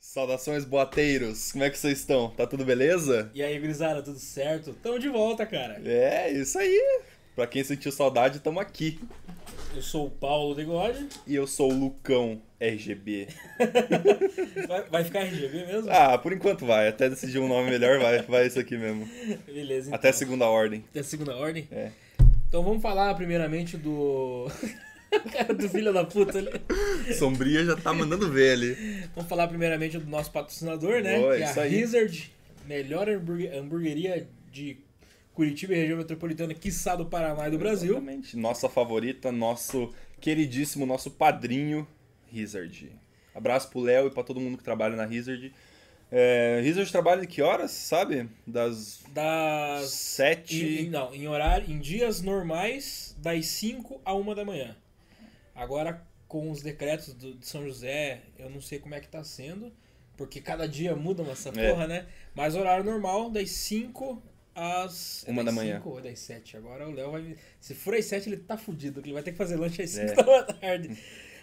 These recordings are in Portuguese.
Saudações, boateiros! Como é que vocês estão? Tá tudo beleza? E aí, gurizada, tudo certo? Tamo de volta, cara. É, isso aí! Pra quem sentiu saudade, tamo aqui. Eu sou o Paulo Degode. E eu sou o Lucão RGB. Vai, vai ficar RGB mesmo? Ah, por enquanto vai. Até decidir um nome melhor, vai, vai isso aqui mesmo. Beleza, então. Até segunda ordem. Até segunda ordem? É. Então vamos falar primeiramente do... cara do filho da puta ali. Sombria já tá mandando ver ali. Vamos falar primeiramente do nosso patrocinador, né? Boa, que é a aí. Hazard, melhor hambúrguer- hamburgueria de Curitiba e região metropolitana, quiçá do Paraná e do Brasil. Exatamente. Nossa favorita, nosso queridíssimo, nosso padrinho, Hazard. Abraço pro Léo e pra todo mundo que trabalha na Hazard. É, Hazard trabalha de que horas, sabe? Das Das... sete... Em- não, em horário, em dias normais, das 5 a 1 da manhã. Agora, com os decretos do, de São José, eu não sei como é que tá sendo, porque cada dia muda essa É. porra, né? Mas horário normal, das 5 às. é Uma da das manhã. 5 ou das 7. Agora o Léo vai. Se for às 7, ele tá fudido, que ele vai ter que fazer lanche às 5 É. da tarde.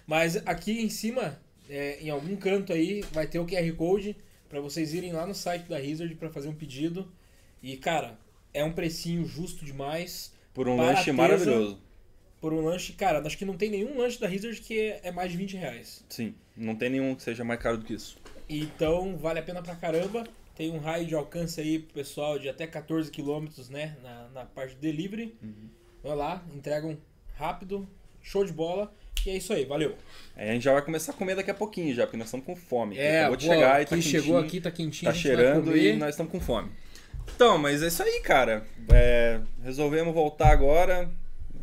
Mas aqui em cima, é, em algum canto aí, vai ter o QR Code pra vocês irem lá no site da Hazard pra fazer um pedido. E, cara, é um precinho justo demais. Por um Barateza. lanche maravilhoso. Por um lanche, cara, acho que não tem nenhum lanche da Hazard que é- é mais de 20 reais. Sim, não tem nenhum que seja mais caro do que isso. Então, vale a pena pra caramba. Tem um raio de alcance aí pro pessoal de até 14 quilômetros, né? Na, na parte de delivery. Uhum. Vai lá, entregam rápido, show de bola. E é isso aí, valeu. Aí a gente já vai começar a comer daqui a pouquinho já, porque nós estamos com fome. acabou de boa, chegar e tá quem chegou aqui tá quentinho, tá cheirando e nós estamos com fome. Então, mas é isso aí, cara. É, resolvemos voltar agora.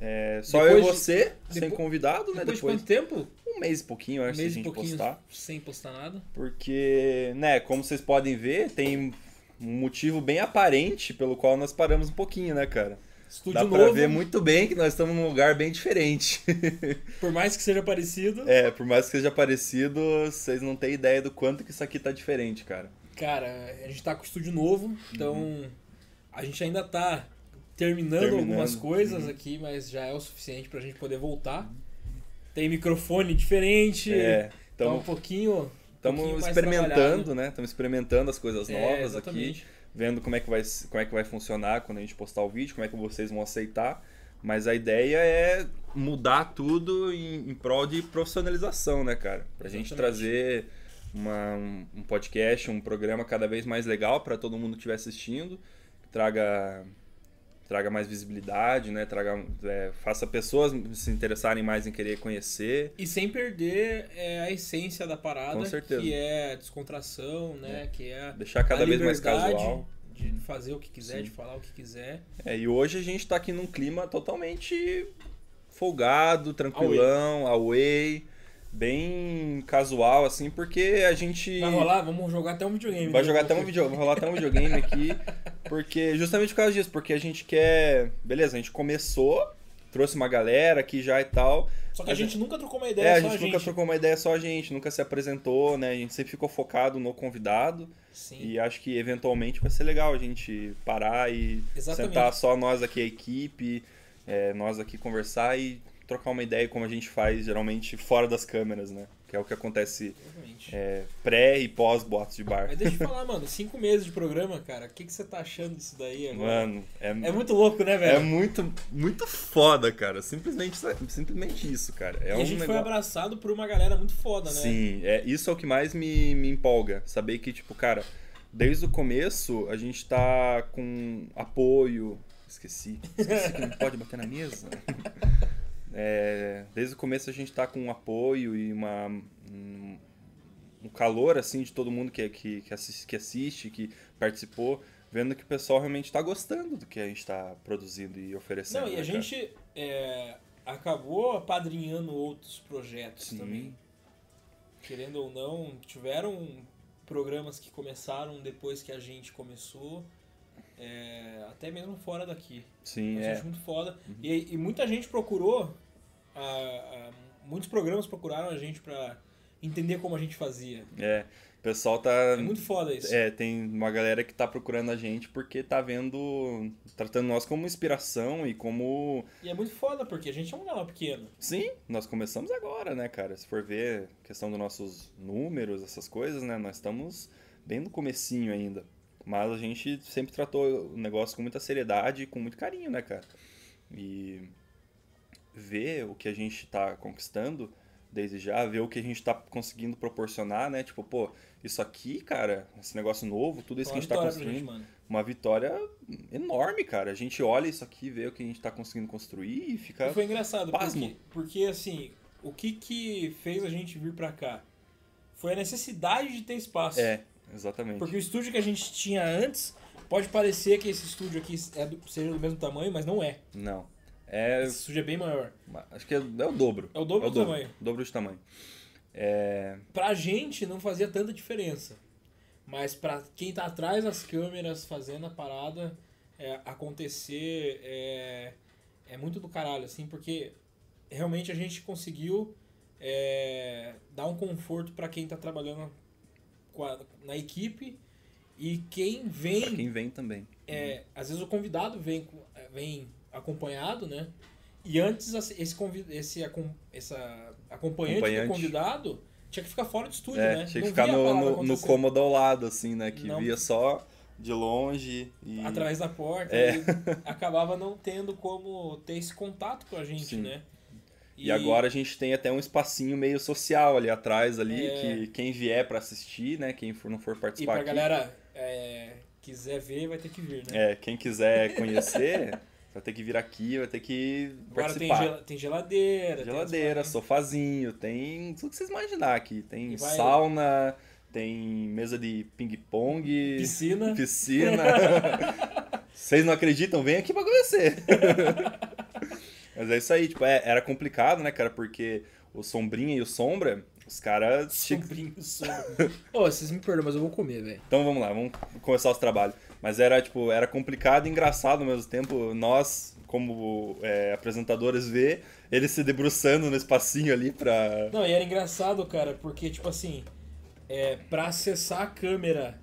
É, só eu e Depois de- você, sem depois- convidado, né? Depois, de Depois quanto tempo? um mês e pouquinho, eu acho, mês se a e gente pouquinho postar. sem postar nada. Porque, né, como vocês podem ver, tem um motivo bem aparente pelo qual nós paramos um pouquinho, né, cara? Estúdio Dá novo, pra ver muito bem que nós estamos num lugar bem diferente. por mais que seja parecido. é, por mais que seja parecido, vocês não têm ideia do quanto que isso aqui tá diferente, cara. Cara, a gente tá com estúdio novo, então a gente ainda tá terminando, Terminando, algumas coisas uhum. aqui, mas já é o suficiente pra gente poder voltar. Tem microfone diferente, É, tá um estamos pouquinho, um pouquinho mais experimentando, trabalhado. né? Estamos experimentando as coisas É, novas aqui, exatamente. vendo como é, que vai, como é que vai funcionar quando a gente postar o vídeo, como é que vocês vão aceitar. Mas a ideia é mudar tudo em, em prol de profissionalização, né, cara? Pra gente Exatamente. trazer uma- um, um podcast, um programa cada vez mais legal para todo mundo que estiver assistindo, que traga traga mais visibilidade, né? Traga, é, faça pessoas se interessarem mais em querer conhecer. E sem perder é, a essência da parada, Com certeza. que é a descontração, né? Que é Deixar cada a vez mais casual. de fazer o que quiser, Sim. de falar o que quiser. É, e hoje a gente tá aqui num clima totalmente folgado, tranquilão, away, bem casual, assim, porque a gente. Vai rolar? Vamos jogar até um videogame. Vai né? jogar até um vídeo, vai rolar até um videogame aqui, porque justamente por causa disso, porque a gente quer, beleza, a gente começou, trouxe uma galera aqui já e tal. Só que a mas gente nunca trocou uma É, ideia, a só gente nunca trocou uma ideia só a gente, nunca se apresentou, né? A gente sempre ficou focado no convidado. Sim. E acho que eventualmente vai ser legal a gente parar e Exatamente. sentar só nós aqui, a equipe, é, nós aqui conversar e trocar uma ideia como a gente faz geralmente fora das câmeras, né? Que é o que acontece é, pré e pós boatos de bar. Mas deixa eu falar, mano, cinco meses de programa, cara, o que, que você tá achando disso daí agora? Mano, é, É muito louco, né, é velho? muito, muito foda, cara. Simplesmente, simplesmente isso, cara. É e um a gente foi negócio... abraçado por uma galera muito foda, né? Sim, é, isso é o que mais me, me empolga. Saber que, tipo, cara, desde o começo a gente tá com apoio. Esqueci. Esqueci que não pode bater na mesa. É, desde o começo a gente tá com um apoio e uma, um, um calor, assim, de todo mundo que, que, que, assiste, que assiste, que participou, vendo que o pessoal realmente tá gostando do que a gente tá produzindo e oferecendo. Não, e né, a gente é, acabou apadrinhando outros projetos Sim. também. Querendo ou não, tiveram programas que começaram depois que a gente começou, é, até mesmo fora daqui. Sim, Eu é. acho muito foda. E, e muita gente procurou, ah, ah, muitos programas procuraram a gente pra entender como a gente fazia. É, o pessoal tá. É muito foda isso. É, tem uma galera que tá procurando a gente porque tá vendo. tratando nós como inspiração e como. E é muito foda, porque a gente é um canal pequeno. Sim, nós começamos agora, né, cara? Se for ver questão dos nossos números, essas coisas, né? Nós estamos bem no comecinho ainda. Mas a gente sempre tratou o negócio com muita seriedade e com muito carinho, né, cara? E ver o que a gente tá conquistando desde já, ver o que a gente tá conseguindo proporcionar, né? Tipo, pô, isso aqui, cara, esse negócio novo, tudo isso Uma que a gente tá pra construindo, gente, uma vitória enorme, cara. A gente olha isso aqui, vê o que a gente tá conseguindo construir e fica. E foi engraçado, Pasmo. porque, porque assim, o que que fez a gente vir pra cá? Foi a necessidade de ter espaço. É, exatamente. Porque o estúdio que a gente tinha antes, pode parecer que esse estúdio aqui é do- seja do mesmo tamanho, mas não é. Não. É. Esse estúdio é bem maior. Acho que é, é o dobro. É o dobro do tamanho. dobro de tamanho. É. Pra gente não fazia tanta diferença. Mas pra quem tá atrás das câmeras fazendo a parada é, acontecer é, é muito do caralho, assim, porque realmente a gente conseguiu é, dar um conforto pra quem tá trabalhando a- na equipe e quem vem Pra quem vem também. é, às vezes o convidado vem, vem acompanhado, né? E antes esse, convi- esse essa acompanhante, Acompanhante. do convidado tinha que ficar fora do estúdio, É, né? tinha que Não ficar no, no, no cômodo ao lado, assim, né? Que Não. via só de longe e. Através da porta É. e acabava não tendo como ter esse contato com a gente, Sim. né? E agora a gente tem até um espacinho meio social ali atrás ali, É. que quem vier pra assistir, né? Quem for, não for E participar pra aqui, galera é, quiser ver, vai ter que vir, né? é, quem quiser conhecer, vai ter que vir aqui, vai ter que Agora tem, participar. gel- tem geladeira, tem Geladeira, as paradas. sofazinho, tem tudo que vocês imaginar aqui. Tem E vai- sauna, tem mesa de ping-pong, piscina. piscina. Vocês não acreditam? Vem aqui pra conhecer. Mas é isso aí, tipo, é- era complicado, né, cara? Porque o Sombrinha e o Sombra, os caras. Sombrinho, sombra. Ô, vocês me perdoam, mas eu vou comer, velho. Então vamos lá, vamos começar os trabalhos. Mas era, tipo, era complicado e engraçado ao mesmo tempo. Nós, como é, apresentadores, ver eles se debruçando no espacinho ali pra. Não, e era engraçado, cara, porque, tipo assim, é, pra acessar a câmera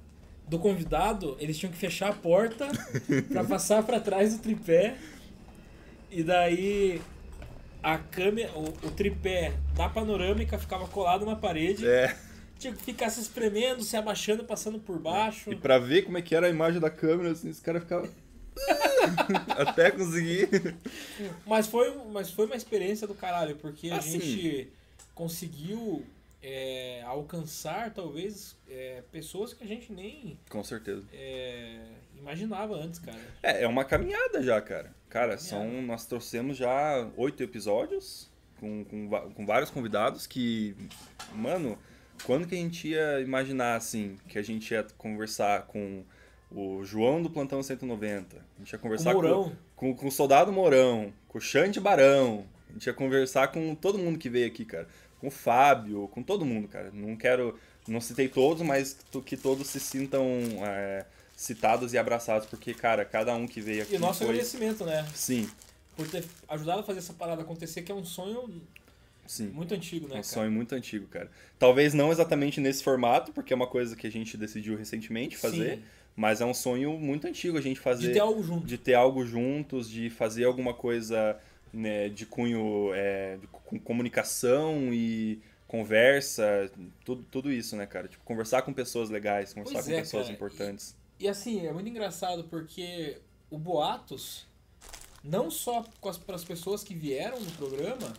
do convidado, eles tinham que fechar a porta pra passar pra trás do tripé. E daí a câmera, o, o tripé da panorâmica ficava colado na parede. É. Tinha que ficar se espremendo, se abaixando, passando por baixo. E pra ver como é que era a imagem da câmera, assim, os caras ficavam. Até conseguir. Mas foi, mas foi uma experiência do caralho, porque a Assim. gente conseguiu é, alcançar, talvez, é, pessoas que a gente nem Com certeza. é, imaginava antes, cara. É, é uma caminhada já, cara. Cara, são. Nós trouxemos já oito episódios com, com, com vários convidados que. Mano, quando que a gente ia imaginar, assim, que a gente ia conversar com o João do Plantão 190? A gente ia conversar o Mourão, com, com o Soldado Mourão, com o Xande Barão. A gente ia conversar com todo mundo que veio aqui, cara. Com o Fábio, com todo mundo, cara. Não quero. Não citei todos, mas que todos se sintam é, citados e abraçados, porque, cara, cada um que veio aqui. e o nosso foi... agradecimento, né? Sim, Por ter ajudado a fazer essa parada acontecer, que é um sonho sim. muito antigo, né, É um cara? sonho muito antigo, cara. Talvez não exatamente nesse formato, porque é uma coisa que a gente decidiu recentemente fazer, Sim. mas é um sonho muito antigo a gente fazer. De ter algo junto. de ter algo juntos, de fazer alguma coisa né, de cunho é, de- com comunicação e conversa, tudo, tudo isso, né, cara? Tipo, conversar com pessoas legais, conversar Pois com é, pessoas cara. importantes. E assim, é muito engraçado porque o Boatos, não só para as pessoas que vieram no programa,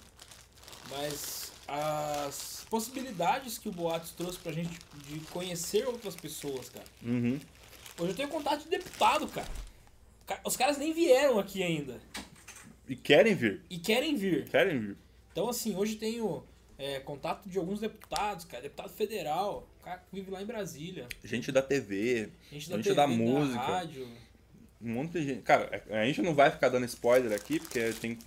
mas as possibilidades que o Boatos trouxe pra gente de conhecer outras pessoas, cara. Uhum. Hoje eu tenho contato de deputado, cara. Ca- Os caras nem vieram aqui ainda. E querem vir, E querem vir. querem vir. Então, assim, hoje tenho é, contato de alguns deputados, cara. Deputado federal, o cara que vive lá em Brasília. Gente da TV, Gente da Gente TV, da música. rádio. um monte de gente. Cara, a gente não vai ficar dando spoiler aqui, porque tem.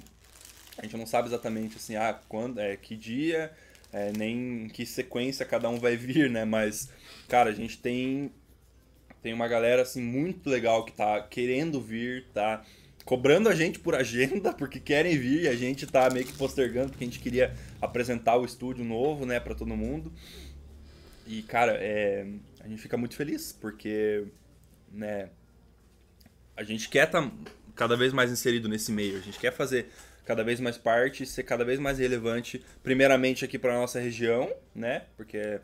A gente não sabe exatamente assim, ah, quando, é, que dia, é, nem em que sequência cada um vai vir, né? Mas, cara, a gente tem. Tem uma galera assim muito legal que tá querendo vir, tá cobrando a gente por agenda, porque querem vir e a gente tá meio que postergando, porque a gente queria apresentar o estúdio novo, né, para todo mundo. E, cara, é, a gente fica muito feliz, porque, né, a gente quer estar tá cada vez mais inserido nesse meio, a gente quer fazer cada vez mais parte, ser cada vez mais relevante, primeiramente aqui para nossa região, né, porque é,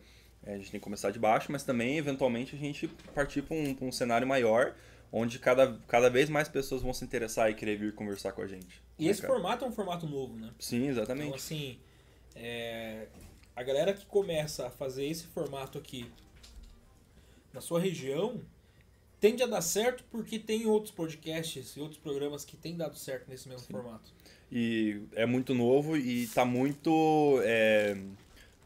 a gente tem que começar de baixo, mas também, eventualmente, a gente partir para um, um cenário maior, onde cada, cada vez mais pessoas vão se interessar e querer vir conversar com a gente. E né, esse cara? formato é um formato novo, né? Sim, exatamente. Então, assim, é, a galera que começa a fazer esse formato aqui na sua região tende a dar certo porque tem outros podcasts e outros programas que têm dado certo nesse mesmo Sim. formato. E é muito novo e está muito é,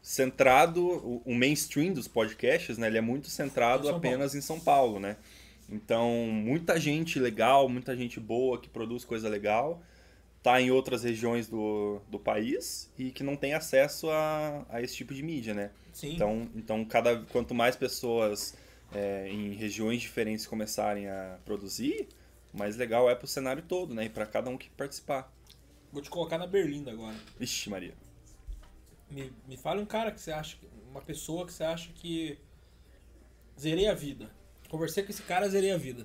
centrado, o, o, mainstream dos podcasts, né? Ele é muito centrado em apenas Paulo. em São Paulo, né? Então, muita gente legal, muita gente boa que produz coisa legal, tá em outras regiões do, do país e que não tem acesso a, a esse tipo de mídia, né? Sim. Então, então cada, quanto mais pessoas é, em regiões diferentes começarem a produzir, mais legal é pro cenário todo, né? E para cada um que participar. Vou te colocar na Berlinda agora. Ixi, Maria. Me, me fale um cara que você acha, uma pessoa que você acha que zerei a vida. Conversei com esse cara, zerei a vida.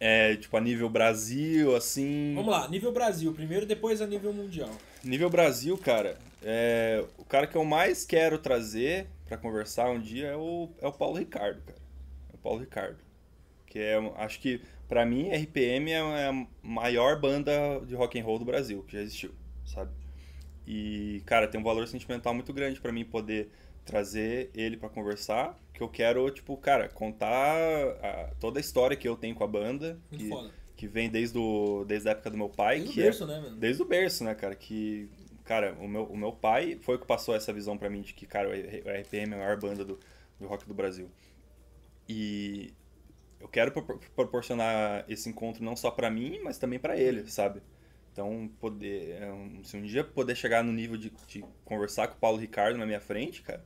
É, tipo, a nível Brasil, assim. Vamos lá, nível Brasil primeiro, depois a nível mundial. Nível Brasil, cara, é, o cara que eu mais quero trazer para conversar um dia é o, é o Paulo Ricardo, cara. É o Paulo Ricardo. Que é, acho que, para mim, RPM é, é a maior banda de rock and roll do Brasil que já existiu, sabe? E, cara, tem um valor sentimental muito grande para mim poder trazer ele para conversar, que eu quero, tipo, cara, contar a, toda a história que eu tenho com a banda, Muito que, foda. que vem desde, o, desde a época do meu pai. Desde que o berço, é, né, mano? Desde o berço, né, cara, que... Cara, o meu, o meu pai foi o que passou essa visão para mim de que, cara, o RPM é a maior banda do, do rock do Brasil. E eu quero proporcionar esse encontro não só para mim, mas também para ele, sabe? Então, poder, é se um dia poder chegar no nível de, de, conversar com o Paulo Ricardo na minha frente, cara,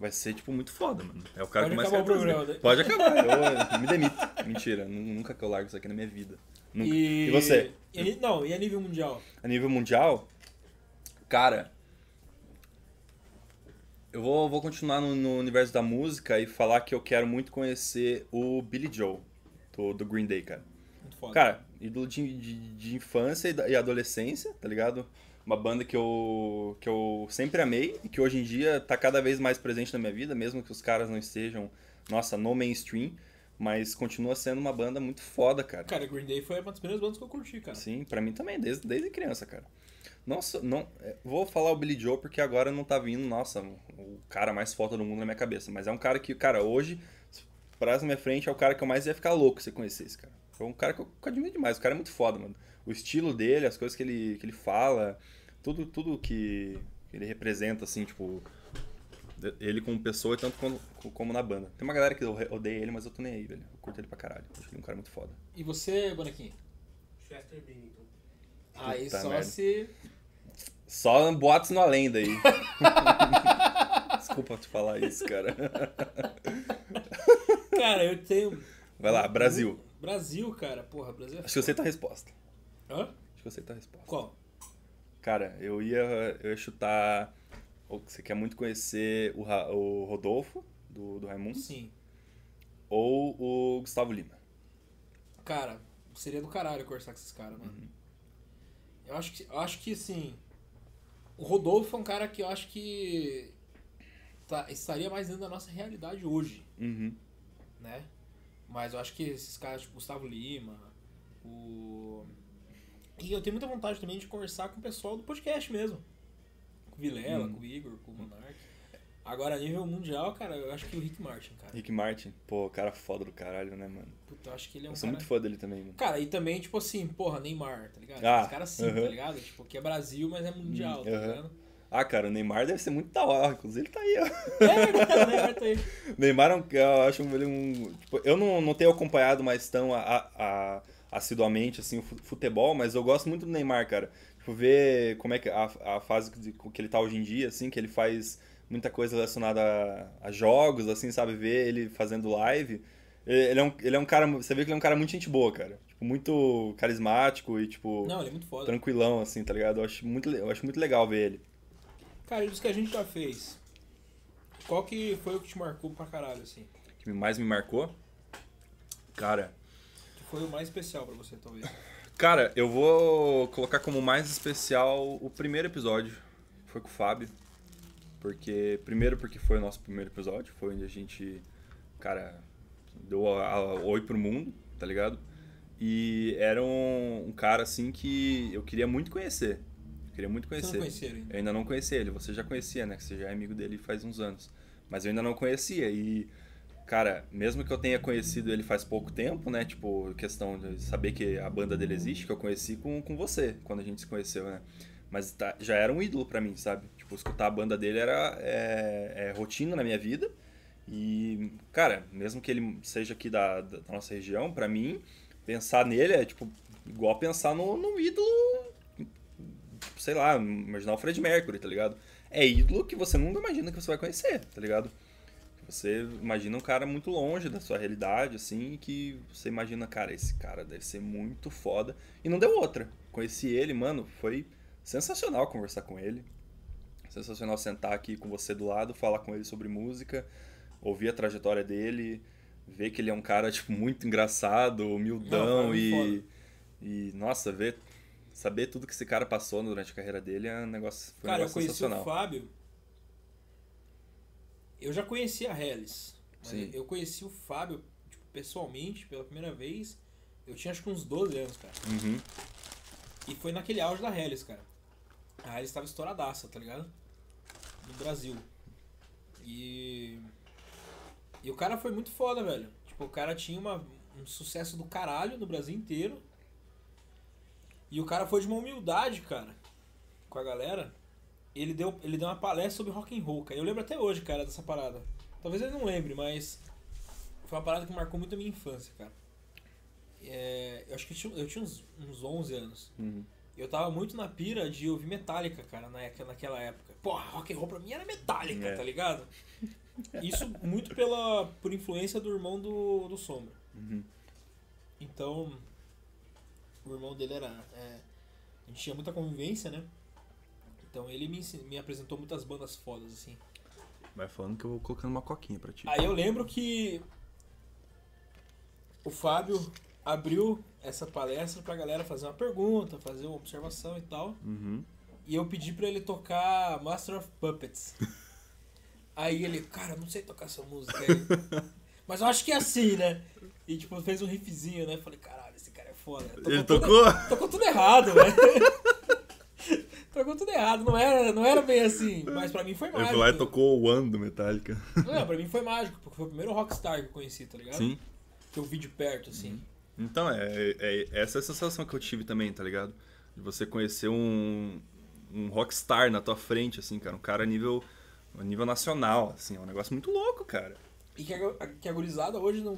vai ser, tipo, muito foda, mano. É o cara Pode que mais acabar o programa, né? Pode acabar, eu, eu me demito. Mentira, nunca que eu largo isso aqui na minha vida. Nunca. E... e você? E, não, e a nível mundial? A nível mundial, cara, eu vou, vou continuar no, no, universo da música e falar que eu quero muito conhecer o Billy Joe, do, do Green Day, cara. Muito foda. Cara, ídolo de, de, de infância e adolescência, tá ligado? Uma banda que eu, que eu sempre amei e que hoje em dia tá cada vez mais presente na minha vida, mesmo que os caras não estejam, nossa, no mainstream. Mas continua sendo uma banda muito foda, cara. Cara, Green Day foi uma das primeiras bandas que eu curti, cara. Sim, pra mim também, desde, desde criança, cara. Nossa, não, é, vou falar o Billy Joe porque agora não tá vindo, nossa, o cara mais foda do mundo na minha cabeça. Mas é um cara que, cara, hoje, pra na minha frente, é o cara que eu mais ia ficar louco se conhecesse, cara. Foi um cara que eu, que eu admiro demais. O cara é muito foda, mano. O estilo dele, as coisas que ele, que ele fala, tudo, tudo que ele representa, assim, tipo. Ele como pessoa, tanto como, como na banda. Tem uma galera que odeia ele, mas eu tô nem aí, velho. Eu curto ele pra caralho. Acho ele um cara muito foda. E você, bonequinho? Chester Bennington. Aí Puta só merda. se. Só boatos no além daí. Desculpa te falar isso, cara. Cara, eu tenho. Vai lá, Brasil. Brasil, cara. Porra, Brasil é Acho que eu sei tua resposta. Hã? Acho que eu sei tua resposta. Qual? Cara, eu ia, eu ia chutar. Você quer muito conhecer o, Ra- o Rodolfo, do, do Raimundo, Sim. ou o Gustavo Lima. Cara, seria do caralho conversar com esses caras, mano. Uhum. Eu acho que, eu acho que assim. O Rodolfo é um cara que eu acho que. Tá, estaria mais dentro da nossa realidade hoje, Uhum. né? Mas eu acho que esses caras, tipo Gustavo Lima, o. E eu tenho muita vontade também de conversar com o pessoal do podcast mesmo. Com o Vilela, Hum. com o Igor, com o Monark. Agora, a nível mundial, cara, eu acho que o Rick Martin, cara. Rick Martin, pô, cara foda do caralho, né, mano? Puta, eu acho que ele é um Eu sou cara... muito fã dele também, mano. Cara, e também, tipo assim, porra, Neymar, tá ligado? Ah, Os caras sim, aham. tá ligado? Tipo, que é Brasil, mas é mundial, tá Aham. ligado? Ah, cara, o Neymar deve ser muito da hora. Inclusive, ele tá aí, ó. É verdade, o Neymar tá aí. Neymar, é um- eu acho ele um. Tipo, eu não, não tenho acompanhado mais tão a, a- assiduamente assim, o fu- futebol, mas eu gosto muito do Neymar, cara. Tipo, ver como é que a, a fase de- que ele tá hoje em dia, assim, que ele faz muita coisa relacionada a, a jogos, assim, sabe? Ver ele fazendo live. Ele é um, ele é um cara. Você vê que ele é um cara muito gente boa, cara. Tipo, muito carismático e, tipo, Não, ele é muito foda. tranquilão, assim, tá ligado? Eu acho, muito, eu acho muito legal ver ele. Cara, dos que a gente já fez, qual que foi o que te marcou pra caralho, assim? O que mais me marcou. Cara, Que foi o mais especial pra você, talvez? Cara, eu vou colocar como mais especial o primeiro episódio. Foi com o Fábio. Porque. Primeiro porque foi o nosso primeiro episódio. Foi onde a gente. Cara, deu a, a oi pro mundo, tá ligado? E era um, um cara assim que eu queria muito conhecer. Queria muito Você conhecer. não conhecia ele ainda? Eu ainda não conhecia ele, você já conhecia, né? Que você já é amigo dele faz uns anos. Mas eu ainda não conhecia. E, cara, mesmo que eu tenha conhecido ele faz pouco tempo, né? Tipo, questão de saber que a banda dele existe, que eu conheci com, com você, quando a gente se conheceu, né? Mas tá- já era um ídolo pra mim, sabe? Tipo, escutar a banda dele era é, é rotina na minha vida. E, cara, mesmo que ele seja aqui da, da nossa região, pra mim, pensar nele é, tipo, igual pensar no, no ídolo sei lá, imaginar o Fred Mercury, tá ligado? É ídolo que você nunca imagina que você vai conhecer, tá ligado? Você imagina um cara muito longe da sua realidade, assim, que você imagina, cara, esse cara deve ser muito foda. E não deu outra. Conheci ele, mano, foi sensacional conversar com ele. Sensacional sentar aqui com você do lado, falar com ele sobre música, ouvir a trajetória dele, ver que ele é um cara, tipo, muito engraçado, humildão Não, e. muito E, nossa, ver saber tudo que esse cara passou durante a carreira dele é um negócio, foi um Cara, eu negócio conheci o sensacional. Fábio. Eu já conhecia a Hellis. Sim. eu conheci o Fábio, tipo, pessoalmente, pela primeira vez. Eu tinha acho que uns 12 anos, cara. Uhum. E foi naquele auge da Hellis, cara. A Hellis tava estouradaça, tá ligado? No Brasil. E. E o cara foi muito foda, velho. Tipo, o cara tinha uma, um sucesso do caralho no Brasil inteiro. E o cara foi de uma humildade, cara, com a galera. Ele deu, ele deu uma palestra sobre rock and roll, cara. Eu lembro até hoje, cara, dessa parada. Talvez ele não lembre, mas foi uma parada que marcou muito a minha infância, cara. É, eu acho que eu tinha, eu tinha uns, uns 11 anos. Uhum. Eu tava muito na pira de ouvir Metallica, cara, na, naquela época. Porra, rock and roll pra mim era Metallica, É. tá ligado? Isso muito pela por influência do irmão do, do Sombra. Uhum. Então, o irmão dele era. é, a gente tinha muita convivência, né? Então ele me, me apresentou muitas bandas fodas, assim. Vai falando que eu vou colocando uma coquinha pra ti. Aí eu lembro que o Fábio abriu essa palestra pra galera fazer uma pergunta, fazer uma observação e tal. Uhum. E eu pedi pra ele tocar Master of Puppets. Aí ele, cara, não sei tocar essa música aí. Mas eu acho que é assim, né? E tipo, fez um riffzinho, né? Falei, cara é foda. Ele tudo- tocou? Tocou tudo errado, velho. tocou tudo errado. Não era, não era bem assim. Mas pra mim foi Ele mágico. foi lá e tocou o One do Metallica. Não, pra mim foi mágico, porque foi o primeiro rockstar que eu conheci, tá ligado? Sim. Que eu vi de perto, assim. Então, é, é- essa é a sensação que eu tive também, tá ligado? De você conhecer um, um rockstar na tua frente, assim, cara. Um cara a nível, a nível nacional, assim. É um negócio muito louco, cara. E que a, que a gurizada hoje não,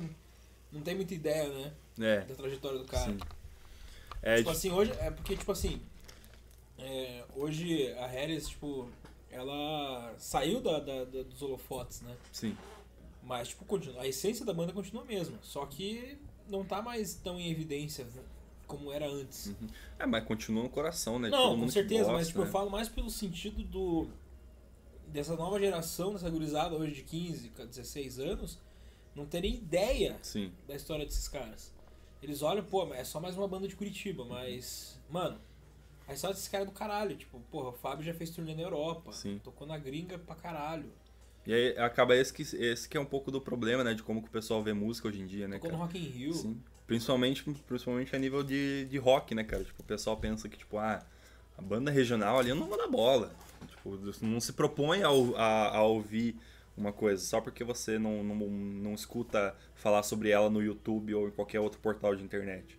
não tem muita ideia, né? É, Da trajetória do cara. sim. É, Tipo de- assim, hoje, é porque, tipo assim, é, hoje a Harris, tipo, ela saiu da, da- da- dos holofotes, né? sim. Mas, tipo, continua, a essência da banda continua a mesma. Só que não tá mais tão em evidência né, como era antes. É, mas continua no coração, né? Não, com certeza, gosta, mas tipo, né? eu falo mais pelo sentido do dessa nova geração, dessa gurizada hoje de 15, 16 anos, não terem ideia Sim. da história desses caras. Eles olham, pô, é só mais uma banda de Curitiba, mas, mano, a história desses caras é do caralho. Tipo, porra, o Fábio já fez turnê na Europa, Sim. tocou na gringa pra caralho. E aí acaba esse que, esse que é um pouco do problema, né? De como que o pessoal vê música hoje em dia, né, Tocou cara? no Rock in Rio. Sim. Principalmente, principalmente a nível de, de rock, né, cara? Tipo, o pessoal pensa que, tipo, ah, a banda regional ali não manda bola. Tipo, não se propõe a, a, a ouvir uma coisa só porque você não, não, não escuta falar sobre ela no YouTube ou em qualquer outro portal de internet.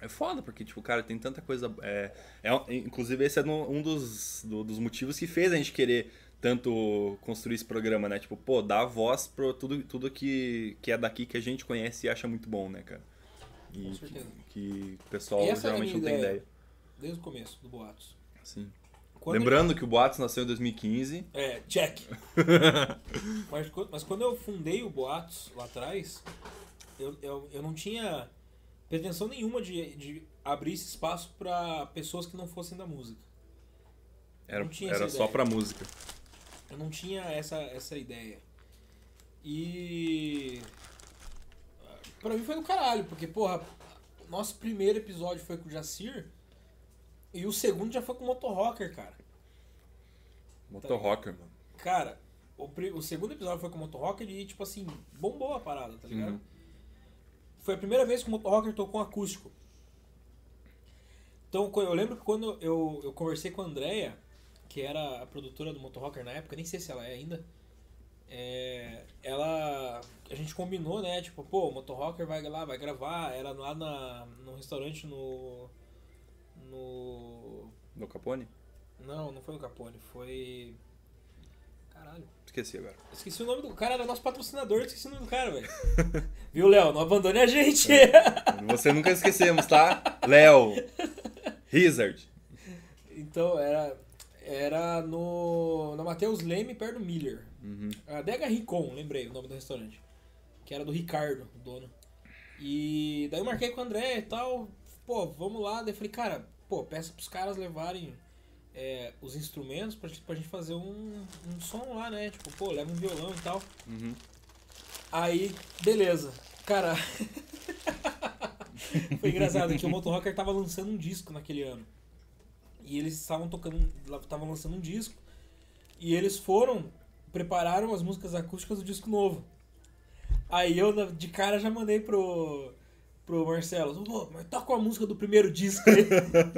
É foda, porque, tipo, cara, tem tanta coisa. É, é, inclusive, esse é um dos, do- dos motivos que fez a gente querer tanto construir esse programa, né? Tipo, pô, dar voz pra tudo, tudo que, que é daqui que a gente conhece e acha muito bom, né, cara? E Com que, certeza. que o pessoal E essa é geralmente não tem ideia. ideia. Desde o começo do Boatos. Sim. Quando Lembrando que o Boatos nasceu em 2015. É, check. mas, mas quando eu fundei o Boatos lá atrás, eu, eu, eu não tinha pretensão nenhuma de, de abrir esse espaço pra pessoas que não fossem da música. Era, era só pra música. Eu não tinha essa, essa ideia. E. Pra mim foi do caralho, porque, porra, nosso primeiro episódio foi com o Jacir e o segundo já foi com o Motorrocker, cara. Motorrocker, mano. Cara, o, o segundo episódio foi com o Motorrocker e, tipo assim, bombou a parada, tá ligado? Uhum. Foi a primeira vez que o Motorrocker tocou um acústico. Então, eu lembro que quando eu, eu conversei com a Andrea, que era a produtora do Motorrocker na época, nem sei se ela é ainda, é, ela... A gente combinou, né? Tipo, pô, o Motorrocker vai lá, vai gravar, era lá na, no restaurante no... No... No Capone? Não, não foi no Capone, foi... Caralho. Esqueci agora. Esqueci o nome do cara, era nosso patrocinador, esqueci o nome do cara, velho. Viu, Léo? Não abandone a gente. Você nunca esquecemos, tá? Léo. Hazard. então, era, era no, na Matheus Leme, perto do Miller. Uhum. A Dega Ricon, lembrei o nome do restaurante. Que era do Ricardo, o dono. E daí eu marquei com o André e tal. Pô, vamos lá. Daí eu falei, cara, pô, peça pros caras levarem é, os instrumentos pra, gente- pra gente fazer um, um som lá, né? Tipo, pô, leva um violão e tal. Uhum. Aí, beleza. Cara. Foi engraçado que o Motorrocker tava lançando um disco naquele ano. E eles estavam tocando. Estavam lançando um disco. E eles foram. Prepararam as músicas acústicas do disco novo. Aí eu, de cara, já mandei pro. Pro Marcelo, Pô, mas toca a música do primeiro disco aí.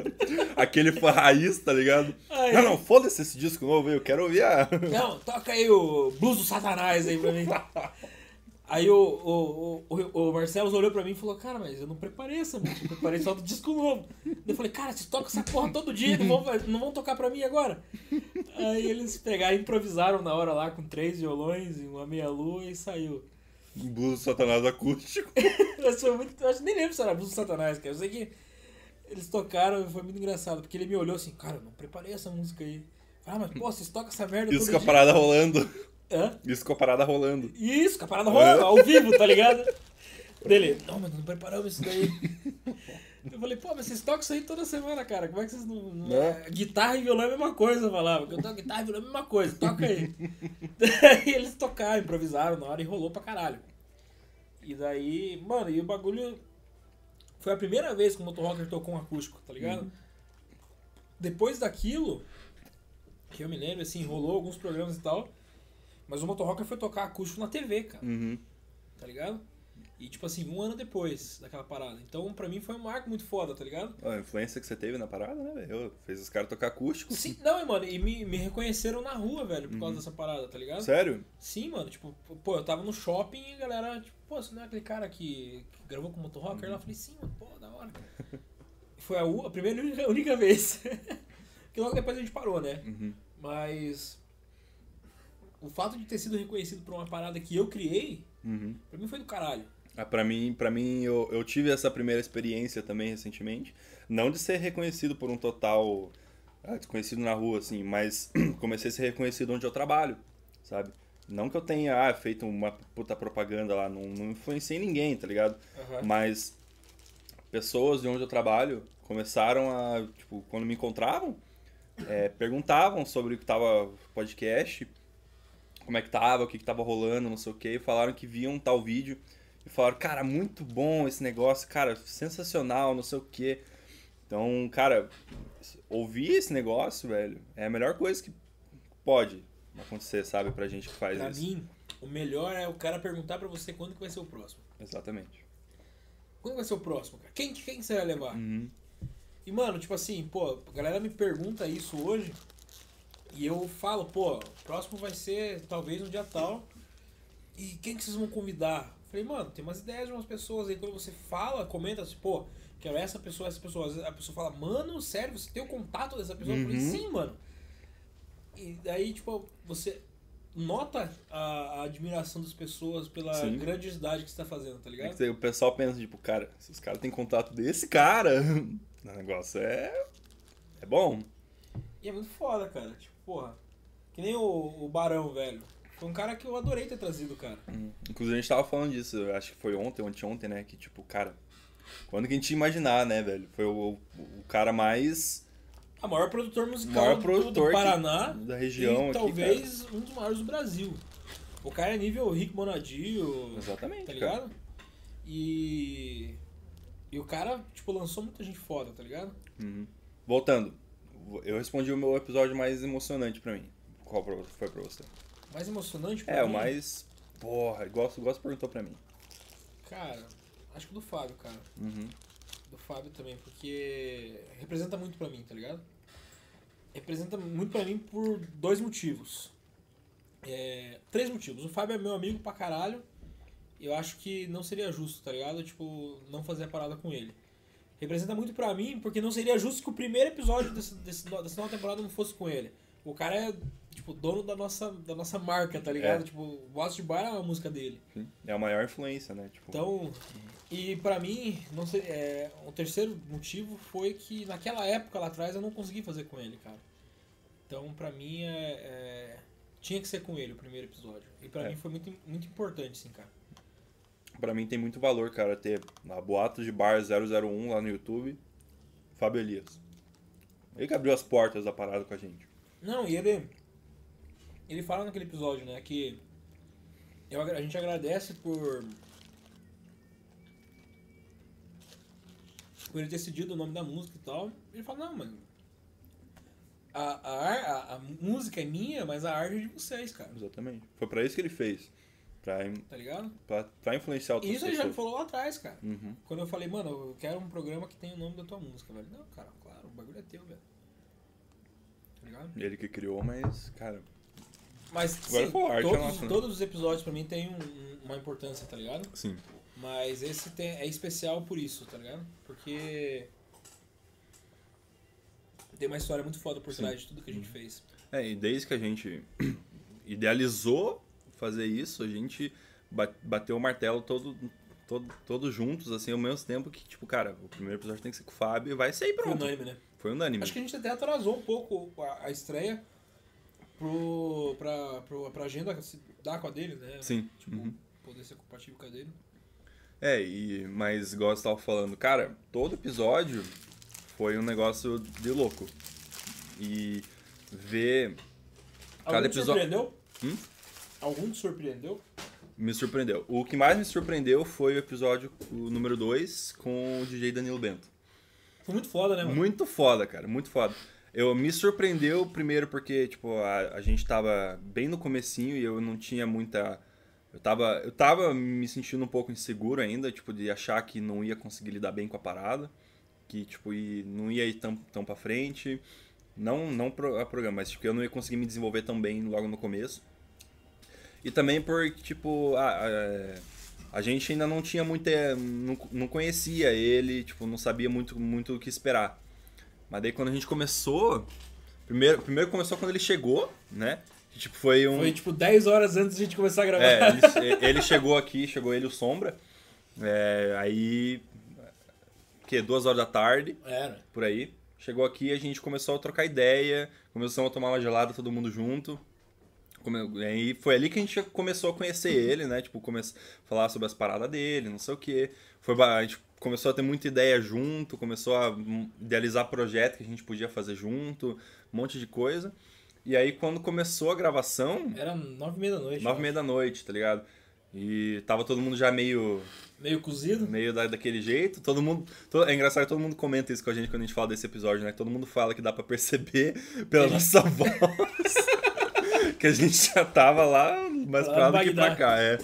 Aquele fã raiz, tá ligado? Aí- Não, não, foda-se esse disco novo aí, eu quero ouvir a. Não, toca aí o Blues do Satanás aí pra mim. Aí o, o, o, o Marcelo olhou pra mim e falou, cara, mas eu não preparei essa música, eu preparei só do disco novo. Eu falei, cara, vocês tocam essa porra todo dia, não vão, não vão tocar pra mim agora? Aí eles pegaram improvisaram na hora lá com três violões e uma meia-lua e saiu. Blues Satanás acústico. Mas foi muito, eu acho, nem lembro se era Blues Satanás, cara. Eu sei que eles tocaram e foi muito engraçado, porque ele me olhou assim, cara, eu não preparei essa música aí. Ah, mas pô, vocês tocam essa merda Isso com a parada rolando. Hã? Isso com a parada rolando. Isso, com a parada rolando, ao vivo, tá ligado? Dele, não, mas não preparamos isso daí. Eu falei, pô, mas vocês tocam isso aí toda semana, cara. Como é que vocês não. não- Né? Guitarra e violão é a mesma coisa, eu falava. Eu toco guitarra e violão é a mesma coisa, toca aí. Daí eles tocaram, improvisaram na hora e rolou pra caralho. E daí, mano, e o bagulho. Foi a primeira vez que o Motorrocker tocou um acústico, tá ligado? Depois daquilo, que eu me lembro, assim, rolou alguns programas e tal. Mas o Motorrocker foi tocar acústico na TV, cara, Uhum. tá ligado? E tipo assim, um ano depois daquela parada. Então, pra mim, foi um marco muito foda, tá ligado? A influência que você teve na parada, né, velho? Fez os caras tocar acústico. Sim, não, mano, e me, me reconheceram na rua, velho, por causa Uhum. dessa parada, tá ligado? Sério? Sim, mano, tipo, pô, eu tava no shopping e a galera, tipo, pô, você não é aquele cara que, que gravou com o Motorrocker? lá? Eu falei, sim, mano, pô, da hora. Foi a, a primeira e única, única vez. que logo depois a gente parou, né? Uhum. Mas o fato de ter sido reconhecido por uma parada que eu criei, Uhum. pra mim foi do caralho. Ah, pra mim, pra mim eu, eu tive essa primeira experiência também recentemente. Não de ser reconhecido por um total ah, desconhecido na rua, assim, mas comecei a ser reconhecido onde eu trabalho, sabe? Não que eu tenha ah, feito uma puta propaganda lá, não, não influenciei ninguém, tá ligado? Mas pessoas de onde eu trabalho começaram a, tipo, quando me encontravam, é, perguntavam sobre o que tava podcast, como é que tava, o que, que tava rolando, não sei o que, falaram que viam tal vídeo e falaram, cara, muito bom esse negócio, cara, sensacional, não sei o que. Então, cara, ouvir esse negócio, velho, é a melhor coisa que pode acontecer, sabe, pra gente que faz Pra isso. mim, o melhor é o cara perguntar pra você quando que vai ser o próximo. Exatamente. Quando vai ser o próximo, cara? Quem, quem que você vai levar? Uhum. E, mano, tipo assim, pô, a galera me pergunta isso hoje e eu falo, pô, o próximo vai ser talvez no dia tal. E quem que vocês vão convidar? Falei, mano, tem umas ideias de umas pessoas aí. Quando você fala, comenta assim, pô, quero essa pessoa, essa pessoa. Às vezes a pessoa fala, mano, sério, você tem o contato dessa pessoa? Eu falei, Uhum. sim, mano. E daí, tipo, você nota a, a admiração das pessoas pela Sim. grandiosidade que você tá fazendo, tá É ligado? que o pessoal pensa, tipo, cara, se os caras têm contato desse cara, o negócio é. É bom. E é muito foda, cara. Tipo, porra. Que nem o, o Barão, velho. Foi um cara que eu adorei ter trazido, cara. Hum. Inclusive a gente tava falando disso, acho que foi ontem, anteontem, né? Que tipo, cara, quando que a gente ia imaginar, né, velho? Foi o, o cara mais. A maior produtor musical Maior do- produtor do que- Paraná. da região e aqui, talvez um dos maiores do Brasil. O cara é nível Rick Bonadio, Exatamente. tá cara. ligado? E. E o cara, tipo, lançou muita gente foda, tá ligado? Uhum. Voltando, eu respondi o meu episódio mais emocionante pra mim. Qual foi pra você? Mais emocionante pra É, o mim, mais. Porra, igual você perguntou pra mim. Cara, acho que o do Fábio, cara. Uhum. Do Fábio também, porque representa muito pra mim, tá ligado? Representa muito pra mim por dois motivos. É, três motivos. O Fábio é meu amigo pra caralho. Eu acho que não seria justo, tá ligado? Tipo, não fazer a parada com ele. Representa muito pra mim, porque não seria justo que o primeiro episódio desse, desse, dessa nova temporada não fosse com ele. O cara é, tipo, dono da nossa, da nossa marca, tá ligado? É. Tipo, de Bar é uma música dele. Sim. É a maior influência, né? Tipo, Então, e pra mim, não sei, é, o terceiro motivo foi que naquela época lá atrás eu não consegui fazer com ele, cara. Então, pra mim, é, é, tinha que ser com ele o primeiro episódio. E pra É. mim foi muito, muito importante, sim, cara. Pra mim tem muito valor, cara, ter a Boatos de Bar 001 lá no YouTube, Fábio Elias. Ele que abriu as portas da parada com a gente. Não, e ele, ele fala naquele episódio, né, que eu, a gente agradece por por ele ter decidido o nome da música e tal. Ele fala, não, mano, a, a, a, música é minha, mas a arte é de vocês, cara. Exatamente. Foi pra isso que ele fez. Pra, Tá ligado? pra, pra influenciar outras isso ele já me falou lá atrás, cara. Uhum. Quando eu falei, mano, eu quero um programa que tenha o nome da tua música, velho. Não, cara, claro, o bagulho é teu, velho. Tá ligado? Ele que criou, mas, cara, Mas Agora sim, foi arte, é todos, nossa, né? todos os episódios pra mim tem um- um- uma importância, tá ligado? sim. Mas esse tem, é especial por isso, tá ligado? Porque tem uma história muito foda por Sim. trás de tudo que a gente fez. É, e desde que a gente idealizou fazer isso, a gente ba- bateu o martelo todo, todo, todos juntos, assim, ao mesmo tempo que, tipo, cara, o primeiro episódio tem que ser com o Fábio e vai sair Foi pronto. unânime, né? Foi unânime. Acho que a gente até atrasou um pouco a, a estreia pro, pra, pro, pra agenda se dar com a dele, né? Sim. Tipo, uhum. poder ser compatível com a dele. É, e, mas igual você tava falando, cara, todo episódio foi um negócio de louco. E ver cada Algum te episódio surpreendeu? Hum? Algum te surpreendeu? me surpreendeu. O que mais me surpreendeu foi o episódio o número 2 com o DJ Danilo Bento. Foi muito foda, né, mano? Muito foda, cara, muito foda. Eu me surpreendeu primeiro porque, tipo, a, a gente tava bem no comecinho e eu não tinha muita eu tava eu tava me sentindo um pouco inseguro ainda, tipo, de achar que não ia conseguir lidar bem com a parada, que tipo, não ia ir tão tão para frente. Não não pro, a programa, mas tipo, eu não ia conseguir me desenvolver tão bem logo no começo. E também por, tipo, a, a, a gente ainda não tinha muita. Não, não conhecia ele, tipo, não sabia muito, muito o que esperar. Mas daí quando a gente começou. Primeiro, primeiro começou quando ele chegou, né? Que, tipo, foi um. Foi tipo 10 horas antes de a gente começar a gravar. É, ele, ele chegou aqui, chegou ele e o Sombra. É, aí. Que? Duas horas da tarde Era. por aí. Chegou aqui, a gente começou a trocar ideia, começamos a tomar uma gelada todo mundo junto. Come- Aí foi ali que a gente começou a conhecer ele, né? Tipo, começou a falar sobre as paradas dele, não sei o quê. Foi, a gente começou a ter muita ideia junto, começou a hum, idealizar projeto que a gente podia fazer junto, um monte de coisa. E aí quando começou a gravação, Era 9 e meia da noite. nove e meia da noite, tá ligado? E tava todo mundo já meio. Meio cozido. meio da, daquele jeito. Todo mundo. é engraçado que todo mundo comenta isso com a gente quando a gente fala desse episódio, né? Todo mundo fala que dá pra perceber pela gente- nossa voz que a gente já tava lá mais pra lá do que pra cá, é.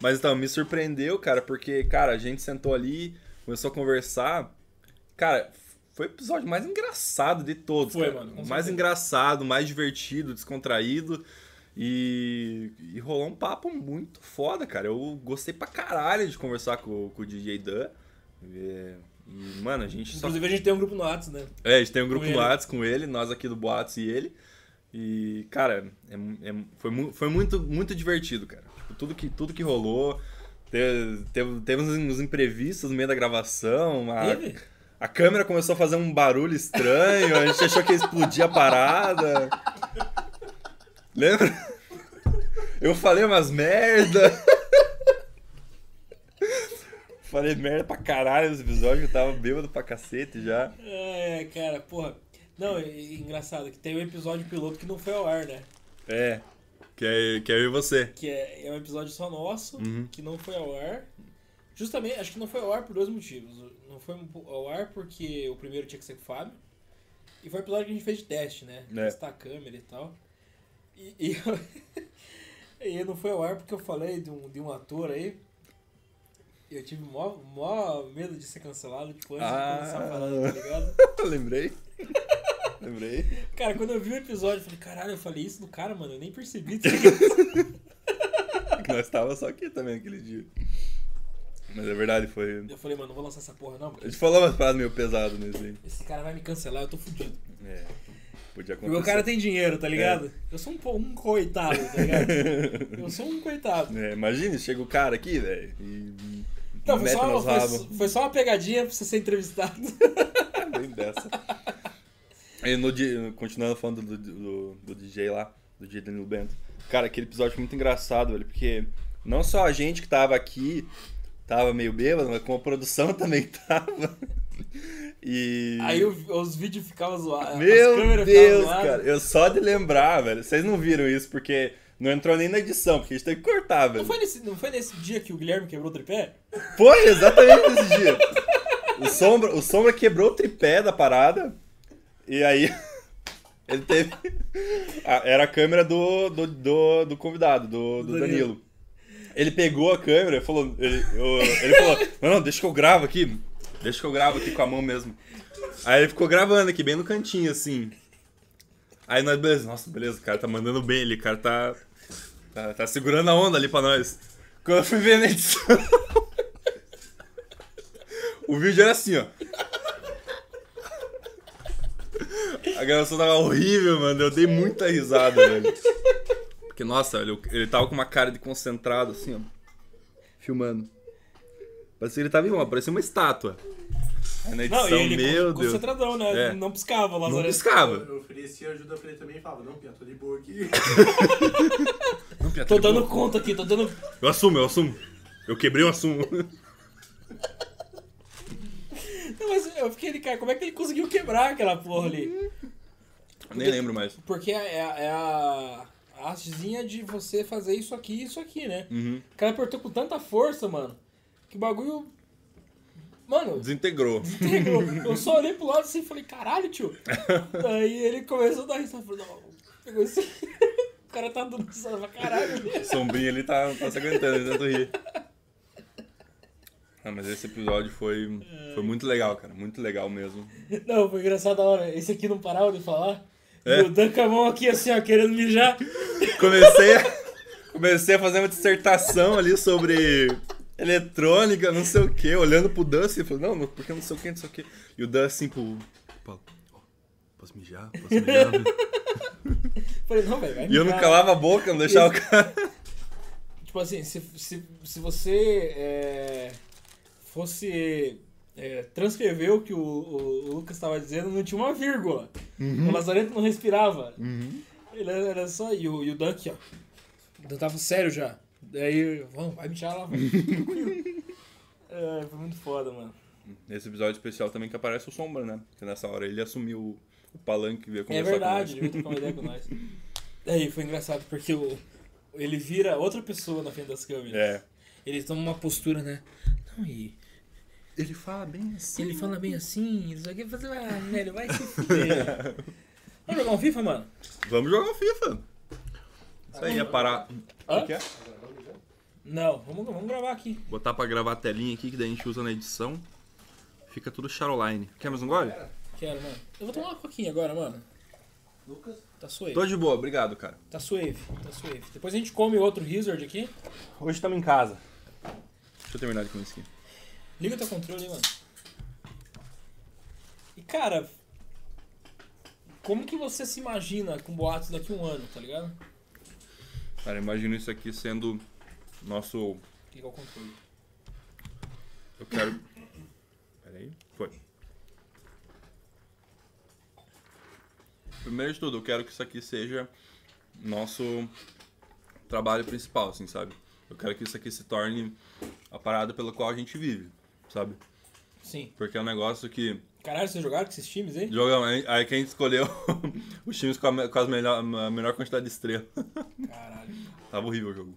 Mas então, me surpreendeu, cara, porque, cara, a gente sentou ali, começou a conversar. Cara, foi o episódio mais engraçado de todos. Foi, cara. mano, Mais engraçado, mais divertido, descontraído. E, e rolou um papo muito foda, cara. Eu gostei pra caralho de conversar com, com o DJ Dan. E, e, mano, a gente só. Inclusive a gente tem um grupo no WhatsApp, né? É, a gente tem um grupo Com no. Whats com ele, nós aqui do Boatos e ele. E, cara, é, é- foi, mu- foi muito, muito divertido, cara. Tipo, tudo que, tudo que rolou. Teve, teve, teve uns imprevistos no meio da gravação. A, Teve? a câmera começou a fazer um barulho estranho, a gente achou que ia explodir a parada. Lembra? Eu falei umas merda. falei merda pra caralho nesse episódio, eu tava bêbado pra cacete já. É, cara, porra. Não, é engraçado que tem um episódio piloto que não foi ao ar, né? É. Que é, que é eu e você. Que é, é um episódio só nosso, Uhum. que não foi ao ar. Justamente, acho que não foi ao ar por dois motivos. Não foi ao ar porque o primeiro tinha que ser com o Fábio. E foi o episódio que a gente fez de teste, né? É. Testar a câmera e tal. E, e, e não foi ao ar porque eu falei de um, de um ator aí. Eu tive mó, mó medo de ser cancelado, tipo, antes Ah. de começar a falar, tá ligado? Lembrei. Lembrei. Cara, quando eu vi o episódio, eu falei, caralho, eu falei isso do cara, mano, eu nem percebi. Que nós tava só aqui também aquele dia. Mas é verdade, foi. eu falei, mano, não vou lançar essa porra não, A porque gente falou umas paradas meio pesado nesse aí. esse cara vai me cancelar, eu tô fudido. É. Podia Porque acontecer. o cara tem dinheiro, tá ligado? Eu sou um, um coitado, tá ligado? Eu sou um coitado. É, imagine, chega o cara aqui, velho, e. Não, foi só, foi, foi só uma pegadinha pra você ser entrevistado. Bem dessa. E no, continuando falando do, do, do DJ lá, do DJ Danilo Bento. Cara, aquele episódio foi muito engraçado, velho, porque não só a gente que tava aqui tava meio bêbado, mas como a produção também tava. E. Aí os vídeos ficavam zoados. as Meu câmeras Deus, cara. Eu só de lembrar, velho. Vocês não viram isso porque não entrou nem na edição, porque a gente teve que cortar, velho. Não foi, nesse, não foi nesse dia que o Guilherme quebrou o tripé? Foi exatamente nesse dia. O Sombra, o Sombra quebrou o tripé da parada. E aí. Ele teve. Era a câmera do, do, do, do convidado, do, do Do Danilo. Danilo. Ele pegou a câmera e falou. Ele, eu- ele falou: Não, não, deixa que eu gravo aqui. Deixa que eu gravo aqui com a mão mesmo. Aí ele ficou gravando aqui, bem no cantinho, assim. Aí nós, beleza, nossa, beleza, o cara tá mandando bem ali, o cara tá. Tá, tá segurando a onda ali pra nós. Quando eu fui ver na edição. o vídeo era assim, ó. A gravação tava horrível, mano. Eu dei muita risada, velho. Porque, nossa, ele, ele tava com uma cara de concentrado, assim, ó. Filmando. Parecia que ele tava vivo, parecia uma estátua. Aí na edição, Não, e ele meu Deus. concentradão, né? É. Não piscava, o Não Lazarento. piscava. Eu ofereci ajuda pra ele também e falava, não, Pia, tô de boa aqui. Não, Pia, Tô de dando boa. conta aqui, tô dando. Eu assumo, eu assumo. Eu quebrei o assumo. Mas eu fiquei, cara, como é que ele conseguiu quebrar aquela porra ali? Nem lembro mais. Porque é, a- é a, a hastezinha de você fazer isso aqui e isso aqui, né? Uhum. O cara apertou com tanta força, mano, que o bagulho. Mano, Desintegrou. pegou. eu só olhei pro lado assim e falei, caralho, tio. Aí ele começou a dar risada. Falei, não, pegou esse. o cara tá dando risada pra caralho. Sombrinha ali tá, tá se aguentando de tanto rir. Ah, mas esse episódio foi, foi muito legal, cara. Muito legal mesmo. Não, foi engraçado a hora. Esse aqui não parava de falar. É. E o Dan com a mão aqui assim, ó, querendo mijar. Comecei a, comecei a fazer uma dissertação ali sobre eletrônica, não sei o que, olhando pro Dan assim, falei, não, não, porque não sei o que, não sei o que. E o Dan assim pro Paulo, posso mijar? Posso mijar? Falei, não, velho, vai e eu não mijar. calava a boca, não deixava o cara. Tipo assim, se, se, se você é, fosse é, transcrever o que o, o, o Lucas estava dizendo, não tinha uma vírgula. O Lazarento não respirava. Ele era só. E o, e o Dan aqui, ó. O Dan tava sério já. Daí, vamos, vai mijar lá, mano. é, foi muito foda, mano. Nesse episódio especial também que aparece o Sombra, né? Porque nessa hora ele assumiu o, o palanque e veio É conversar verdade, com ele veio trocar uma ideia com nós. Daí foi engraçado, porque o, ele vira outra pessoa na frente das câmeras. É. Ele toma uma postura, né? Não, e Ele fala bem assim. ele fala bem assim, isso aqui, fazer, ah, velho, vai se fuder. Vamos jogar um FIFA, mano? Vamos jogar FIFA. Isso aí, é parar. Hã? O que é? Não, vamos, vamos gravar aqui. Botar pra gravar a telinha aqui, que daí a gente usa na edição. Fica tudo Charoline. Quer mais um gole? Quero, mano. Eu vou tomar uma coquinha agora, mano. Lucas? Tá suave. Tô de boa, obrigado, cara. Tá suave, tá suave. Depois a gente come outro Wizard aqui. Hoje estamos em casa. Deixa eu terminar de comer isso aqui. Liga teu controle mano. E cara, como que você se imagina com boatos daqui a um ano, tá ligado? Cara, imagino isso aqui sendo nosso. É o controle? Eu quero. Pera aí. Foi. Primeiro de tudo, eu quero que isso aqui seja nosso trabalho principal, assim, sabe? Eu quero que isso aqui se torne a parada pela qual a gente vive, sabe? Sim. Porque é um negócio que. Caralho, vocês jogaram com esses times, hein? Jogamos, aí- aí que a gente escolheu os times com a, com as melhor, a menor quantidade de estrela. Caralho. Tava horrível o jogo.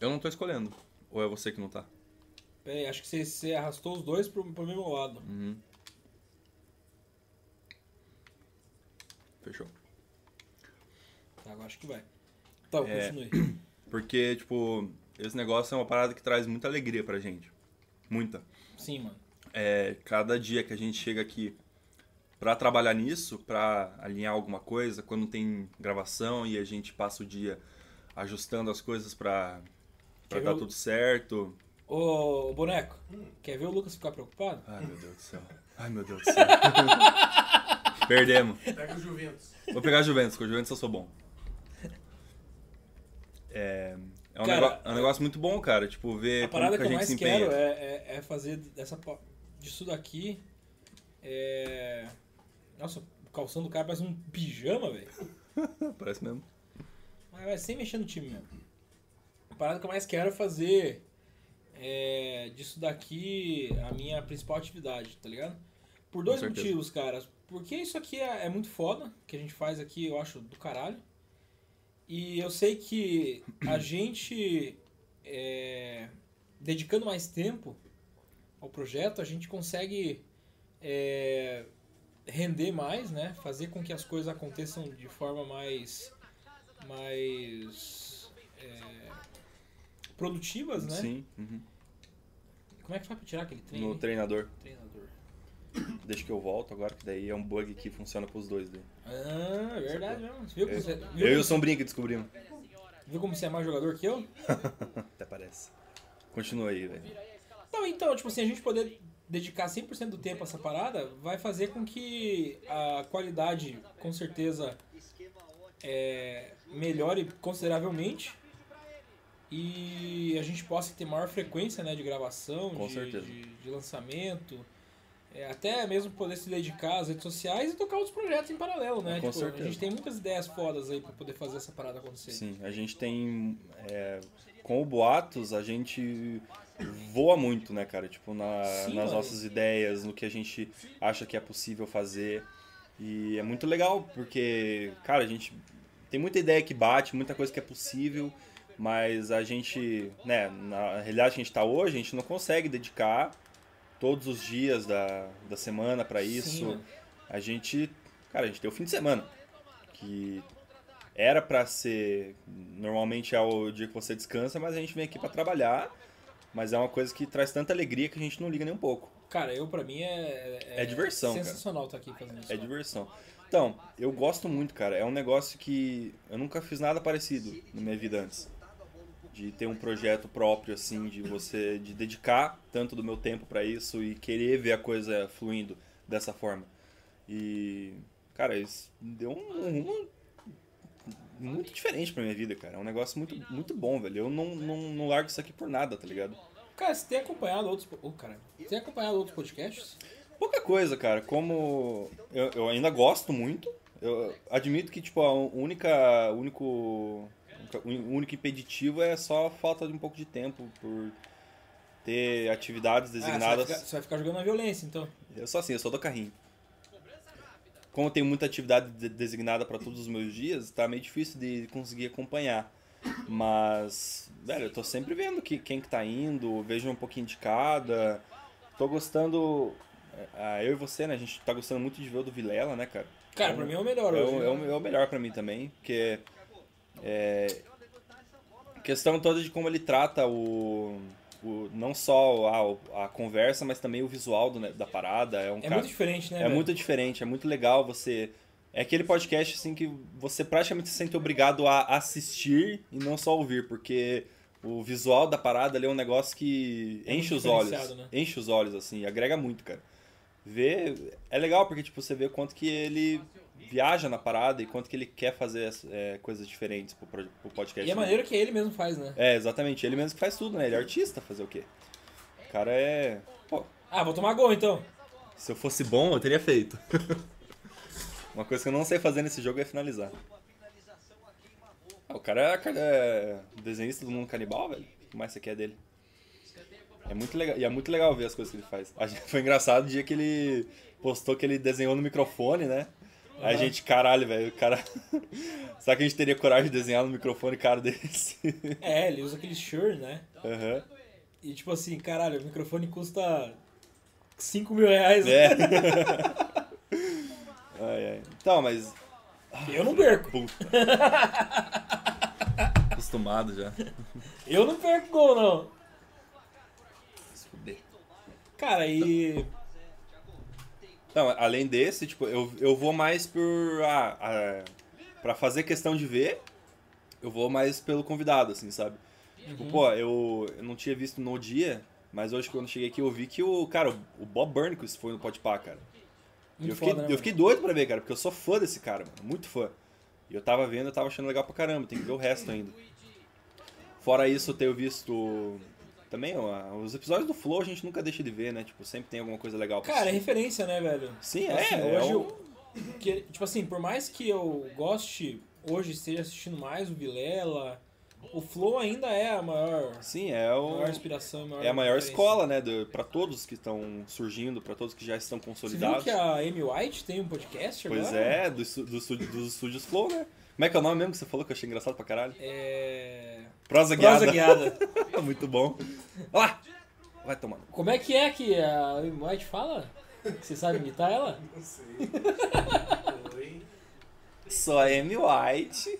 Eu não tô escolhendo. Ou é você que não tá? Pera aí, acho que você, você arrastou os dois pro, pro mesmo lado. Uhum. Fechou. Tá, agora acho que vai. Então, É. continue. Porque, tipo, esse negócio é uma parada que traz muita alegria pra gente. Muita. Sim, mano. É, cada dia que a gente chega aqui pra trabalhar nisso, pra alinhar alguma coisa, quando tem gravação e a gente passa o dia ajustando as coisas pra, pra Quer dar o- tudo certo. Ô, boneco, quer ver o Lucas ficar preocupado? Ai, meu Deus do céu. Ai, meu Deus do céu. Perdemos. Pega o Juventus. Vou pegar a Juventus, com a Juventus eu sou bom. É, um, Cara, negócio, é um negócio muito bom, cara. Tipo, ver A parada que a eu gente se mais quero é, é, é fazer dessa, disso daqui. É... Nossa, o calção do cara parece um pijama, velho. Parece mesmo. Mas vai sem mexer no time mesmo. A parada que eu mais quero é fazer é, disso daqui a minha principal atividade, tá ligado? Por dois motivos, cara. Porque isso aqui é, é muito foda, que a gente faz aqui, eu acho, do caralho. E eu sei que a gente, é, dedicando mais tempo ao projeto, a gente consegue é, render mais, né? Fazer com que as coisas aconteçam de forma mais mais é, produtivas, né? Sim. uhum. Como é que faz pra tirar aquele trem? No treinador. Treinador. Deixa que eu volto agora, que daí é um bug que funciona pros dois. Daí. Ah, é verdade mesmo. Viu, como Eu, você, viu, eu e o Sombrinha que descobrimos. viu como você é mais jogador que eu? Até parece. Continua aí, velho. Não, então, tipo assim, a gente poder dedicar 100% do tempo a essa parada vai fazer com que a qualidade, com certeza, é, melhore consideravelmente e a gente possa ter maior frequência né, de gravação, Com de, certeza. de, de lançamento, é, até mesmo poder se dedicar às redes sociais e tocar outros projetos em paralelo, né? Com Tipo, certeza. A gente tem muitas ideias fodas aí pra poder fazer essa parada acontecer. Sim, a gente tem. é, com o Boatos, a gente voa muito, né, cara? Tipo, na- Sim, nas mano. nossas ideias, no que a gente acha que é possível fazer. E é muito legal, porque, cara, a gente tem muita ideia que bate, muita coisa que é possível, mas a gente, né, na realidade que a gente tá hoje, a gente não consegue dedicar todos os dias da, da semana pra Sim, isso. mano. a gente, cara, a gente tem o fim de semana, que era pra ser, normalmente é o dia que você descansa, mas a gente vem aqui pra trabalhar, mas é uma coisa que traz tanta alegria que a gente não liga nem um pouco. Cara, eu pra mim é, É diversão, cara. sensacional estar aqui fazendo isso. É diversão. Então, eu gosto muito, cara. É um negócio que eu nunca fiz nada parecido na minha vida antes. De ter um projeto próprio, assim, de você, de dedicar tanto do meu tempo pra isso e querer ver a coisa fluindo dessa forma. E, cara, isso deu um rumo muito diferente pra minha vida, cara. É um negócio muito, muito bom, velho. Eu não, não, não largo isso aqui por nada, tá ligado? Cara, você tem acompanhado outros. Ô, cara, você tem acompanhado outros podcasts? Pouca coisa, cara. Como eu, eu ainda gosto muito, eu admito que tipo a única, único, o único impeditivo é só falta de um pouco de tempo por ter atividades Ah, você, vai designadas. ficar, você vai ficar jogando na violência, então. Eu sou assim, eu sou do carrinho. Como eu tenho muita atividade de- designada para todos os meus dias, tá meio difícil de conseguir acompanhar. Mas, velho, eu tô sempre vendo que, quem que tá indo, vejo um pouquinho de cada. Tô gostando. ah, eu e você, né? A gente tá gostando muito de ver o do Vilela, né, cara? Cara, É um- pra mim é o melhor é hoje. é, o, é o melhor pra mim também, porque é, questão toda de como ele trata o, o não só a, a conversa, mas também o visual do, né, da parada. É um É cara, muito diferente, né? é velho? muito diferente, é muito legal você é aquele podcast assim que você praticamente se sente obrigado a assistir e não só ouvir, porque o visual da parada ali é um negócio que É enche os olhos, né? enche os olhos assim, agrega muito, cara. Ver é legal porque tipo você vê quanto que ele viaja na parada e quanto que ele quer fazer é, coisas diferentes pro, pro podcast. E é maneiro que ele mesmo faz, né? É, exatamente, ele mesmo que faz tudo, né? Ele é artista, fazer o quê? O cara é, pô, Ah, vou tomar gol então. se eu fosse bom, eu teria feito. Uma coisa que eu não sei fazer nesse jogo é finalizar. Ah, o cara é, é desenhista do mundo canibal, velho. O que mais você quer dele? É muito legal, e é muito legal ver as coisas que ele faz. Gente- foi engraçado o dia que ele postou que ele desenhou no microfone, né? Aí a gente, caralho, velho, o cara. Será que a gente teria coragem de desenhar no microfone cara desse? É, ele usa aquele Shure, né? Aham. E tipo assim, caralho, o microfone custa 5 mil reais. É. ai, ai. Então, mas. Eu não perco. Puta. Acostumado já. Eu não perco gol, não. Se fuder. Cara, e. Não, além desse, tipo, eu, eu vou mais por. Ah, ah, pra fazer questão de ver, eu vou mais pelo convidado, assim, sabe? Tipo, pô, eu, eu não tinha visto no dia, mas hoje quando cheguei aqui eu vi que o. Cara, o Bob Burnquist foi no Podpah, cara. Muito eu fiquei, foda, né, eu fiquei doido pra ver, cara, porque eu sou fã desse cara, mano. Muito fã. E eu tava vendo, eu tava achando legal pra caramba, tem que ver o resto ainda. Fora isso, eu tenho visto. Também, ó, os episódios do Flow a gente nunca deixa de ver, né? Tipo, sempre tem alguma coisa legal pra Cara, é referência, né, velho? Sim, Tipo é. assim, é hoje o- eu- que- tipo assim, por mais que eu goste, hoje esteja assistindo mais o Vilela, o Flow ainda é a maior, Sim, é, a o, maior inspiração. é a maior escola, né? Pra todos que estão surgindo, pra todos que já estão Você viu consolidados. que a Amy White tem um podcast Pois agora? é, do, do, dos estúdios Flow, né? Como é que é o nome mesmo que você falou que eu achei engraçado pra caralho? É. Prosa Guiada. Prosa guiada. Muito bom. Olha lá! Vai tomando. Como é que é que a Amy White fala? Que Você sabe imitar ela? Não sei. Oi. A Amy White.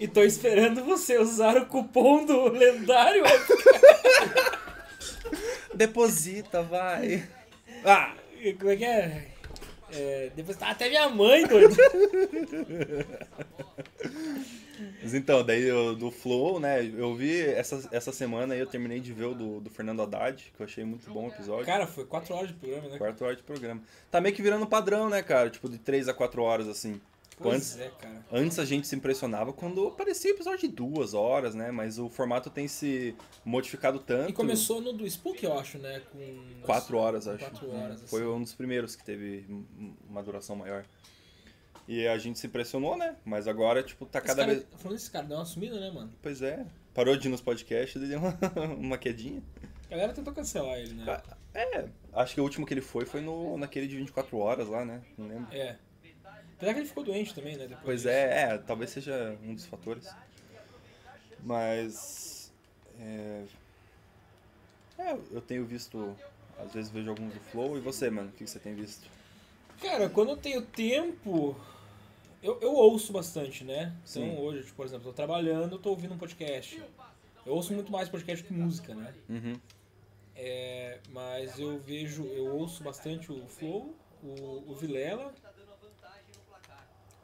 E tô esperando você usar o cupom do lendário. Deposita, vai. Ah! Como é que é? É, depois tá até minha mãe, doido. Mas então, daí eu, do Flow, né? Eu vi essa, essa semana aí, eu terminei de ver o do, do Fernando Haddad, que eu achei muito bom o episódio. Cara, foi 4 horas de programa, né? Quarto hora de programa. Tá meio que virando padrão, né, cara? Tipo, de 3 a 4 horas, assim. Tipo, antes, Pois é, cara. antes a gente se impressionava quando aparecia episódio de duas horas, né? Mas o formato tem se modificado tanto. E começou no do Spook, eu acho, né? Com 4 horas, acho. Quatro horas, Foi assim. um dos primeiros que teve um- uma duração maior. E a gente se impressionou, né? Mas agora, tipo, tá Esse cada cara, vez. Falando desse cara, deu uma sumida, né, mano? Pois é. Parou de ir nos podcasts e deu uma, uma quedinha. A galera tentou cancelar ele, né? É, acho que o último que ele foi foi no, naquele de 24 horas lá, né? Não lembro. É. Apesar que ele ficou doente também, né? Depois Pois disso. é, é, talvez seja um dos fatores. Mas. É, é, eu tenho visto. Às vezes vejo alguns do Flow. E você, mano? O que você tem visto? Cara, quando eu tenho tempo, eu, eu ouço bastante, né? Então Sim. hoje, tipo, por exemplo, tô trabalhando, eu tô ouvindo um podcast. Eu ouço muito mais podcast que música, né? Uhum. É, mas eu vejo, eu ouço bastante o Flow, o, o Vilela.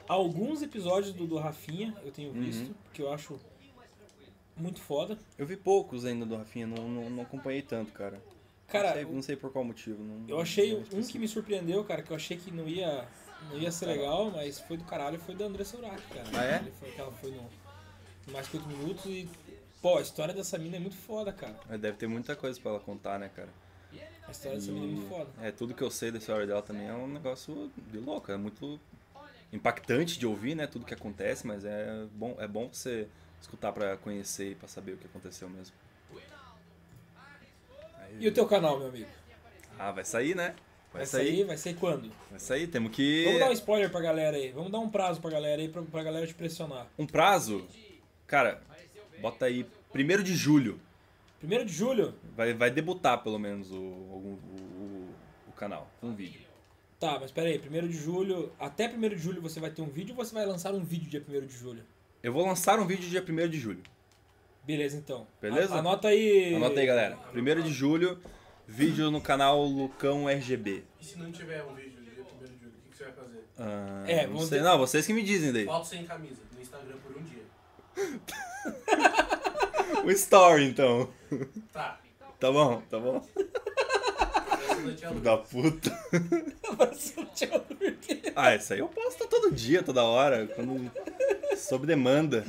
Alguns episódios do, do Rafinha eu tenho Uhum. visto, que eu acho muito foda. Eu vi poucos ainda do Rafinha, não, não, não acompanhei tanto, cara. Cara, não, sei, não sei por qual motivo. Não, Eu achei não um que me surpreendeu, cara, que eu achei que não ia, não ia ser legal, mas foi do caralho, foi da Andressa Urach, cara. Ah, é? Ele foi, ela foi no no mais que 8 minutos e, pô, a história dessa mina é muito foda, cara. Mas Deve ter muita coisa pra ela contar, né, cara? A história dessa mina é muito foda. É, tudo que eu sei da história dela também é um negócio de louco, é muito impactante de ouvir, né, tudo que acontece, mas é bom, é bom você escutar pra conhecer e pra saber o que aconteceu mesmo. Aí- E o teu canal, meu amigo? Ah, vai sair, né? Vai, Vai sair. sair? Vai sair quando? Vai sair, temos que... Vamos dar um spoiler pra galera aí. Vamos dar um prazo pra galera aí, pra, pra galera te pressionar. Um prazo? Cara, bota aí, 1 de julho, Primeiro de julho? vai, vai debutar pelo menos o, o, o, o canal, um vídeo. Tá, mas pera aí. Primeiro de julho... Até primeiro de julho você vai ter um vídeo ou você vai lançar um vídeo dia primeiro de julho? Eu vou lançar um vídeo dia 1 de julho. Beleza, então. Beleza? A- anota aí... Anota aí, galera. 1 de julho, vídeo no canal Lucão RGB. E se não tiver um vídeo dia 1 de julho, o que, que você vai fazer? Ah, É, não, sei, ter- não, vocês que me dizem daí. Foto sem camisa no Instagram por um dia. O story, então. Tá. Tá bom, tá bom. Filho da puta. Ah, isso aí eu posto todo dia, toda hora. Quando... Sob demanda.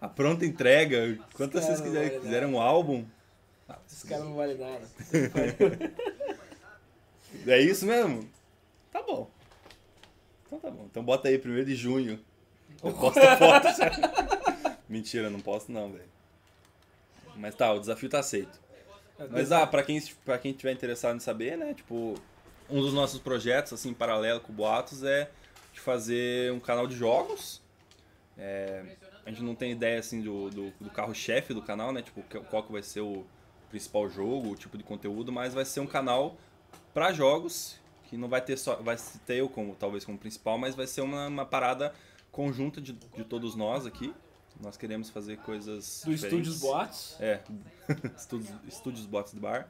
A pronta entrega. Quantas vocês não quiserem, quiserem um álbum? Esse cara não vale nada. É isso mesmo? Tá bom. Então tá bom. Então bota aí, 1 de junho. Eu posto a foto. Mentira, não posto não, velho. Mas tá, o desafio tá aceito. Mas ah, pra quem, pra quem tiver interessado em saber, né, tipo, um dos nossos projetos, assim, em paralelo com o Boatos é de fazer um canal de jogos. É, a gente não tem ideia, assim, do, do, do carro-chefe do canal, né, tipo, qual que vai ser o principal jogo, o tipo de conteúdo, mas vai ser um canal pra jogos, que não vai ter só, vai ter eu como, talvez como principal, mas vai ser uma, uma parada conjunta de, de todos nós aqui. Nós queremos fazer coisas Do. Estúdios Boatos. É, estúdios, estúdios Bots do Bar.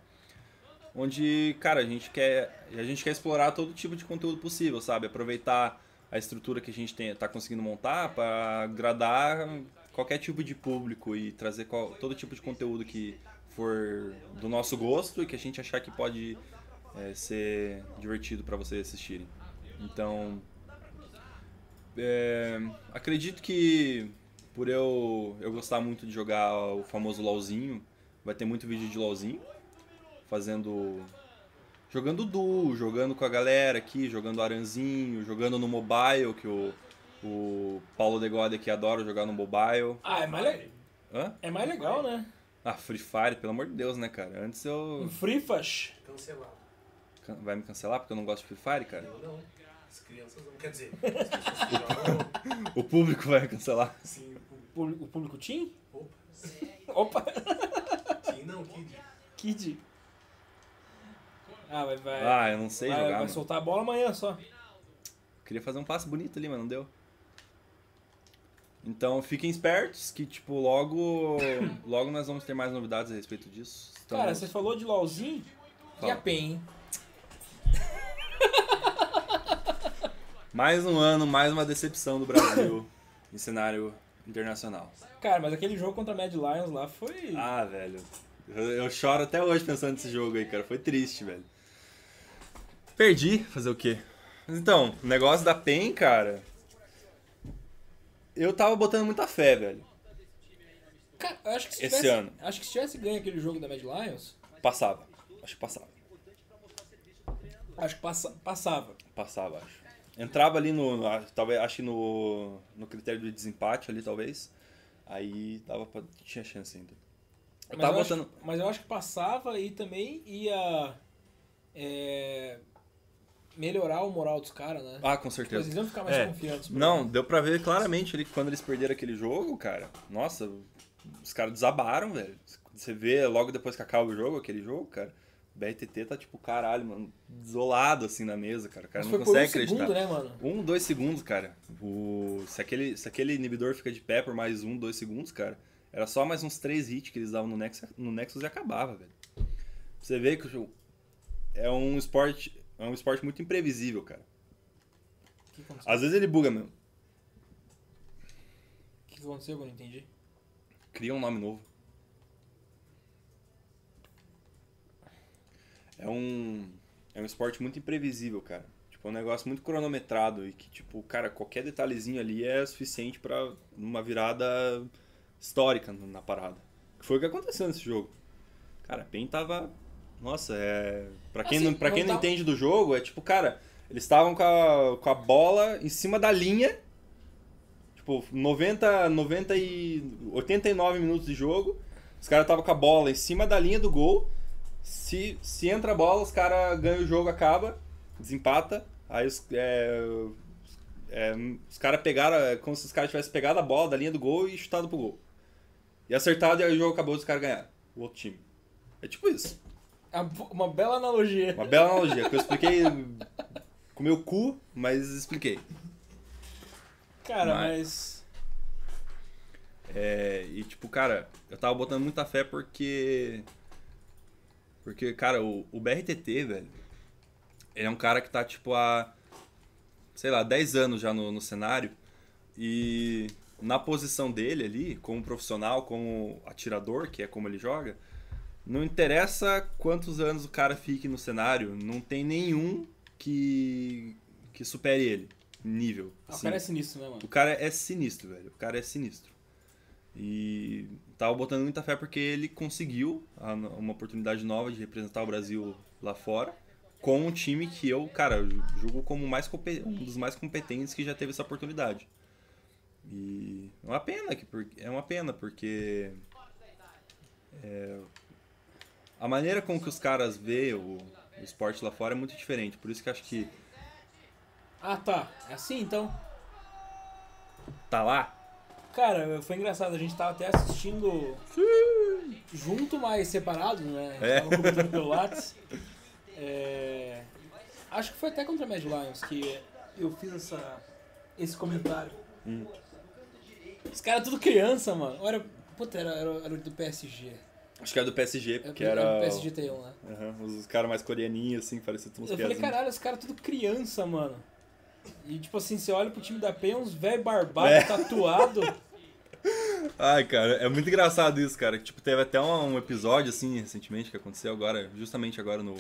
Onde, cara, a gente quer a gente quer explorar todo tipo de conteúdo possível, sabe? Aproveitar a estrutura que a gente tem, tá conseguindo montar para agradar qualquer tipo de público e trazer qual- todo tipo de conteúdo que for do nosso gosto e que a gente achar que pode é, ser divertido para vocês assistirem. Então, é, acredito que por eu, eu gostar muito de jogar o famoso LOLzinho, vai ter muito vídeo de LOLzinho, fazendo. Jogando duo, jogando com a galera aqui, jogando aranzinho, jogando no mobile, que o, o Paulo Degode aqui adora jogar no mobile. Ah, é mais, le- Hã? é mais legal, né? Ah, Free Fire, pelo amor de Deus, né, cara? Antes eu. Um Frifas. Cancelado. Can- Vai me cancelar porque eu não gosto de Free Fire, cara? Eu não. As crianças não. Quer dizer, as pessoas que jogam. O público vai me cancelar. Sim, o Público- Team? Opa. Opa! Sim, não, Kid. Kid. Ah, vai, vai. Ah, eu não sei vai, jogar, vai mano. soltar a bola amanhã só. Queria fazer um passe bonito ali, mas não deu. Então fiquem espertos que, tipo, logo. logo nós vamos ter mais novidades a respeito disso. Estamos- Cara, você falou de LOLzinho e Fala. a PEN, hein? Mais um ano, mais uma decepção do Brasil em cenário internacional. Cara, mas aquele jogo contra a Mad Lions lá foi. Ah, velho. Eu, eu choro até hoje pensando nesse jogo aí, cara. Foi triste, velho. Perdi, fazer o quê? Mas Então, o negócio da PEN, cara. Eu tava botando muita fé, velho. Cara, acho que se Esse tivesse, ano. Acho que se tivesse ganho aquele jogo da Mad Lions, Passava. Acho que passava. acho que passa, passava. Passava, acho. Entrava ali no. talvez, acho que no, no critério de desempate ali, talvez. Aí dava pra, tinha chance ainda. Eu Mas tava eu, acho, botando. mas eu acho que passava e também ia é, melhorar o moral dos caras, né? Ah, com Eles certeza. iam ficar mais É. confiantes. Não, deu pra ver claramente ali que quando eles perderam aquele jogo, cara. Nossa, os caras desabaram, velho. Você vê logo depois que acaba o jogo, aquele jogo, cara. BRTT tá tipo, caralho, mano, desolado assim na mesa, cara. O cara Mas não foi por um consegue acreditar. segundo, né, mano? Um, dois segundos, cara. O... Se, aquele, se aquele inibidor fica de pé por mais um, dois segundos, cara, era só mais uns três hits que eles davam no Nexus, no Nexus e acabava, velho. Você vê que é um esporte. É um esporte muito imprevisível, cara. Que? Às vezes ele buga mesmo. O que aconteceu que eu não entendi? Cria um nome novo. É um. É um esporte muito imprevisível, cara. Tipo, é um negócio muito cronometrado e que, tipo, cara, qualquer detalhezinho ali é suficiente pra uma virada histórica na parada. Que foi o que aconteceu nesse jogo. Cara, PEN tava. Nossa, é. Pra quem, Assim, não, pra quem não não tá- entende do jogo, é tipo, cara, eles estavam com a, com a bola em cima da linha. Tipo, 90, 90 e 89 minutos de jogo. Os caras estavam com a bola em cima da linha do gol. Se, se entra a bola, os caras ganham o jogo, acaba, desempata. Aí os, é, é, os caras pegaram, é como se os caras tivessem pegado a bola da linha do gol e chutado pro gol. E acertado e aí o jogo acabou e os caras ganharam. O outro time. É tipo isso. Ah, Uma bela analogia. Uma bela analogia, que eu expliquei com meu cu, mas expliquei. Cara, Mas- mas. É, e tipo, cara, eu tava botando muita fé porque. Porque, cara, o, o BRTT, velho, ele é um cara que tá, tipo, há. Sei lá, 10 anos já no, no cenário. E na posição dele ali, como profissional, como atirador, que é como ele joga, não interessa quantos anos o cara fique no cenário, não tem nenhum que, que supere ele, nível. Ah, o assim. cara é sinistro, né, mano? O cara é sinistro, velho. O cara é sinistro. E tava botando muita fé porque ele conseguiu uma oportunidade nova de representar o Brasil lá fora, com um time que eu, cara, julgo como mais, um dos mais competentes que já teve essa oportunidade. E é uma pena, que, é uma pena, porque é, a maneira com que os caras veem o, o esporte lá fora é muito diferente. Por isso que acho que Ah, tá. É assim então. tá lá, Cara, foi engraçado, a gente tava até assistindo junto, mas separado, né? A gente É. tava comentando pelo Lattes. É, Acho que foi até contra a Mad Lions que eu fiz essa... esse comentário. Hum. Os caras tudo criança, mano. Olha, puta, era, era, era do PSG. acho que era do PSG, Era, porque era era do PSG T1, né? Aham, os caras mais coreaninhos, assim, pareciam uns Eu falei, caralho, os caras tudo criança, mano. E tipo assim, você olha pro time da PEN, uns velho barbado, É. tatuado. Ai, cara, é muito engraçado isso, cara. Tipo, teve até um, episódio, assim, recentemente, que aconteceu agora, justamente agora no,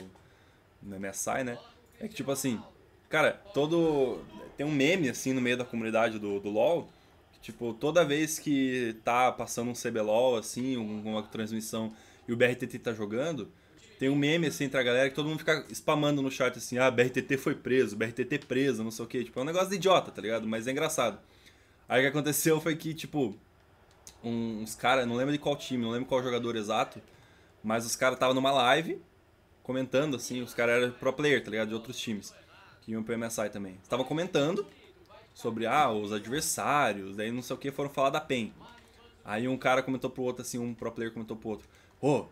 no MSI, né? É que, tipo assim, cara, todo... Tem um meme, assim, no meio da comunidade do, do LoL, que, tipo, toda vez que tá passando um CBLOL, assim, um- uma transmissão, e o BRTT tá jogando, tem um meme, assim, entre a galera, que todo mundo fica spamando no chat, assim, ah, BRTT foi preso, BRTT preso, não sei o quê. Tipo, é um negócio de idiota, tá ligado? Mas é engraçado. Aí o que aconteceu foi que, tipo, uns caras, não lembro de qual time, não lembro qual jogador exato, mas os caras estavam numa live comentando, assim, os caras eram pro player, tá ligado? De outros times, que iam pro MSI também. Estavam comentando sobre, ah, os adversários, daí não sei o que, foram falar da PEN. Aí um cara comentou pro outro, assim, um pro player comentou pro outro, ô,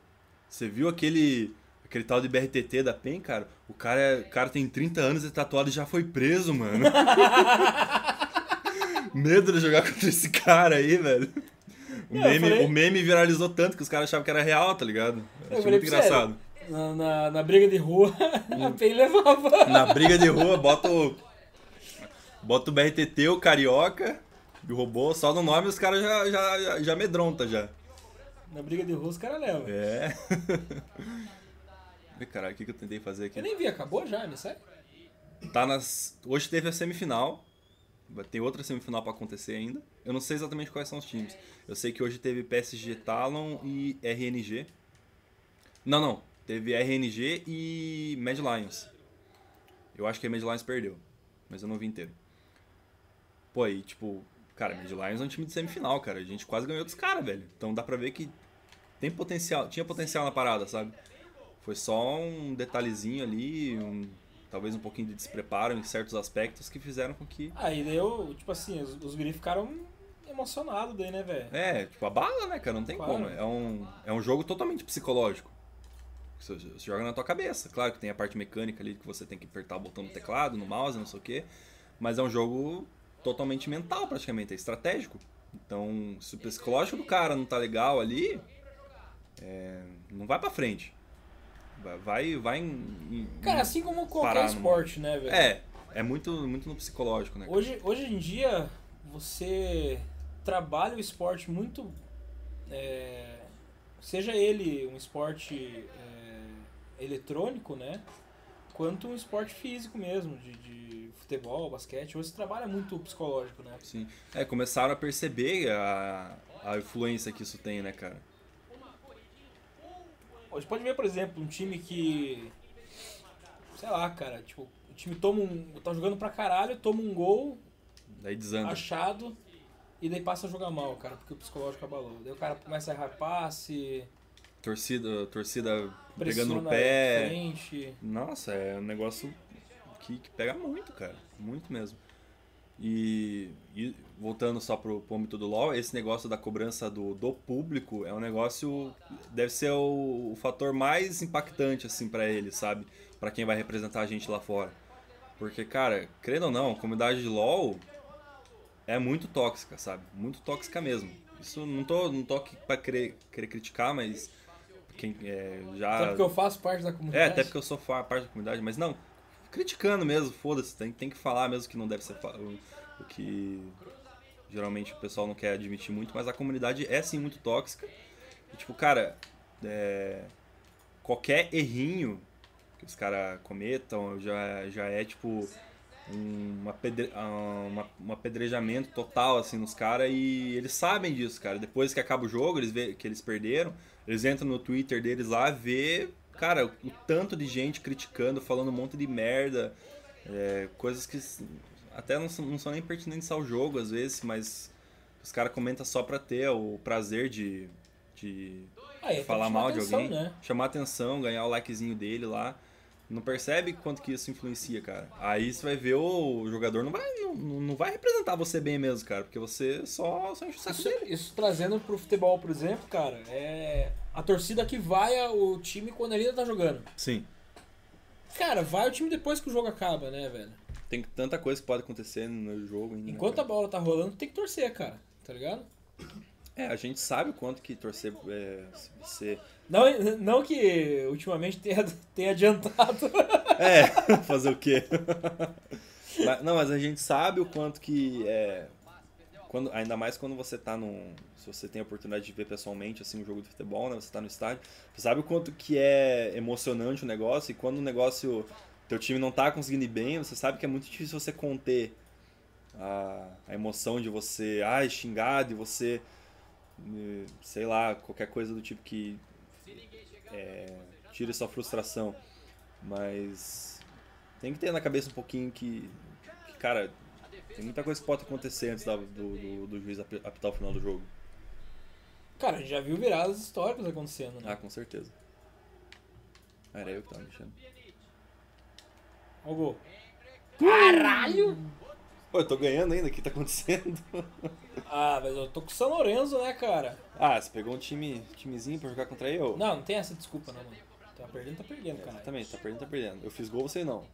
você viu aquele... Aquele tal de BRTT da PEN, cara? O cara, é- o cara tem 30 anos e é tatuado e já foi preso, mano. Medo de jogar contra esse cara aí, velho. O, Não, meme, falei- o meme viralizou tanto que os caras achavam que era real, tá ligado? Eu Achei muito engraçado. Na, na, na briga de rua, a PEN levava. Na briga de rua, bota o. Bota o BRTT, o Carioca o robô, só no nome os caras já, já, já, já amedronta já. Na briga de rua os caras levam. É. Ai, Caralho, o que, que eu tentei fazer aqui? Eu nem vi, acabou já, me sai? Tá nas. Hoje teve a semifinal. Ter outra semifinal pra acontecer ainda. Eu não sei exatamente quais são os times. Eu sei que hoje teve PSG Talon e RNG. Não, não. Teve RNG e Mad Lions. Eu acho que a Mad Lions perdeu. Mas eu não vi inteiro. Pô, aí, tipo, cara, Mad Lions é um time de semifinal, cara. A gente quase ganhou dos caras, velho. Então dá pra ver que tem potencial, tinha potencial na parada, sabe? Foi só um detalhezinho ali, um- talvez um pouquinho de despreparo em certos aspectos que fizeram com que. Aí daí eu, tipo assim, os, os guris ficaram emocionados daí, né, velho? É, tipo, a bala, né, cara? Não tem Claro. como. É um, é um jogo totalmente psicológico. Você, você joga na tua cabeça. Claro que tem a parte mecânica ali que você tem que apertar o botão no teclado, no mouse, não sei o quê. Mas é um jogo totalmente mental, praticamente. É estratégico. Então, se o psicológico do cara não tá legal ali, é, não vai pra frente. Vai, vai, em, Cara, assim como qualquer esporte, né, velho? É, é muito, muito no psicológico, né? cara? Hoje, hoje em dia, você trabalha o esporte muito. é, seja ele um esporte é, eletrônico, né? Quanto um esporte físico mesmo, de, de futebol, basquete. Hoje você trabalha muito o psicológico, né? Sim. É, começaram a perceber a, a influência que isso tem, né, cara? Hoje pode ver, por exemplo, um time que. Sei lá, cara, tipo, o time toma um. tá jogando pra caralho, toma um gol Daí desanda. achado e daí passa a jogar mal, cara, porque o psicológico abalou. Daí o cara começa a errar passe, Torcida, torcida pegando no pé. frente. Nossa, é um negócio que, que pega muito, cara. Muito mesmo. E, e voltando só pro, pro âmbito do LoL, esse negócio da cobrança do, do público é um negócio. Deve ser o, o fator mais impactante, assim, pra ele, sabe? Pra quem vai representar a gente lá fora. Porque, cara, crendo ou não, a comunidade de LoL é muito tóxica, sabe? Muito tóxica mesmo. Isso não tô, não tô aqui pra querer, querer criticar, mas. Quem é, já. Até porque eu faço parte da É, comunidade. até porque eu sou parte da comunidade, mas não, criticando mesmo, foda-se, tem, tem que falar mesmo que não deve ser o que geralmente o pessoal não quer admitir muito, mas a comunidade é sim muito tóxica. E, tipo, cara, é, qualquer errinho que os caras cometam já, já é tipo um, uma pedre, ah, uma, um apedrejamento total assim nos caras e eles sabem disso, cara. Depois que acaba o jogo, eles vê que eles perderam, eles entram no Twitter deles lá, vê cara, o tanto de gente criticando, falando um monte de merda, é, coisas que s- até não são, não são nem pertinentes ao jogo às vezes, mas os caras comentam só pra ter o prazer de, de Ah, é, falar mal atenção, de alguém, Né? chamar atenção, ganhar o likezinho dele lá. Não percebe quanto que isso influencia, cara. Aí você vai ver o jogador não vai, não, não vai representar você bem mesmo, cara, porque você só, só enche o saco Isso, dele. isso trazendo pro futebol, por exemplo, cara, é a torcida que vai ao time quando ele ainda tá jogando. Sim. Cara, vai o time depois que o jogo acaba, né, velho? Tem tanta coisa que pode acontecer no jogo ainda. né, Enquanto a bola tá rolando, tem que torcer, cara. Tá ligado? É, a gente sabe o quanto que torcer é, você. Não, não que ultimamente tenha, tenha adiantado. É, fazer o quê? Mas- não, mas a gente sabe o quanto que é. Quando, ainda mais quando você tá num. Se você tem a oportunidade de ver pessoalmente assim um jogo de futebol, né? Você tá no estádio, você sabe o quanto que é emocionante o negócio e quando o negócio. Teu time não tá conseguindo ir bem, você sabe que é muito difícil você conter a, a emoção de você, ai, xingar, de você. eh, Sei lá, qualquer coisa do tipo que. É, tire sua frustração. Mas tem que ter na cabeça um pouquinho que, que, cara, tem muita coisa que pode acontecer antes da- do, do, do juiz api- apitar o final do jogo. Cara, a gente já viu viradas históricas acontecendo, né? Ah, com certeza. Ah, Era eu que tava mexendo. Ó o gol. Caralho! Pô, eu tô ganhando ainda, o que tá acontecendo? Ah, mas eu tô com o São Lourenço, né, cara? Ah, você pegou um time, timezinho pra jogar contra eu? Não, não tem essa desculpa, não, mano. Tá perdendo, tá perdendo, cara. Exatamente, tá perdendo, tá perdendo. Eu fiz gol, você não.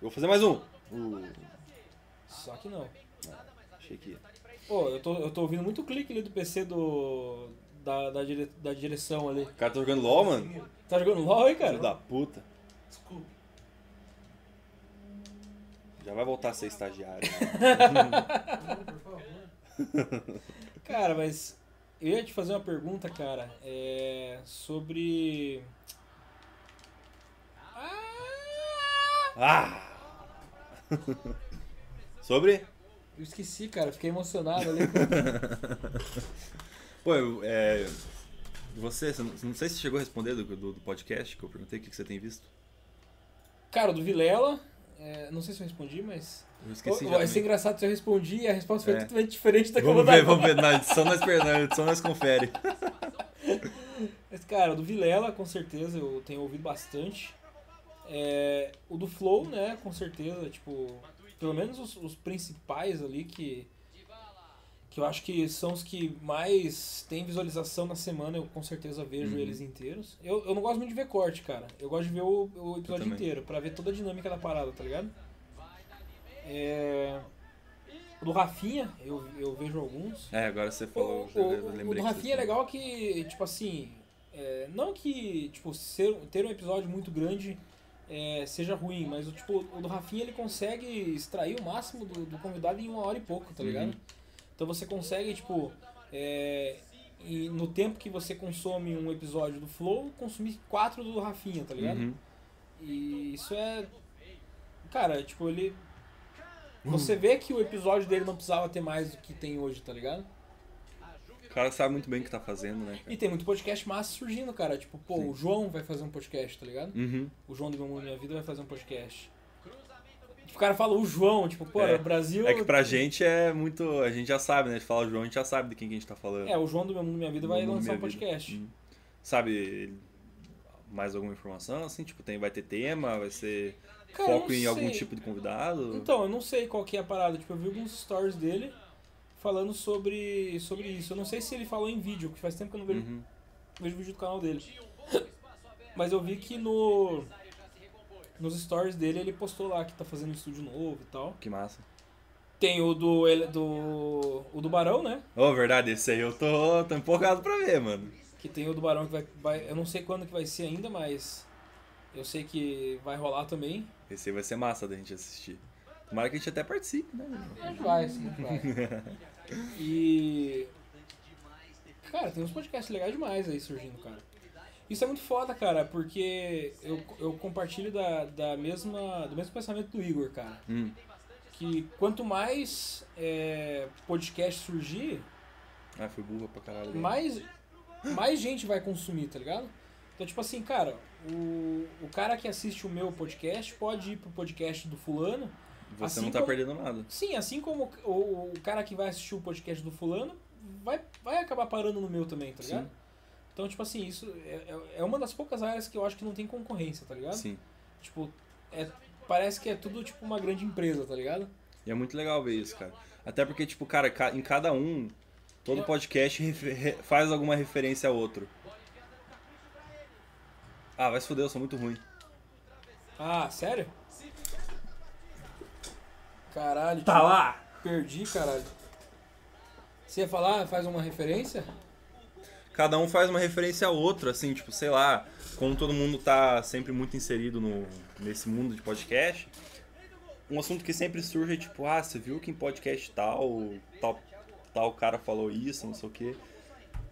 Eu vou fazer mais um. Uh, Só que não. achei que ia. Pô, eu tô, eu tô ouvindo muito clique ali do PC do. Da, da, dire- da direção ali. O cara tá jogando LOL, mano? Tá jogando LOL aí, cara? Filho da puta. Desculpa. Já vai voltar a ser estagiário. Favor. Cara, mas eu ia te fazer uma pergunta, cara, é sobre. Ah! Ah! Sobre? Eu esqueci, cara, fiquei emocionado ali. Pô, é, você, não sei se chegou a responder do, do, do podcast que eu perguntei o que, que você tem visto. Cara, o do Vilela, é, não sei se eu respondi, mas. Eu esqueci. Vai ser também. engraçado se eu respondi e a resposta foi É. totalmente diferente da que eu vou Vamos ver, vamos ver. Na edição nós, per- na edição nós confere. Mas, cara, o do Vilela, com certeza, eu tenho ouvido bastante. É, o do Flow, né, com certeza, tipo, pelo menos os, os principais ali que que eu acho que são os que mais têm visualização na semana, eu com certeza vejo Uhum. eles inteiros. Eu, eu não gosto muito de ver corte, cara. Eu gosto de ver o, o episódio inteiro, pra ver toda a dinâmica da parada, tá ligado? É, o do Rafinha, eu, eu vejo alguns. É, agora você falou, o, o, lembrei. o do Rafinha é legal que, tipo assim, é, não que tipo, ser, ter um episódio muito grande é, seja ruim, mas o, tipo, o do Rafinha ele consegue extrair o máximo do, do convidado em uma hora e pouco, tá ligado? Uhum. Então você consegue, tipo, é, e no tempo que você consome um episódio do Flow, consumir quatro do Rafinha, tá ligado? Uhum. E isso é. Cara, tipo, ele. Você vê que o episódio dele não precisava ter mais do que tem hoje, tá ligado? O cara sabe muito bem o que tá fazendo, né, cara? E tem muito podcast massa surgindo, cara. Tipo, pô, Sim. o João vai fazer um podcast, tá ligado? Uhum. O João do Meu Mundo Minha Vida vai fazer um podcast. O cara fala o João, tipo, pô, É. o Brasil. É que pra gente é muito. A gente já sabe, né? A gente fala o João, a gente já sabe de quem que a gente tá falando. É, o João do Meu Mundo Minha Vida vai lançar um podcast. Uhum. Sabe mais alguma informação? Assim, tipo, tem, vai ter tema, vai ser Cara, foco em algum sei. tipo de convidado? Então, eu não sei qual que é a parada. Tipo, eu vi alguns stories dele falando sobre, sobre isso. Eu não sei se ele falou em vídeo, porque faz tempo que eu não vejo, Uhum. vejo vídeo do canal dele. Mas eu vi que no. Nos stories dele ele postou lá que tá fazendo um estúdio novo e tal. Que massa. Tem o do. ele- do o do Barão, né? Ô, verdade, esse aí eu tô, tô empolgado pra ver, mano. Que tem o do Barão que vai, vai. Eu não sei quando que vai ser ainda, mas. Eu sei que vai rolar também. Esse aí vai ser massa da gente assistir. Tomara que a gente até participe, né? A gente vai, sim, vai. E. Cara, tem uns podcasts legais demais aí surgindo, cara. Isso é muito foda, cara, porque eu, eu compartilho da, da mesma, do mesmo pensamento do Igor, cara. Hum. Que quanto mais é, podcast surgir, Ah, fui burra pra caralho. mais, mais gente vai consumir, tá ligado? Então, tipo assim, cara, o, o cara que assiste o meu podcast pode ir pro podcast do fulano. Você Assim não tá como- perdendo nada. Sim, assim como o, o cara que vai assistir o podcast do fulano vai, vai acabar parando no meu também, tá ligado? Sim. Então, tipo assim, isso é, é- é uma das poucas áreas que eu acho que não tem concorrência, tá ligado? Sim. Tipo, é, parece que é tudo tipo uma grande empresa, tá ligado? E é muito legal ver isso, cara. Até porque, tipo, cara, ca- em cada um, todo Eu- podcast faz alguma referência a outro. Ah, vai se fuder, eu sou muito ruim. Ah, sério? Caralho, Tá tio, lá! perdi, caralho. Você ia falar, faz uma referência? Cada um faz uma referência a outro, assim, tipo, sei lá, como todo mundo tá sempre muito inserido no, nesse mundo de podcast, um assunto que sempre surge é tipo, ah, você viu que em podcast tal, tal, tal cara falou isso, não sei o quê.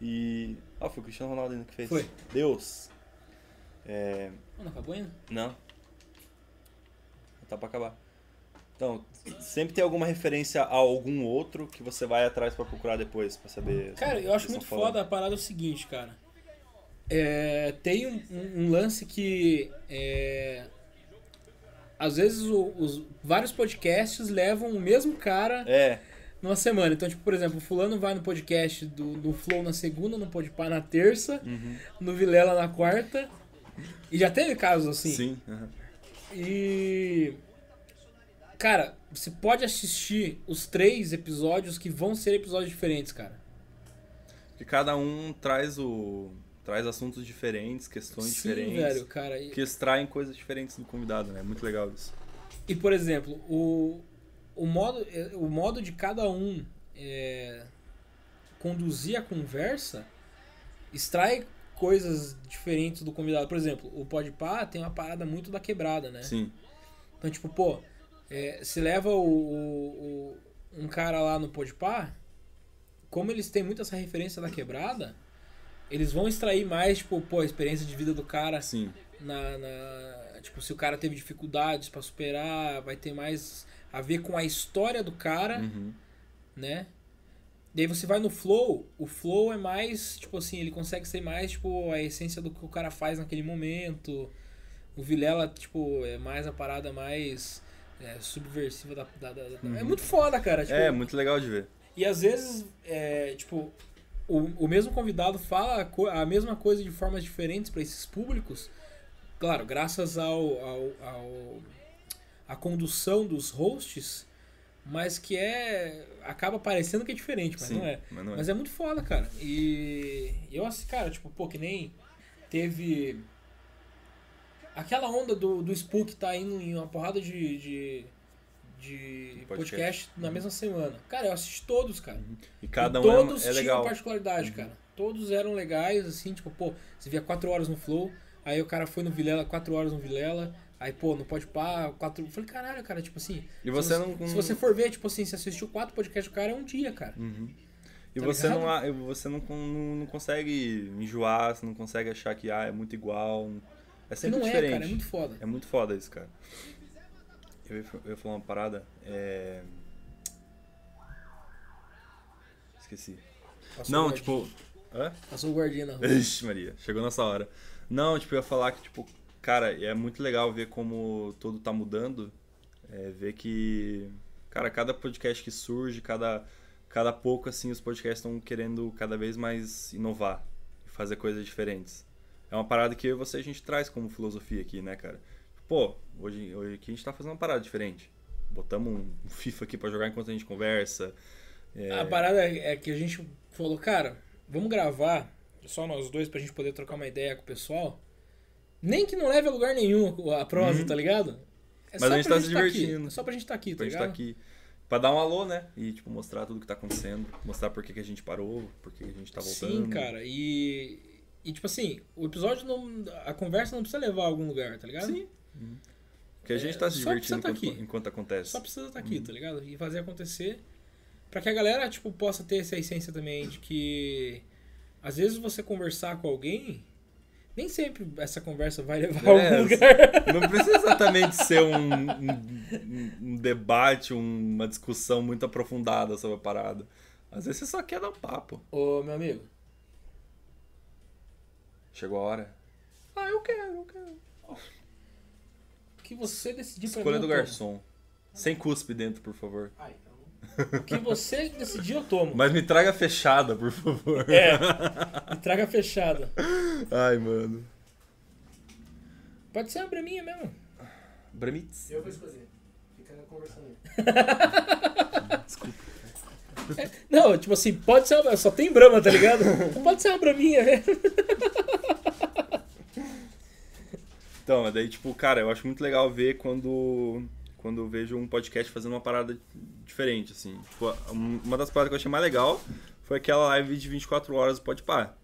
E. Ah, foi o Cristiano Ronaldo ainda que fez. Foi. Deus. É. Não, não acabou ainda? Não. Tá pra acabar. Então, sempre tem alguma referência a algum outro que você vai atrás pra procurar depois, pra saber. Cara, eu acho muito falando. foda a parada é o seguinte, cara. É, tem um, um- lance que. é, às vezes o- os vários podcasts levam o mesmo cara É, numa semana. Então, tipo, por exemplo, o fulano vai no podcast do, do Flow na segunda, no Podpah na terça, Uhum. no Vilela na quarta. E já teve casos assim. sim. aham. E. Cara, você pode assistir os três episódios que vão ser episódios diferentes, cara. Porque cada um traz o. traz assuntos diferentes, questões Sim, diferentes. velho, cara. E, Que extraem coisas diferentes do convidado, né? É muito legal isso. e, por exemplo, o, o, modo, é, o modo de cada um é, conduzir a conversa extrai coisas diferentes do convidado. Por exemplo, o Podpah tem uma parada muito da quebrada, né? Sim. Então, tipo, pô, é, se leva o, o- o- um cara lá no Podpah, como eles têm muito essa referência da quebrada, eles vão extrair mais, tipo, pô, a experiência de vida do cara Sim. na, na- tipo, se o cara teve dificuldades pra superar, vai ter mais a ver com a história do cara, Uhum. né? Daí você vai no flow, o flow é mais, tipo assim, ele consegue ser mais, tipo, a essência do que o cara faz naquele momento. O Vilela, tipo, é mais a parada mais é, subversiva da, da- da- da- É muito foda, cara. Tipo, É, muito legal de ver. E às vezes, é, tipo, o, o mesmo convidado fala a, a mesma coisa de formas diferentes para esses públicos. Claro, graças ao, ao, ao a condução dos hosts, mas que é acaba parecendo que é diferente, mas Sim, não é. mas não é. Mas é muito foda, cara. E eu assim, cara, tipo, pô, que nem teve aquela onda do, do Spook tá indo em uma porrada de, de, de Podcast. podcast na mesma semana. Cara, eu assisti todos, cara. E cada E um é- todos é, tinham legal. Uhum. particularidade, cara. Todos eram legais, assim, tipo, pô, você via 4 horas no Flow, aí o cara foi no Vilela, 4 horas no Vilela, aí, pô, no Pode Pá, 4. Eu falei, caralho, cara, tipo assim. E você se não- Se você for ver, tipo assim, se assistiu 4 podcasts do cara, é um dia, cara. Uhum. E Tá você, ligado? não, você não, não, não consegue enjoar, você não consegue achar que ah, é muito igual. É sempre não diferente. é, cara, é muito foda. É muito foda isso, cara. Eu ia, eu ia falar uma parada. É... Esqueci. Passou Não, tipo. Hã? Passou o guardinha na rua. Ixi, Maria, chegou nessa hora. Não, tipo, eu ia falar que, tipo, cara, é muito legal ver como tudo tá mudando. É, ver que, cara, cada podcast que surge, cada, cada pouco, assim, os podcasts estão querendo cada vez mais inovar e fazer coisas diferentes. É uma parada que eu e você a gente traz como filosofia aqui, né, cara? Pô, hoje, hoje aqui a gente tá fazendo uma parada diferente. Botamos um, FIFA aqui pra jogar enquanto a gente conversa. É, A parada é que a gente falou, cara, vamos gravar só nós dois pra gente poder trocar uma ideia com o pessoal. Nem que não leve a lugar nenhum a prosa, Uhum. tá ligado? É Mas a gente pra tá se tá divertindo. É só pra gente estar aqui, tá pra gente ligado? estar aqui. Pra dar um alô, né? E, tipo, mostrar tudo que tá acontecendo. Mostrar por que, que a gente parou, por que que a gente tá voltando. Sim, cara. E, e tipo assim, o episódio não. A conversa não precisa levar a algum lugar, tá ligado? Sim. Porque a gente É, tá se divertindo tá enquanto, aqui. enquanto acontece. Só precisa estar aqui, Uhum. tá ligado? E fazer acontecer. Pra que a galera, tipo, possa ter essa essência também de que às vezes você conversar com alguém, nem sempre essa conversa vai levar a É, algum lugar. Não precisa exatamente ser um, um, um debate, uma discussão muito aprofundada sobre a parada. Às vezes você só quer dar um papo. Ô, meu amigo, Chegou a hora. Ah, eu quero, eu quero. O que você decidir pra Escolha mim, do eu tomo. garçom. Sem cuspe dentro, por favor. Ah, então. O que você decidir, eu tomo. Mas me traga fechada, por favor. É. E traga fechada. Ai, mano. Pode ser uma braminha mesmo. Bramitz. Eu vou escolher. Fica conversando aí. Não, tipo assim, pode ser uma. Só tem brama, tá ligado? Pode ser uma braminha, né? Então, daí, tipo, cara, eu acho muito legal ver quando, quando eu vejo um podcast fazendo uma parada diferente, assim. Tipo, uma das paradas que eu achei mais legal foi aquela live de 24 horas do Podpah.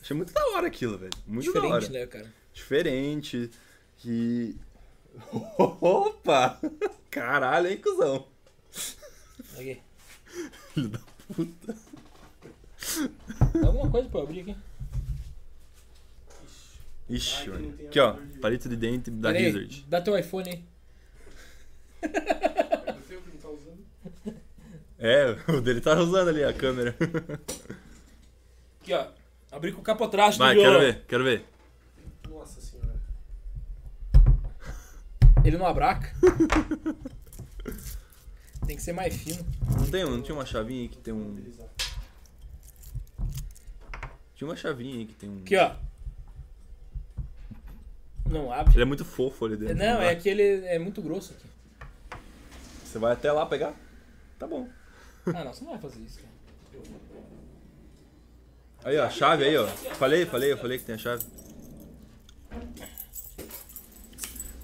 Achei muito da hora aquilo, velho. Muito da hora. Diferente, né, cara? Diferente. E... Opa! Caralho, hein, cuzão? Aqui. Filho da puta. Dá alguma coisa pra eu abrir aqui. Ixi, tem Aqui, ó. Palito de dente da Pera aí, Wizard. Dá teu iPhone aí. É você que não tá usando? É, o dele tá usando ali a câmera. Aqui, ó. Abri com o capotraste Vai, do quero ver, quero ver. Nossa senhora. Ele não abraca. Tem que ser mais fino. Não tem, não tinha uma chavinha aí que tem um. Tinha uma chavinha aí que tem um. Aqui, ó. Não abre. Ele é muito fofo ali dentro. Não, dá. é que ele é muito grosso aqui. Você vai até lá pegar? Tá bom. Ah, não, você não vai fazer isso, cara. Aí, ó, a chave aí, ó. Falei, falei, eu falei que tem a chave.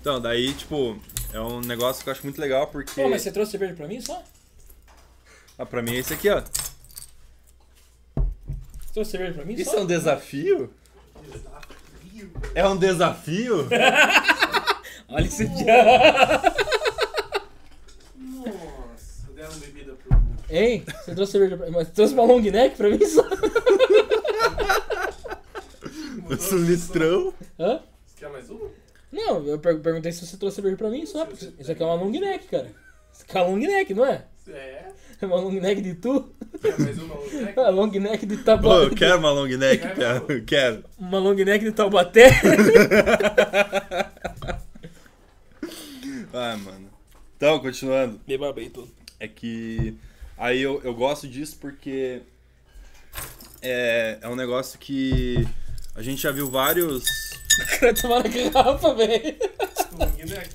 Então, daí, tipo, é um negócio que eu acho muito legal porque. Pô, mas você trouxe cerveja pra mim só? Ah, pra mim é esse aqui, ó. Você trouxe cerveja pra mim Isso só? é um desafio? Desafio. É um desafio? Olha esse dia. Nossa, deram bebida pro. Hein? Você trouxe cerveja pra mim? Mas você trouxe uma long neck pra mim só? Esse litrão. Hã? Você quer mais uma? Não, eu per- perguntei se você trouxe cerveja pra mim só. porque Isso aqui é uma long neck, cara. Isso aqui é uma long neck, não é? É. É uma long neck de tu? Quer mais uma outra? Uma long neck de Taubaté. eu quero uma long neck, cara. Eu quero. Uma long neck de Taubaté. Ah, mano. Então, continuando. Me babei todo. É que. Aí eu, eu gosto disso porque. É, é um negócio que. A gente já viu vários. Cara tomar na garrafa, velho. Long neck.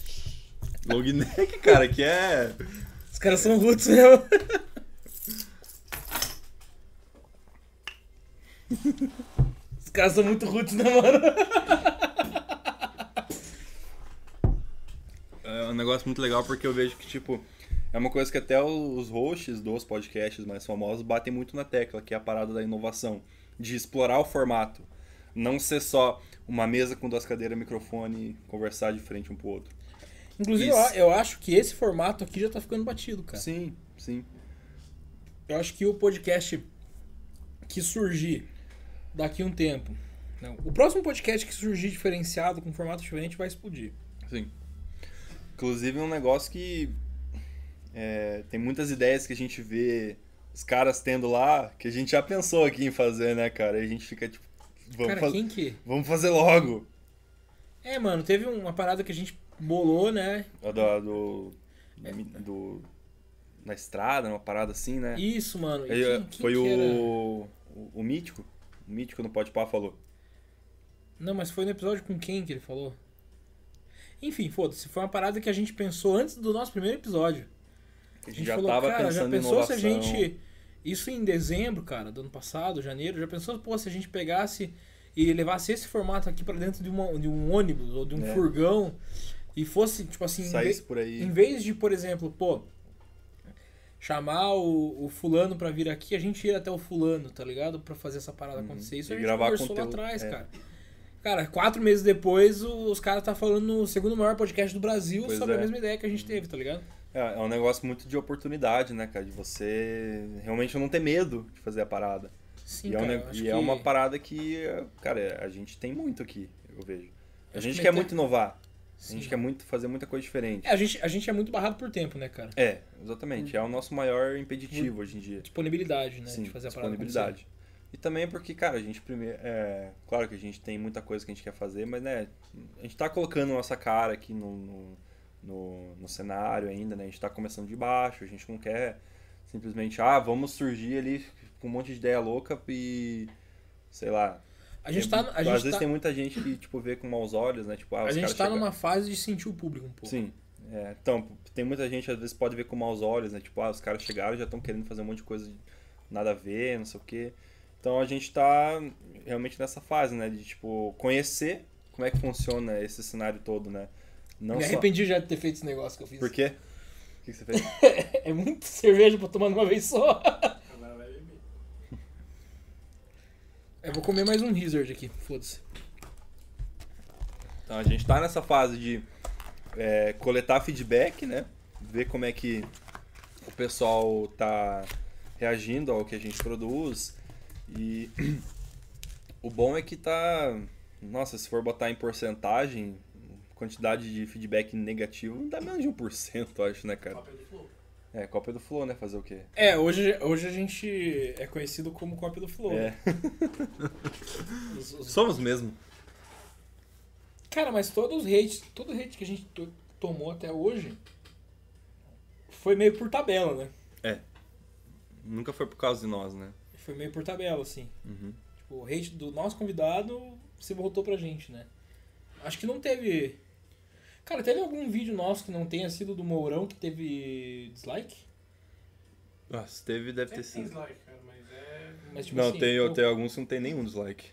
Long neck, cara, que é. Os caras são roots mesmo. Os caras são muito roots, né, mano? É um negócio muito legal porque eu vejo que, tipo, é uma coisa que até os hosts dos podcasts mais famosos batem muito na tecla, que é a parada da inovação, de explorar o formato. Não ser só uma mesa com duas cadeiras, microfone conversar de frente um pro outro. Inclusive, Isso. eu, acho que esse formato aqui já tá ficando batido, cara. Sim, sim. Eu acho que o podcast que surgir daqui a um tempo. Não, o próximo podcast que surgir diferenciado, com formato diferente, vai explodir. Sim. Inclusive é um negócio que é, tem muitas ideias que a gente vê os caras tendo lá que a gente já pensou aqui em fazer, né, cara? E a gente fica tipo, vamos, cara, faz- quem que. vamos fazer logo. É, mano, teve uma parada que a gente bolou, né? A do, do, do- na estrada, uma parada assim, né? Isso, mano. E Aí, quem- quem foi o, o o mítico, o mítico no Pode Pá falou. Não, mas foi no episódio com quem que ele falou? Enfim, foda-se. Foi uma parada que a gente pensou antes do nosso primeiro episódio. A A gente gente já falou, tava cara, já pensando em pensou inovação. se a gente. Isso em dezembro, cara, do ano passado, janeiro, já pensou, pô, se a gente pegasse e levasse esse formato aqui pra dentro de, uma, de um ônibus ou de um É. furgão e fosse, tipo assim, em saísse por aí. em vez de, por exemplo, pô, chamar o, o fulano pra vir aqui, a gente ir até o fulano, tá ligado? Pra fazer essa parada Uhum. acontecer. Isso a gente gravar conversou conteúdo, lá atrás, é. cara. Cara, quatro meses depois, os caras tá falando no segundo maior podcast do Brasil Pois sobre é. a mesma ideia que a gente teve, tá ligado? É, é um negócio muito de oportunidade, né, cara? De você realmente não ter medo de fazer a parada. Sim, e é, um cara, eu acho e que- é uma parada que, cara, a gente tem muito aqui, eu vejo. A Acho gente que quer meter- muito inovar. A Sim. gente quer muito fazer muita coisa diferente. É, a gente, a gente é muito barrado por tempo, né, cara? É, exatamente. É o nosso maior impeditivo hoje em dia. Disponibilidade, né? Sim, de fazer a parada disponibilidade. E também porque, cara, a gente primeiro. É, claro que a gente tem muita coisa que a gente quer fazer, mas né, a gente tá colocando nossa cara aqui no, no, no, no cenário ainda, né? A gente tá começando de baixo, a gente não quer simplesmente, ah, vamos surgir ali com um monte de ideia louca e. sei lá. A gente tem- tá, a às gente vezes tá, tem muita gente que, tipo, vê com maus olhos, né? Tipo, ah, a gente tá chegam- numa fase de sentir o público um pouco. Sim. É, então, tem muita gente, às vezes, pode ver com maus olhos, né? Tipo, ah, os caras chegaram e já estão querendo fazer um monte de coisa de nada a ver, não sei o quê. Então a gente tá realmente nessa fase, né? De, tipo, conhecer como é que funciona esse cenário todo, né? Não Me só... arrependi já de ter feito esse negócio que eu fiz. Por quê? O que que você fez? É muita cerveja pra tomar de uma vez só. Agora vai beber. Eu vou comer mais um Wizard aqui, foda-se. Então a gente tá nessa fase de é, coletar feedback, né? Ver como é que o pessoal tá reagindo ao que a gente produz. E o bom é que tá. Nossa, se for botar em porcentagem, quantidade de feedback negativo, não dá menos de 1%, eu acho, né, cara? É, cópia do Flow, né? Fazer o quê? É, hoje, hoje a gente é conhecido como cópia do Flow. É. né? Os- os- Somos mesmo. Cara, mas todos os hate, todo hate que a gente to- tomou até hoje foi meio por tabela, né? Nunca foi por causa de nós, né? Foi meio por tabela, assim. Uhum. Tipo, o hate do nosso convidado se voltou pra gente, né? Acho que não teve. Cara, teve algum vídeo nosso que não tenha sido do Mourão que teve dislike? Nossa, teve, deve ter sido. dislike, cara, mas é. Mas, tipo Não, assim, tem, eu- tem alguns que não tem nenhum dislike.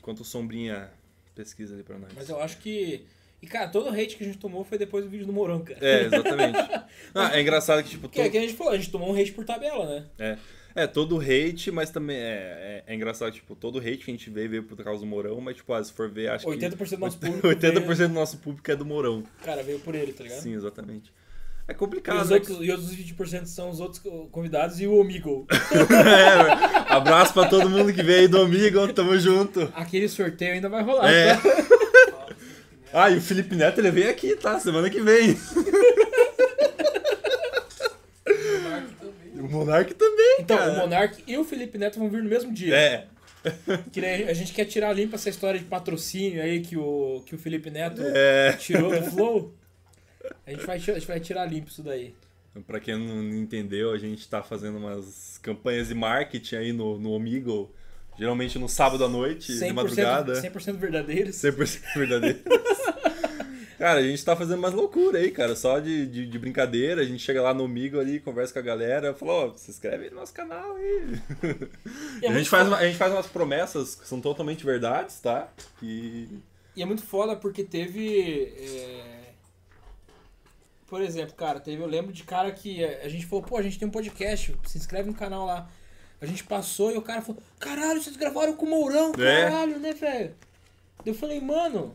Enquanto o Sombrinha pesquisa ali pra nós. Mas eu acho que. E, cara, todo o hate que a gente tomou foi depois do vídeo do Mourão, cara. É, exatamente. Ah, é engraçado que, tipo, Porque é todo... que a gente falou, a gente tomou um hate por tabela, né? é, é, todo hate, mas também é, é, é engraçado tipo, todo hate que a gente veio veio por causa do Morão, mas, tipo, ah, se for ver, acho 80% que... do nosso público 80% do nosso público é do Morão. Cara, veio por ele, tá ligado? Sim, exatamente. É E complicado, os, né? outros, e outros 20% são os outros convidados e o Omigo. É, abraço pra todo mundo que veio do Amigo, tamo junto. Aquele sorteio ainda vai rolar, É. tá? Ah, e o Felipe Neto, ele veio aqui, tá? Semana que vem. O Mark também. O Monark também, Então, cara. o Monark e o Felipe Neto vão vir no mesmo dia. É, Que a gente quer tirar limpa essa história de patrocínio aí que o, que o Felipe Neto é. tirou do Flow. A gente, vai, tirar- a gente vai tirar limpo isso daí. Pra quem não entendeu, a gente tá fazendo umas campanhas de marketing aí no, no Omigo, geralmente no sábado à noite, de 100%, madrugada. 100% verdadeiros. 100% verdadeiro. cara, a gente tá fazendo umas loucuras aí, cara, só de, de, de brincadeira. A gente chega lá no Omigo ali, conversa com a galera, fala, ó, se inscreve aí no nosso canal aí. É, a, gente faz, uma- a gente faz umas promessas que são totalmente verdades, tá? E. e é muito foda porque teve. é, Por exemplo, cara, teve. Eu lembro de cara que é, a gente falou, pô, a gente tem um podcast, se inscreve no canal lá. A gente passou e o cara falou, caralho, vocês gravaram com o Mourão, É. caralho, né, velho? Eu falei, mano,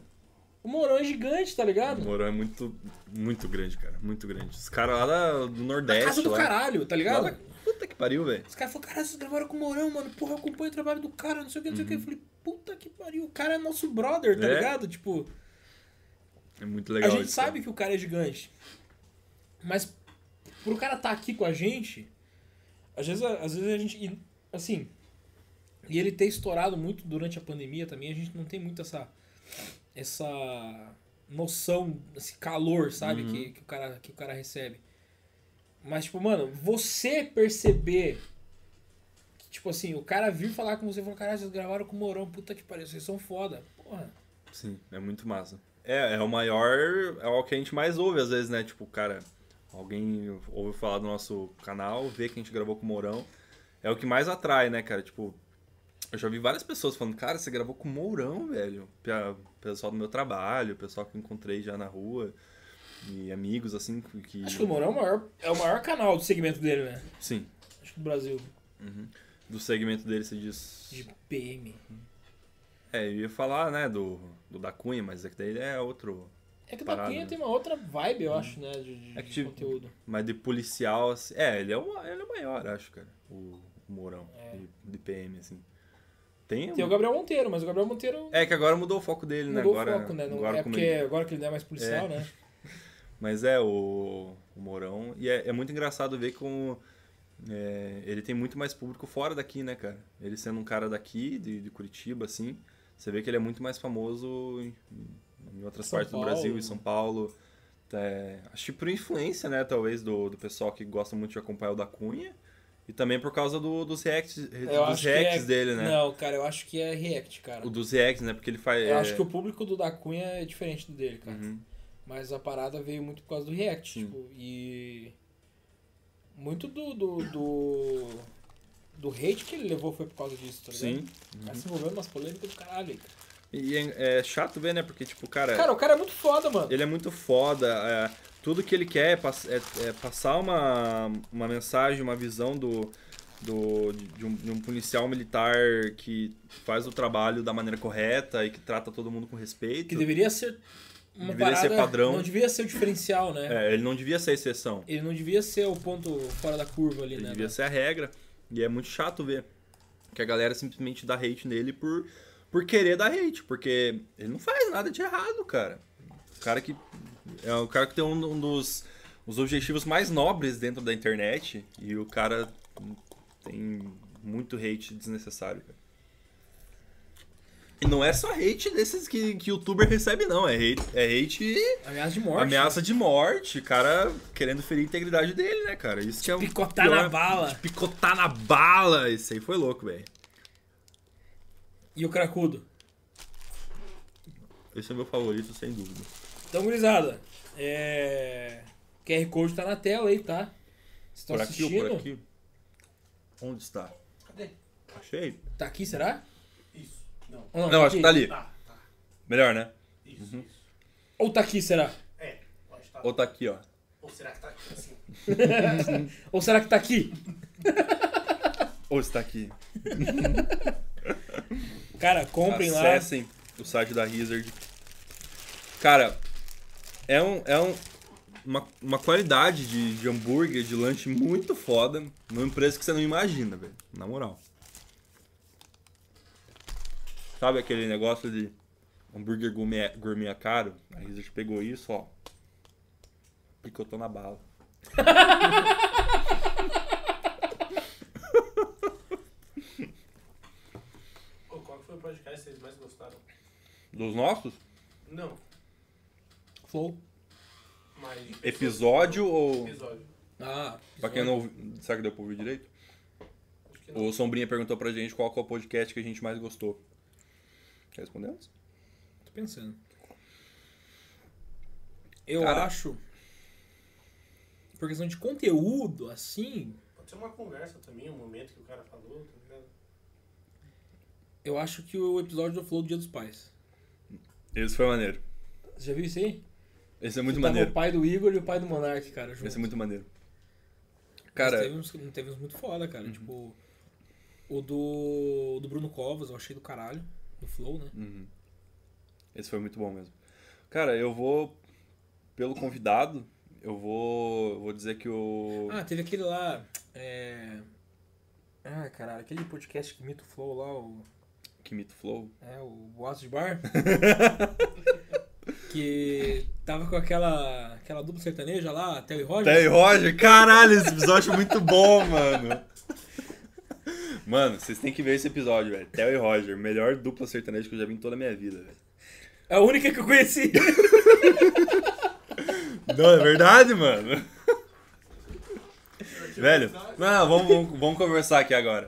o Mourão é gigante, tá O ligado? Morão é muito, muito grande, cara. Muito grande. Os caras lá da- do Nordeste. casa do lá, caralho, tá lá ligado? da- Puta que pariu, velho. Os caras falaram, caralho, vocês gravaram com o Mourão, mano. Porra, eu acompanho o trabalho do cara, não sei o que, não sei o que. Eu falei, puta que pariu, o cara é nosso brother, tá É. ligado? Tipo, É muito a legal gente isso, sabe cara. que o cara é gigante. Mas pro cara estar aqui com a gente, às vezes, às vezes a gente. Assim. E ele ter estourado muito durante a pandemia também, a gente não tem muito essa. Essa noção, esse calor, sabe? Uhum. Que, que, o cara, que o cara recebe. Mas, tipo, mano, você perceber. que, Tipo assim, o cara vir falar com você e falar, caralho, vocês gravaram com o Morão, puta que pariu, vocês são foda. Porra. Sim, é muito massa. É, é o maior. É o que a gente mais ouve às vezes, né? Tipo, cara, alguém ouve falar do nosso canal, vê que a gente gravou com o Mourão. É o que mais atrai, né, cara? Tipo, eu já vi várias pessoas falando, cara, você gravou com o Mourão, velho. Pe- Pessoal do meu trabalho, pessoal que eu encontrei já na rua. E amigos, assim, que. Acho que o Morão é o maior, é o maior canal do segmento dele, né? Sim. Acho que do Brasil. Do segmento dele se diz. De PM. É, eu ia falar, né, do, do da Cunha, mas é que daí é outro. É que o da Cunha né? tem uma outra vibe, eu acho, né? De, de- É que de tipo- conteúdo. Mas de policial, assim. É, ele é o, ele é o maior, acho, cara. O, o Mourão. É. De, de PM, assim. Tem. Tem o Gabriel Monteiro, mas o Gabriel Monteiro É que agora mudou o foco dele, né? mudou Agora, o foco, né? Não, agora é porque ele- agora que ele não é mais policial, É. né? Mas é o, o Mourão. E é, é muito engraçado ver como é, ele tem muito mais público fora daqui, né, cara? Ele sendo um cara daqui, de, de Curitiba, assim, você vê que ele é muito mais famoso em, em outras São partes Paulo. do Brasil, em São Paulo. É, acho que por influência, né, talvez, do, do pessoal que gosta muito de acompanhar o da Cunha. E também por causa do- dos reacts, Eu dos reacts é- dele, né? Não, cara, eu acho que é React, cara. O dos reacts, né? Porque ele faz. Eu é, acho que o público do da Cunha é diferente do dele, cara. uhum. Mas a parada veio muito por causa do React, tipo, e muito do, do, do do hate que ele levou foi por causa disso, tá ligado? Sim. O cara se envolveu umas polêmicas do caralho cara. E é, é chato ver, né? Porque, tipo, cara, Cara, o cara é muito foda, mano. ele é muito foda. é, tudo que ele quer é, pass- é- é passar uma, uma mensagem, uma visão do, do, de, um, de um policial militar que faz o trabalho da maneira correta e que trata todo mundo com respeito. Que deveria ser uma Deveria ser parada- padrão. Não devia ser o diferencial, né? É, ele não devia ser a exceção. Ele não devia ser o ponto fora da curva ali, Ele né? devia né? ser a regra. E é muito chato ver que a galera simplesmente dá hate nele por, por querer dar hate. Porque ele não faz nada de errado, cara. O cara que. É o cara que tem um, um dos os objetivos mais nobres dentro da internet. E o cara tem muito hate desnecessário, cara. E não é só hate desses que, que youtuber recebe, não. É hate, é hate Ameaça de morte. Ameaça de morte, cara querendo ferir a integridade dele, né, cara? Isso que é o Picotar pior. na bala. Picotar na bala. Isso aí foi louco, velho. E o cracudo. Esse é meu favorito, sem dúvida. Então, gurizada, é... QR Code tá na tela aí, tá? Vocês estão Por aqui assistindo? ou por aqui? Onde está? Cadê? Achei. Tá aqui, será? Isso. Não. Ou Não, acho que tá ali. Tá, tá. Melhor, né? Isso, isso. Ou tá aqui, será? É, pode estar. Ou tá aqui, ó. Ou será que tá aqui assim? Ou será que tá aqui? Ou está aqui. Cara, comprem lá. Acessem o site da Hazard. Cara, é, um, é um, uma, uma qualidade de, de hambúrguer, de lanche muito foda. Num preço que você não imagina, velho. Na moral. Sabe aquele negócio de hambúrguer gourmet, gourmet caro? A Hazard pegou isso, ó. Picotou na bala. Qual que foi o podcast que vocês mais gostaram? Dos nossos? Não, Flow. mas. Episódio ou. Episódio. Ah, Pra quem não ouviu. Será que deu pra ouvir direito? Acho que não. O Sombrinha perguntou pra gente qual que é o podcast que a gente mais gostou. Respondemos? Tô pensando. Eu Cara. acho. Por questão de conteúdo, assim, Pode ser uma conversa também, um momento que o cara falou, tá ligado? eu acho que o episódio do Flow do Dia dos Pais. Esse foi maneiro. Você já viu isso aí? Esse é muito Que tava maneiro. o pai do Igor e o pai do Monark, cara, junto. Esse é muito maneiro. Mas Cara, teve uns, teve uns muito foda, cara. Tipo, o do, do Bruno Covas, eu achei do caralho. Do Flow, né? uhum. esse foi muito bom mesmo. Cara, eu vou. Pelo convidado, eu vou. Vou dizer que o. Ah, teve aquele lá. É. Ah, caralho, aquele podcast que imita o Flow lá, o. Kimito Flow. É, o Boatos de Bar. que tava com aquela, aquela dupla sertaneja lá, Theo e Roger. Té e Roger, caralho, esse episódio é muito bom, mano. Mano, vocês têm que ver esse episódio, velho. Theo e Roger, melhor dupla sertaneja que eu já vi em toda a minha vida, velho. É a única que eu conheci. Não, é verdade, mano. Velho, não, vamos, vamos, vamos conversar aqui agora.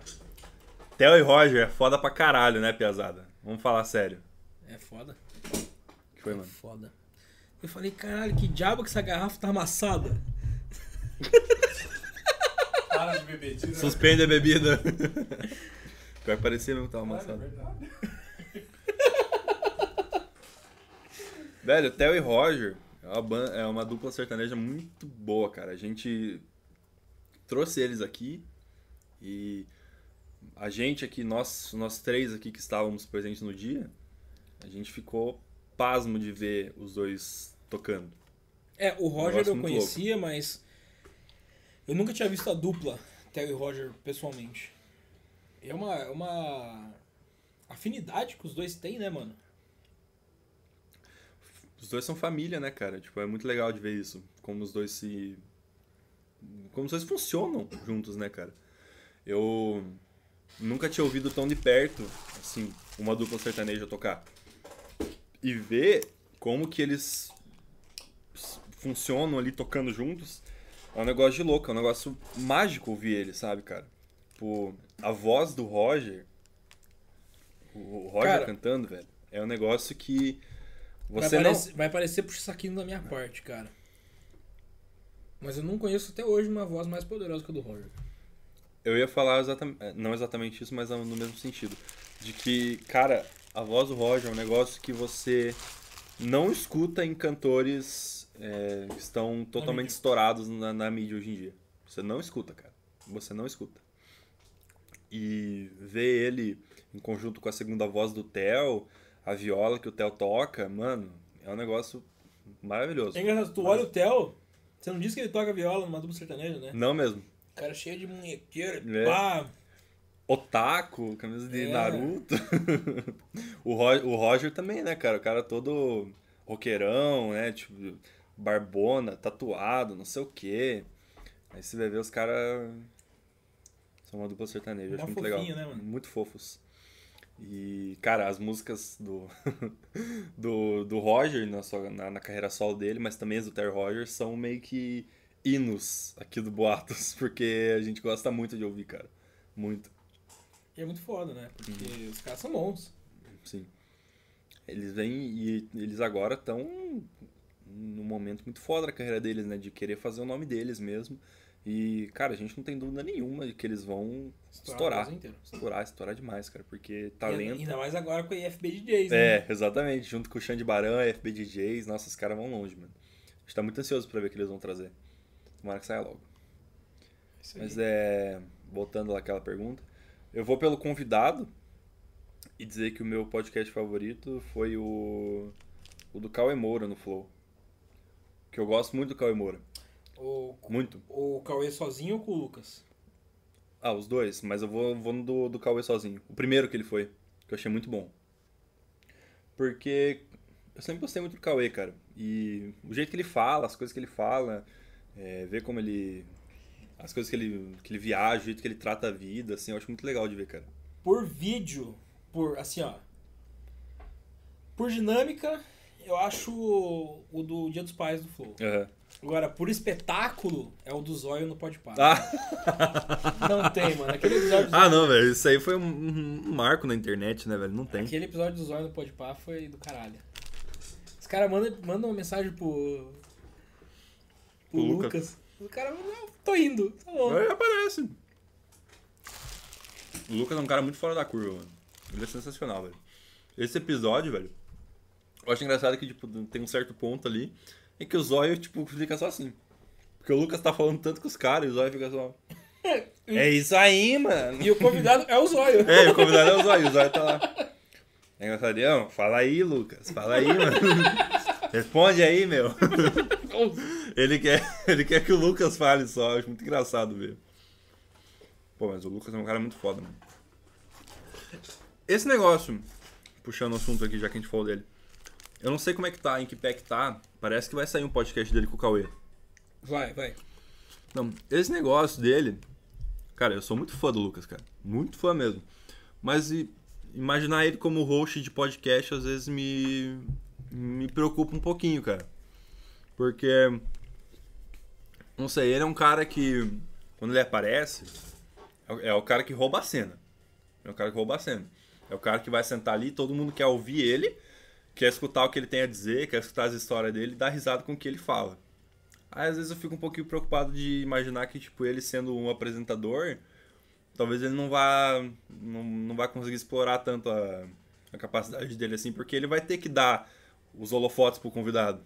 Theo e Roger é foda pra caralho, né, piazada? Vamos falar sério. É foda. Que foi, mano? Foda. Eu falei, caralho, que diabo que essa garrafa tá amassada? Para de beber, tira. Suspende a bebida. Vai parecer mesmo que tava Caralho, é amassado. verdade. Velho, Theo e Roger é uma, ban- é uma dupla sertaneja muito boa, cara. A gente trouxe eles aqui e a gente aqui, nós, nós três aqui que estávamos presentes no dia, a gente ficou pasmo de ver os dois tocando. É, o Roger eu conhecia, mas eu nunca tinha visto a dupla, Theo e Roger, pessoalmente. É uma, é uma afinidade que os dois têm, né, mano? Os dois são família, né, cara? Tipo, é muito legal de ver isso. Como os dois se, como se eles funcionam juntos, né, cara? Eu nunca tinha ouvido tão de perto, assim, uma dupla sertaneja tocar. E ver como que eles funcionam ali tocando juntos é um negócio de louco, é um negócio mágico ouvir eles, sabe, cara? Tipo, a voz do Roger, o Roger Cara, cantando, velho, é um negócio que Vai você não... parecer, vai parecer puxa saquinho da minha parte, cara. Mas eu não conheço até hoje uma voz mais poderosa que a do Roger. Eu ia falar exatamente, não exatamente isso, mas no mesmo sentido. De que, cara, a voz do Roger é um negócio que você não escuta em cantores é, que estão totalmente mídia. estourados na, na mídia hoje em dia. Você não escuta, cara. Você não escuta. E ver ele em conjunto com a segunda voz do Theo, a viola que o Theo toca, mano, é um negócio maravilhoso. É engraçado, tu olha o Theo, você não disse que ele toca viola numa dupla sertaneja, né? Não mesmo. Cara cheio de munhequeira, É. pá. Otaku, camisa de É. Naruto. o, Roger, o Roger também, né, cara? O cara todo roqueirão, né? Tipo, barbona, tatuado, não sei o quê. Aí você vai ver os caras. São uma dupla sertaneja, acho muito legal. né? Muito fofos. E, cara, as músicas do, do, do Roger na, sua, na, na carreira solo dele, mas também as do Terry Roger, são meio que hinos aqui do Boatos, porque a gente gosta muito de ouvir, cara. Muito. E é muito foda, né? Porque Uhum. os caras são bons. Sim. Eles vêm e eles agora estão num momento muito foda da carreira deles, né? De querer fazer o nome deles mesmo. E, cara, a gente não tem dúvida nenhuma de que eles vão Estourar estourar. Estourar, estourar demais, cara. Porque E talento. Ainda mais agora com a IFB DJs, né? É, exatamente. Junto com o Xande Barão, a FB DJs. Nossa, os caras vão longe, mano. A gente tá muito ansioso pra ver o que eles vão trazer. Tomara que saia logo. Aí. Mas é. Voltando lá àquela pergunta. Eu vou pelo convidado e dizer que o meu podcast favorito foi o. O do Cauê Moura no Flow. Que eu gosto muito do Cauê Moura. O, Muito. o Cauê sozinho ou com o Lucas? Ah, os dois, mas eu vou, vou no do, do Cauê sozinho. O primeiro que ele foi, que eu achei muito bom. Porque eu sempre gostei muito do Cauê, cara. E o jeito que ele fala, as coisas que ele fala, é, ver como ele. As coisas que ele, que ele viaja, o jeito que ele trata a vida, assim, eu acho muito legal de ver, cara. Por vídeo, por assim, ó. Por dinâmica, eu acho o, do Dia dos Pais do Flow. Aham. Agora, por espetáculo, é o do Zóio no Pode Par. Ah! Não tem, mano. Aquele episódio, do- ah, não, velho. Isso aí foi um, um marco na internet, né, velho? Não tem. aquele episódio do Zóio no Pode Par foi do caralho. Os caras mandam mandam uma mensagem pro. pro Pro Lucas. Lucas. O cara "Não, tô indo. Tá bom. Aí aparece. O Lucas é um cara muito fora da curva, mano. Ele é sensacional, velho. Esse episódio, velho, eu acho engraçado que, tipo, tem um certo ponto ali em que o Zóio, tipo, fica só assim. Porque o Lucas tá falando tanto com os caras e o Zóio fica só... É isso aí, mano. E o convidado é o Zóio. É, o convidado é o Zóio, o Zóio tá lá. É engraçadão? Fala aí, Lucas. Fala aí, mano. Responde aí, meu. Ele quer, ele quer que o Lucas fale só. Acho muito engraçado ver. Pô, mas o Lucas é um cara muito foda, mano. Esse negócio, puxando o assunto aqui, já que a gente falou dele. Eu não sei como é que tá, em que pé que tá. Parece que vai sair um podcast dele com o Cauê. Vai, vai. Não, esse negócio dele. Cara, eu sou muito fã do Lucas, cara. Muito fã mesmo. Mas e, imaginar ele como host de podcast às vezes me. me preocupa um pouquinho, cara. Porque. Não sei, ele é um cara que. Quando ele aparece. é o- É o cara que rouba a cena. É o cara que rouba a cena. É o cara que vai sentar ali, todo mundo quer ouvir ele, quer escutar o que ele tem a dizer, quer escutar as histórias dele dar risada com o que ele fala. Aí às vezes eu fico um pouquinho preocupado de imaginar que, tipo, ele sendo um apresentador, talvez ele não vá. não, não vai conseguir explorar tanto a, a capacidade dele assim, porque ele vai ter que dar os holofotes pro convidado.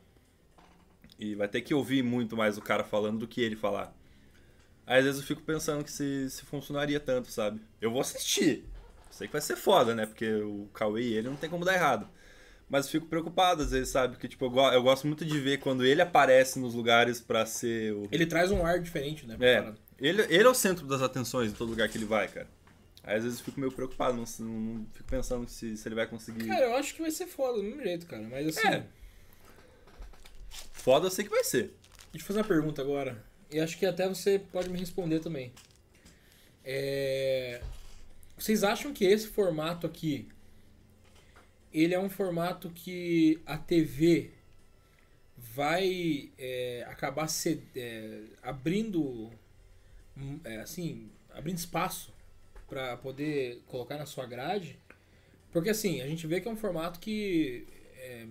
E vai ter que ouvir muito mais o cara falando do que ele falar. Aí às vezes eu fico pensando que se, se funcionaria tanto, sabe? Eu vou assistir. Sei que vai ser foda, né? Porque o Cauê e ele não tem como dar errado. Mas eu fico preocupado às vezes, sabe? Porque, tipo, eu, go- eu gosto muito de ver quando ele aparece nos lugares pra ser o. Ele traz um ar diferente, né? É. parada. Ele, ele é o centro das atenções em todo lugar que ele vai, cara. Aí às vezes eu fico meio preocupado, não, não- não fico pensando se, se ele vai conseguir. Cara, eu acho que vai ser foda do mesmo jeito, cara. Mas assim, É. Foda eu sei que vai ser. deixa eu fazer uma pergunta agora. e acho que até você pode me responder também. É, Vocês acham que esse formato aqui, ele é um formato que a TV vai é, acabar se, é, abrindo, hum, é, assim, abrindo espaço para poder colocar na sua grade? Porque assim, a gente vê que é um formato que é,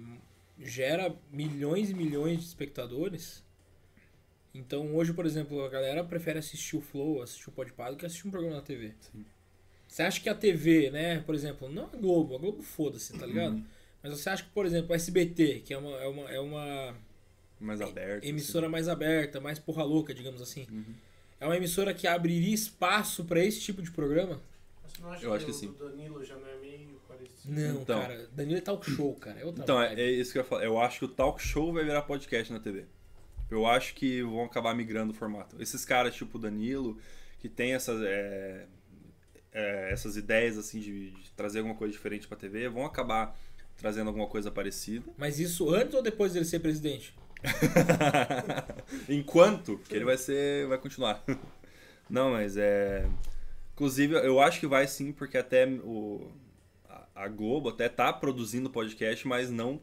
gera milhões e milhões de espectadores. Então hoje, por exemplo, a galera prefere assistir o Flow, assistir o Podpah do que assistir um programa na TV. Sim. Você acha que a TV, né, por exemplo, não a Globo, a Globo foda-se, tá ligado? Uhum. Mas você acha que, por exemplo, a SBT, que é uma, é uma, é uma Mais aberto. emissora mais aberta, mais porra louca, digamos assim, assim. Uhum. é uma emissora que abriria espaço pra esse tipo de programa? Você não acha Eu acho que o sim. Danilo já não é? Não, Então. cara. Danilo é talk show, cara. É outra Então, é, vibe. é isso que eu ia falar. Eu acho que o talk show vai virar podcast na TV. Eu acho que vão acabar migrando o formato. Esses caras, tipo o Danilo, que tem essas, é, é, essas ideias assim de, de trazer alguma coisa diferente pra TV, vão acabar trazendo alguma coisa parecida. Mas isso antes ou depois dele ser presidente? Enquanto que ele vai ser. vai continuar. Não, mas é. Inclusive, eu acho que vai sim, porque até o. a- Globo até tá produzindo podcast, mas não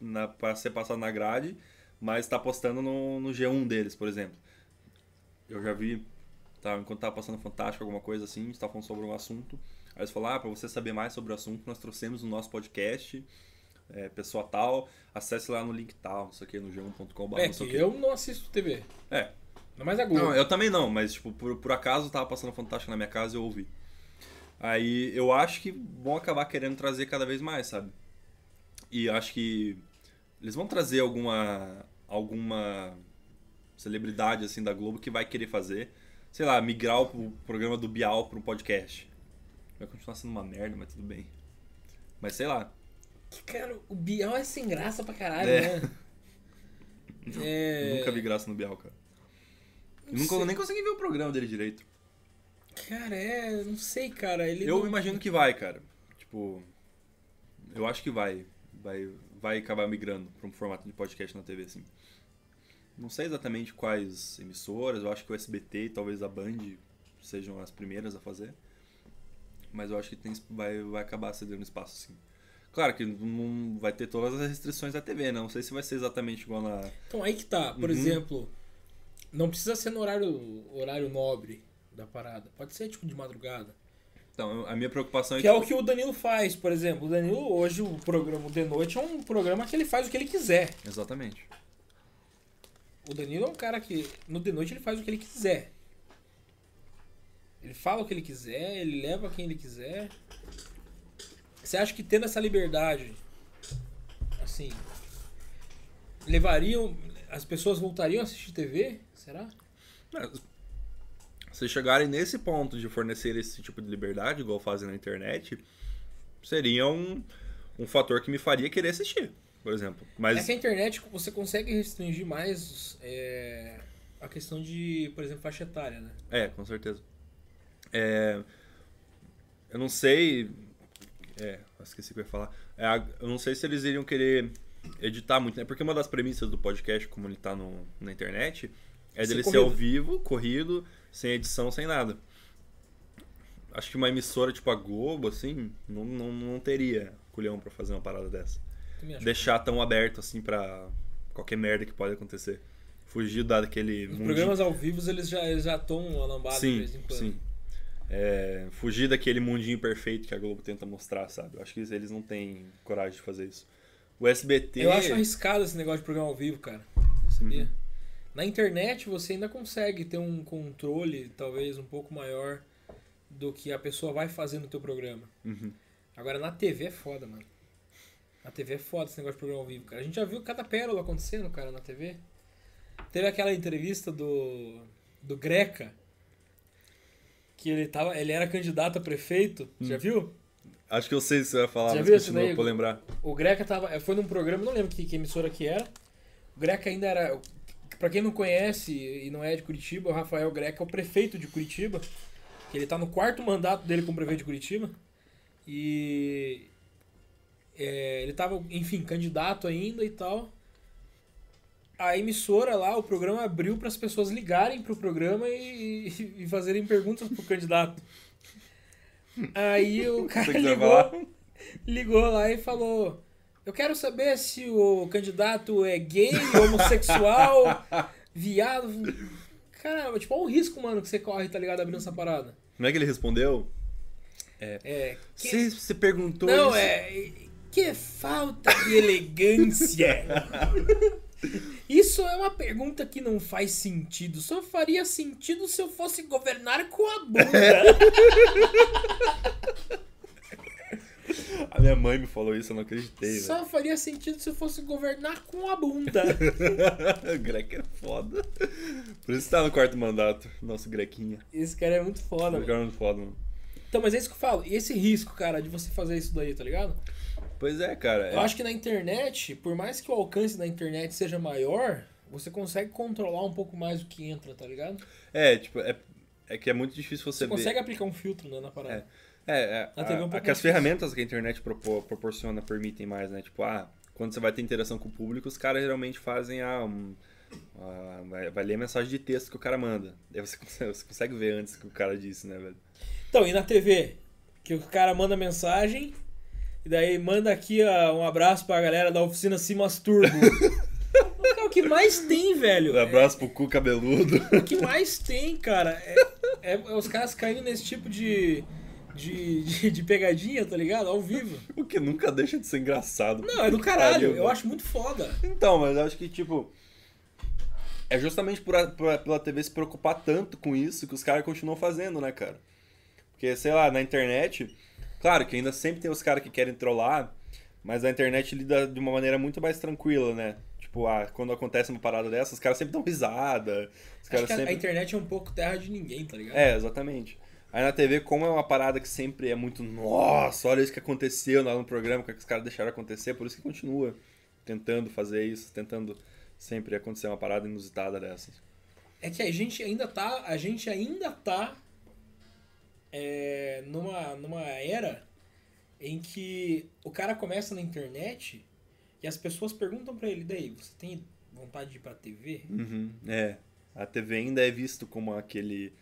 na, pra ser passado na grade, mas tá postando no, no G1 deles, por exemplo. Eu já vi, tá, enquanto tava passando Fantástico, alguma coisa assim, a gente tava falando sobre um assunto. Aí eles falaram, ah, pra você saber mais sobre o assunto, nós trouxemos no nosso podcast, é, pessoa tal, acesse lá no link tal, não sei o que, no g1.com.br. É que o eu não assisto TV. É, Não mais a Globo. não, eu também não, mas tipo, por, por acaso tava passando Fantástico na minha casa e eu ouvi. Aí eu acho que vão acabar querendo trazer cada vez mais, sabe? E acho que eles vão trazer alguma alguma celebridade assim da Globo que vai querer fazer, sei lá, migrar o programa do Bial para um podcast. Vai continuar sendo uma merda, mas tudo bem. Mas sei lá. Cara, o Bial é sem graça pra caralho, É. né? É... Nunca vi graça no Bial, cara. Nunca, nem consegui ver o programa dele direito. Cara, é... Não sei, cara. Ele Eu não- imagino que vai, cara. Tipo, eu acho que vai. Vai, vai acabar migrando para um formato de podcast na TV, assim. Não sei exatamente quais emissoras, eu acho que o SBT e talvez a Band sejam as primeiras a fazer. Mas eu acho que tem, vai, vai acabar cedendo espaço, sim. Claro que não vai ter todas as restrições da TV, né? Não sei se vai ser exatamente igual na. Então, aí que tá. Por Uhum. exemplo, não precisa ser no horário, horário nobre da parada. Pode ser, tipo, de madrugada. Então, a minha preocupação é Que é o que o Danilo faz, por exemplo. O Danilo, hoje, o programa de noite é um programa que ele faz o que ele quiser. Exatamente. O Danilo é um cara que, no de noite, ele faz o que ele quiser. Ele fala o que ele quiser, ele leva quem ele quiser. Você acha que tendo essa liberdade, assim, levariam. As pessoas voltariam a assistir TV? Será? É, Se chegarem nesse ponto de fornecer esse tipo de liberdade, igual fazem na internet, seria um, um fator que me faria querer assistir, por exemplo. Mas É que a internet você consegue restringir mais é, a questão de, por exemplo, faixa etária, né? É, com certeza. É, eu não sei. É, esqueci o que eu ia falar. É, eu não sei se eles iriam querer editar muito, né? Porque uma das premissas do podcast, como ele tá no, na internet, é Ser dele ser corrido. ao vivo, corrido, sem edição, sem nada. Acho que uma emissora tipo a Globo, assim, não, não, não teria culhão pra fazer uma parada dessa. Deixar tão aberto assim pra qualquer merda que pode acontecer. Fugir daquele Os mundinho- programas ao vivo eles já eles já estão alambados de Sim, vez em quando. sim. É, fugir daquele mundinho perfeito que a Globo tenta mostrar, sabe? Eu acho que eles não têm coragem de fazer isso. O SBT. Eu acho arriscado esse negócio de programa ao vivo, cara. Sabia? Uhum. Na internet você ainda consegue ter um controle, talvez, um pouco maior do que a pessoa vai fazer no teu programa. Uhum. Agora na TV é foda, mano. Na TV é foda esse negócio de programa ao vivo, cara. A gente já viu cada pérola acontecendo, cara, na TV. Teve aquela entrevista do do Greca que ele tava, ele era candidato a prefeito, Hum. já viu? Acho que eu sei se você vai falar, Já mas viu continua daí? pra lembrar. O Greca tava, foi num programa, não lembro que, que emissora que era. O Greca ainda era, Pra quem não conhece e não é de Curitiba, o Rafael Greca é o prefeito de Curitiba. Que ele tá no quarto mandato dele como prefeito de Curitiba. E é, ele tava, enfim, candidato ainda e tal. a emissora lá, o programa abriu para as pessoas ligarem pro programa e, e- e fazerem perguntas pro candidato. Aí o cara ligou, ligou lá e falou: Eu quero saber se o candidato é gay, homossexual, viado. Caramba, tipo, olha o risco, mano, que você corre, tá ligado? Abrindo essa parada. Como é que ele respondeu? É. que- Você, você perguntou Não, isso? é. Que falta de elegância. Isso é uma pergunta que não faz sentido. Só faria sentido se eu fosse governar com a bunda. A minha mãe me falou isso, eu não acreditei. Só faria sentido se eu fosse governar com a bunda. o Greg é foda. Por isso tá no quarto mandato, nosso Grequinha. Esse cara é muito foda, mano. cara é muito foda, mano. Então, mas é isso que eu falo. E esse risco, cara, de você fazer isso daí, tá ligado? Pois é, cara. é- Eu acho que na internet, por mais que o alcance da internet seja maior, você consegue controlar um pouco mais o que entra, tá ligado? É, tipo, é, é que é muito difícil você, Você ver. consegue aplicar um filtro né, na parada. É, é, Na TV é um a- que as ferramentas que a internet propor- proporciona permitem mais, né? Tipo, ah, quando você vai ter interação com o público, os caras geralmente fazem ah, um, ah, vai, vai ler a mensagem de texto que o cara manda. Aí você consegue, você consegue ver antes que o cara disse, né, velho? Então, e na TV? Que o cara manda mensagem e daí manda aqui ó, um abraço pra galera da oficina Simas Turbo. é o que mais tem, velho. Um abraço pro cu cabeludo. É, o que mais tem, cara, é, é- é os caras caindo nesse tipo de, de, de, de pegadinha, tá ligado? Ao vivo. o que nunca deixa de ser engraçado. Não, é do caralho. Eu velho. acho muito foda. Então, mas eu acho que, tipo. É justamente por a- por a- pela TV se preocupar tanto com isso que os caras continuam fazendo, né, cara? Porque, sei lá, na internet. Claro que ainda sempre tem os caras que querem trollar, mas a internet lida de uma maneira muito mais tranquila, né? Tipo, ah, quando acontece uma parada dessa, os caras sempre dão risada. Os Acho caras que a, a sempre. internet é um pouco terra de ninguém, tá ligado? É, exatamente. Aí na TV, como é uma parada que sempre é muito, nossa, olha isso que aconteceu lá no programa, o que os caras deixaram acontecer, por isso que continua tentando fazer isso, tentando sempre acontecer uma parada inusitada dessas. É que a gente ainda tá. A gente ainda tá é, numa, numa era em que o cara começa na internet e as pessoas perguntam pra ele, daí, você tem vontade de ir pra TV? Uhum, é. A TV ainda é visto como aquele.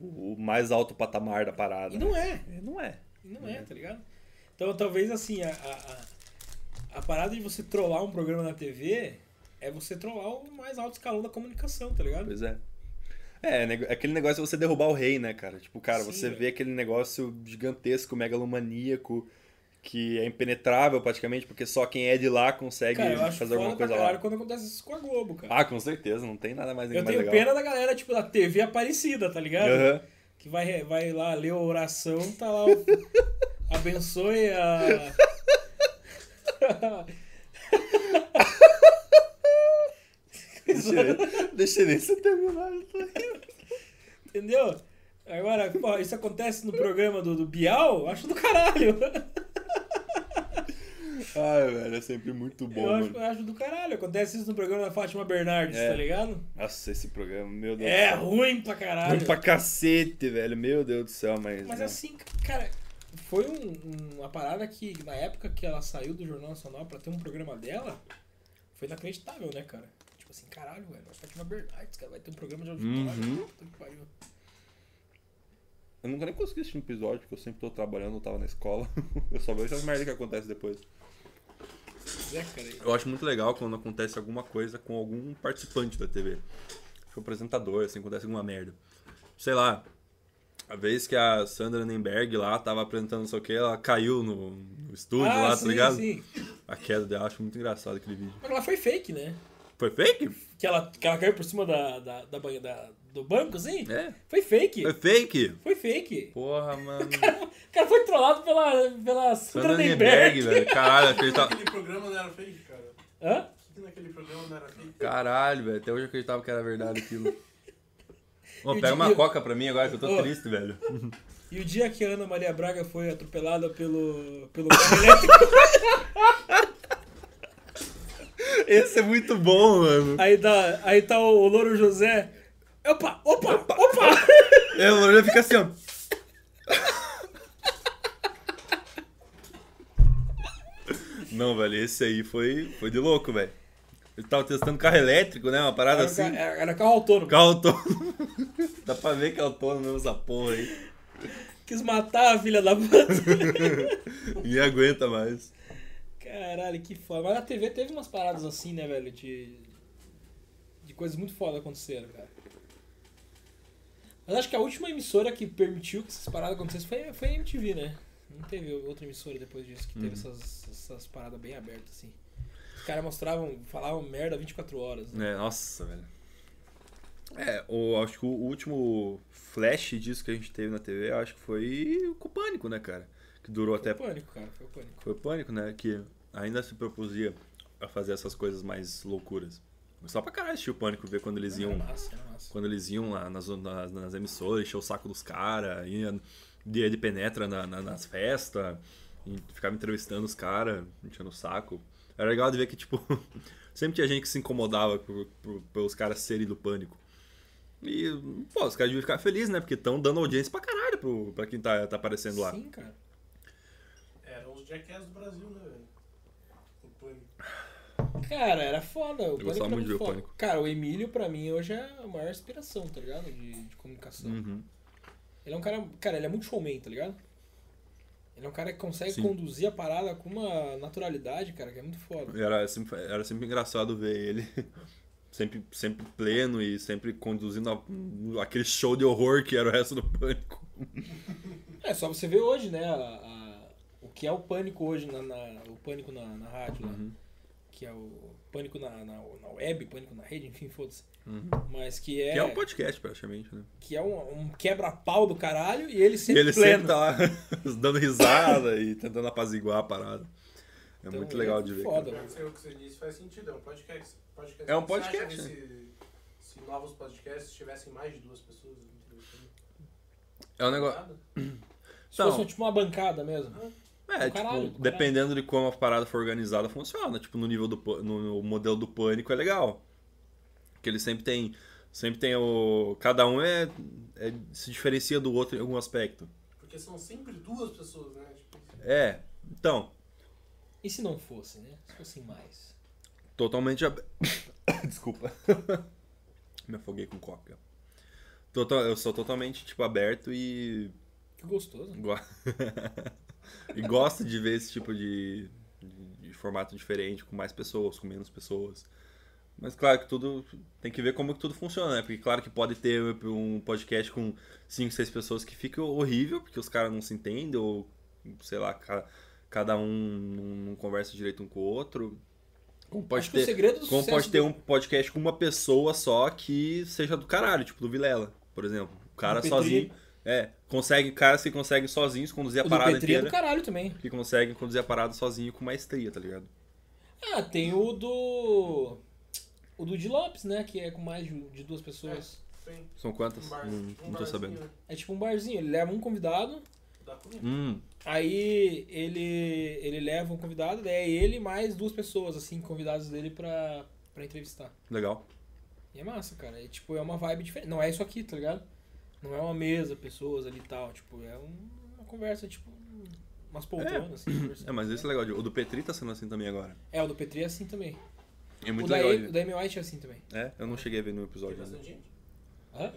O, mais alto patamar da parada. E não é. É, não é. E não é, tá ligado? Então talvez assim, a, a, a, parada de você trollar um programa na TV é você trollar o mais alto escalão da comunicação, tá ligado? Pois é. É, aquele negócio de você derrubar o rei, né, cara? Tipo, cara, Sim, você velho. vê aquele negócio gigantesco, megalomaníaco, que é impenetrável praticamente, porque só quem é de lá consegue Cara, fazer alguma coisa lá. quando acontece isso com a Globo, cara. Ah, com certeza, não tem nada mais, Eu mais tenho legal. pena da galera, tipo, da TV Aparecida, tá ligado? Aham. Que vai, vai lá ler a oração, tá lá o... Abençoe a... Deixa, você terminar. eu tô rindo. Entendeu? Agora, pô, isso acontece no programa do, do Bial, acho do caralho. Ai, velho, é sempre muito bom, eu, acho, eu acho do caralho. Acontece isso no programa da Fátima Bernardes, É. tá ligado? Nossa, esse programa, meu Deus É do céu. ruim pra caralho. Ruim pra cacete, velho. Meu Deus do céu, mas. Mas né? assim, cara, foi um- um- uma parada que na época que ela saiu do Jornal Nacional pra ter um programa dela, foi inacreditável, né, cara? Tipo assim, caralho, velho, a Fátima Bernardes, cara, vai ter um programa de auditório. Uhum. Eu nunca nem consegui assistir um episódio, porque eu sempre tô trabalhando, eu tava na escola. Eu só vejo as merdas que acontecem depois. Eu acho muito legal quando acontece alguma coisa com algum participante da TV. Tipo, apresentador, assim, acontece alguma merda. Sei lá, a vez que a Sandra Nemberg lá tava apresentando não sei o que, ela caiu no, no estúdio lá, ah, sim, tá ligado? sim. A queda dela, acho muito engraçado aquele vídeo. Mas ela foi fake, né? Foi fake? Que ela, que ela caiu por cima da, da, da, da- do banco, assim? É. Foi fake. Foi fake? Foi fake. Porra, mano. O cara foi trollado pela, pela Sandra. Nemberg, velho. Caralho, acreditava. Aquele programa não era fake, cara. Hã? Naquele programa não era fake? Caralho, velho. Até hoje eu acreditava que era verdade aquilo. Ô, o pega uma coca pra mim agora que eu tô Ô. triste, velho. E o dia que a Ana Maria Braga foi atropelada pelo, pelo carro elétrico, Esse é muito bom, mano. aí tá, aí tá o, o Louro José. Opa, opa, opa! É, o Lorena fica assim, ó. Não, velho, esse aí foi, foi de louco, velho. Ele tava testando carro elétrico, né? Uma parada Era, assim. era- era carro autônomo. Carro autônomo. Dá pra ver que é autônomo mesmo essa porra aí. Quis matar a filha da puta. Ninguém aguenta mais. Caralho, que foda. Mas na TV teve umas paradas assim, né, velho? De. De coisas muito foda aconteceram, cara. Mas acho que a última emissora que permitiu que essas paradas acontecessem foi, foi a MTV, né? Não teve outra emissora depois disso que teve Uhum. essas, essas paradas bem abertas, assim. Os caras mostravam, falavam merda 24 horas. Né? É, nossa, velho. É, o, acho que o último flash disso que a gente teve na TV, acho que foi o Pânico, né, cara? Que durou Foi até. o pânico, cara, foi o pânico. Foi o Pânico, né? Que ainda se propusia a fazer essas coisas mais loucuras. Só pra caralho assistir o Pânico, ver quando eles iam. Era massa, era massa. Quando eles iam lá nas, nas, nas emissoras, encher o saco dos caras, ia de, penetra na- na- nas festas, ficava entrevistando os caras, enchendo o saco. Era legal de ver que, tipo, sempre tinha gente que se incomodava por, por- pelos caras serem do pânico. E, pô, os caras deviam ficar felizes, né? Porque estão dando audiência pra caralho pro, pra quem tá, tá aparecendo lá. Sim, cara. Eram os Jackass do Brasil, né. Cara, era foda. O Eu gostava muito de ver o. Pânico. Cara, o Emílio, pra mim, hoje é a maior inspiração, tá ligado? De, de comunicação. Uhum. Ele é um cara. Cara, ele é muito showman, tá ligado? Ele é um cara que consegue Sim. conduzir a parada com uma naturalidade, cara, que é muito foda. Era sempre, era sempre engraçado ver ele. Sempre, sempre pleno e sempre conduzindo a- aquele show de horror que era o resto do pânico. É só você ver hoje, né? a- a- o que é o pânico hoje, na, na- o pânico na, na rádio, lá. Uhum. Que é o pânico na, na, na web, pânico na rede, enfim, foda-se. Uhum. Mas que é, Que é um podcast, praticamente, né? que é um, um quebra-pau do caralho e ele E sempre ele pleno. sempre tá lá dando risada e tentando apaziguar a parada. É Então, muito ele legal é de ver. foda. sei o que você disse, faz sentido. É um podcast. podcast É um que você acha podcast, desse- Se novos podcasts tivessem mais de duas pessoas? É um negócio. Se Não. fosse tipo uma bancada mesmo. É, caralho, tipo, dependendo de como a parada for organizada, funciona. Tipo, no nível do no, no modelo do pânico é legal. Porque ele sempre tem. Sempre tem o. Cada um é, é- se diferencia do outro em algum aspecto. Porque são sempre duas pessoas, né? Tipo, É. Então, E se não fosse, né? Se fossem mais. totalmente. ab- Desculpa. Me afoguei com coca. Total, eu sou totalmente, tipo, aberto e. Que gostoso. Go- e gosto de ver esse tipo de, de, de formato diferente, com mais pessoas, com menos pessoas. Mas claro que tudo tem que ver como que tudo funciona, né? Porque claro que pode ter um podcast com 5, 6 pessoas que fica horrível, porque os caras não se entendem, ou sei lá, ca- cada um não, conversa direito um com o outro. Como pode Acho ter, como pode ter um podcast com uma pessoa só que seja do caralho, tipo do Vilela, por exemplo. O cara Do Petri. É, consegue, caras que conseguem sozinhos conduzir a O do parada é do inteira. caralho também. Que conseguem conduzir a parada sozinho com maestria, tá ligado? Ah, tem o do. O do Di Lopes, né? Que é com mais de, de duas pessoas. tem São quantas? um bar, não, um não tô sabendo. É tipo um barzinho. Ele leva um convidado. Hum, aí ele, ele leva um convidado, daí é ele mais duas pessoas, assim, convidados dele pra, pra entrevistar. legal. E é massa, cara. É, tipo, é uma vibe diferente. Não é isso aqui, tá ligado? Não é uma mesa, pessoas ali e tal. Tipo, é um- uma conversa, tipo, umas poltronas, assim. conversando. É, mas esse é legal. O do Petri tá sendo assim também agora. É, o do Petri é assim também. É muito o, da legal. De o da Amy White é assim também. É, eu não cheguei a ver no Tem episódio ainda. bastante gente? Hã?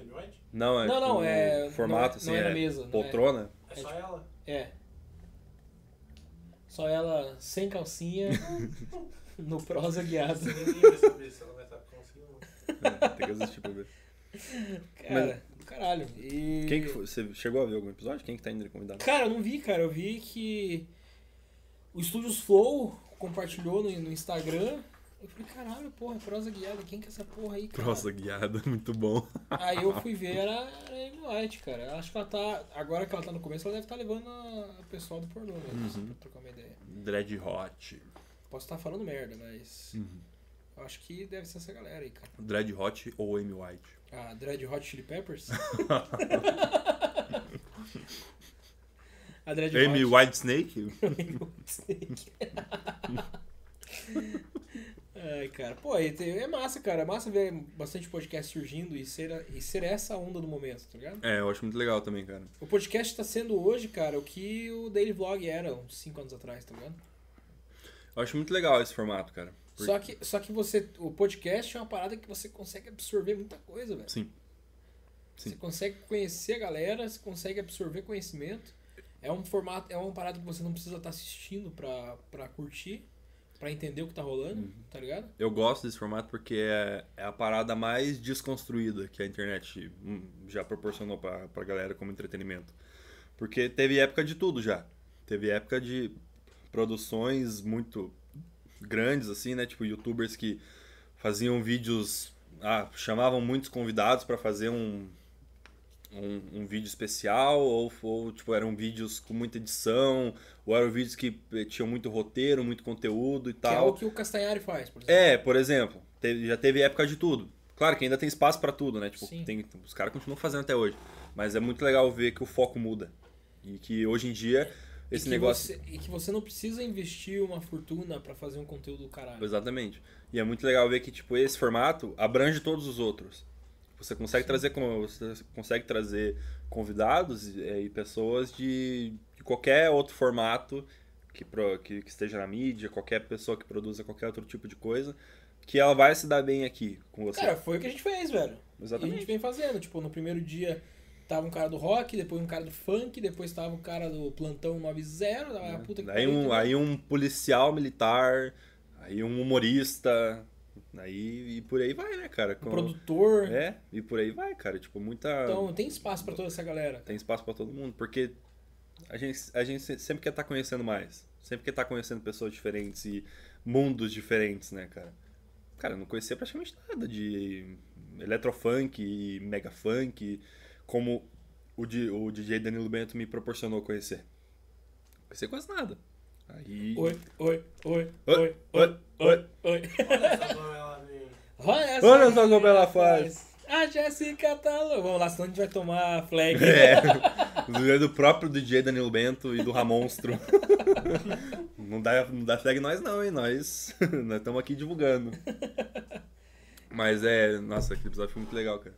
Não, é Não, não, tipo, é- o formato, não é- assim, não é na é mesa, não é. poltrona. É só ela? É. Só ela sem calcinha no prosa guiado. Você nem vai saber se ela vai estar conseguindo. É, tem que assistir pra ver. Cara, do caralho. E... Quem que foi? Você chegou a ver algum episódio? Quem que tá indo de convidado? Cara, eu não vi, cara. Eu vi que o Studios Flow compartilhou no, no Instagram. Eu falei, caralho, porra, prosa guiada, quem que é essa porra aí, cara? Prosa guiada, muito bom. Aí eu fui ver, era, era a Amy White, cara. Acho que ela tá. Agora que ela tá no começo, ela deve estar levando a, a pessoal do pornô mesmo, assim, Uhum. pra trocar uma ideia. Dread Hot. Posso estar falando merda, mas. Uhum. eu Acho que deve ser essa galera aí, cara. Dread Hot ou Amy White? A Dread Hot Chili Peppers? a Dread Amy Hot. White Snake? Snake. Ai, cara. Pô, é massa, cara. É massa ver bastante podcast surgindo e ser, e ser essa onda do momento, tá ligado? É, eu acho muito legal também, cara. O podcast tá sendo hoje, cara, o que o Daily Vlog era uns 5 anos atrás, tá ligado? Eu acho muito legal esse formato, cara. Só que, só que você. O podcast é uma parada que você consegue absorver muita coisa, velho. Sim. Sim. Você consegue conhecer a galera, você consegue absorver conhecimento. É um formato, é uma parada que você não precisa estar assistindo pra, pra curtir, pra entender o que tá rolando, Uhum. tá ligado? Eu gosto desse formato porque é, é a parada mais desconstruída que a internet hum, já proporcionou pra, pra galera como entretenimento. Porque teve época de tudo já. Teve época de produções muito grandes, assim, né? Tipo, youtubers que faziam vídeos. Ah, chamavam muitos convidados pra fazer um, um, um vídeo especial, ou, ou tipo, eram vídeos com muita edição, ou eram vídeos que eh, tinham muito roteiro, muito conteúdo e Que é tal. o que o Castanhari faz, por exemplo. É, por exemplo, teve- já teve época de tudo. Claro que ainda tem espaço pra tudo, né? Tipo, Sim. tem- os caras continuam fazendo até hoje. Mas é muito legal ver que o foco muda. E que hoje em dia E esse negócio. você- e que você não precisa investir uma fortuna pra fazer um conteúdo do caralho. Exatamente. E é muito legal ver que, tipo, esse formato abrange todos os outros. Você consegue Sim. trazer você consegue trazer convidados e, e pessoas de, de qualquer outro formato que, pro- que, que esteja na mídia, qualquer pessoa que produza qualquer outro tipo de coisa, que ela vai se dar bem aqui com você. Cara, foi o que a gente fez, velho. E a Exatamente. gente vem fazendo. Tipo, no primeiro dia tava um cara do rock, depois um cara do funk, depois tava um cara do plantão 90, da puta que pariu, um, aí um policial militar, aí um humorista, aí e por aí vai, né, cara? um Com- produtor. É, e por aí vai, cara. Tipo, muita. Então tem espaço pra toda essa galera. Tem espaço pra todo mundo, porque a gente, a gente se- sempre quer estar conhecendo mais. Sempre quer estar conhecendo pessoas diferentes e mundos diferentes, né, cara? Cara, eu não conhecia praticamente nada de eletrofunk e mega funk, como o, o DJ Danilo Bento me proporcionou conhecer. Não conhecia quase nada. Aí. Oi, oi, oi, Oi, oi, oi, oi, oi. Olha só como ela vem. Olha Olha só como ela faz. A Jéssica tá louca. Vamos lá, senão a gente vai tomar flag. É, do próprio DJ Danilo Bento e do Ramonstro. Não dá, não dá flag nós não, hein? Nós nós estamos aqui divulgando. Mas é, nossa, aquele episódio foi muito legal, cara.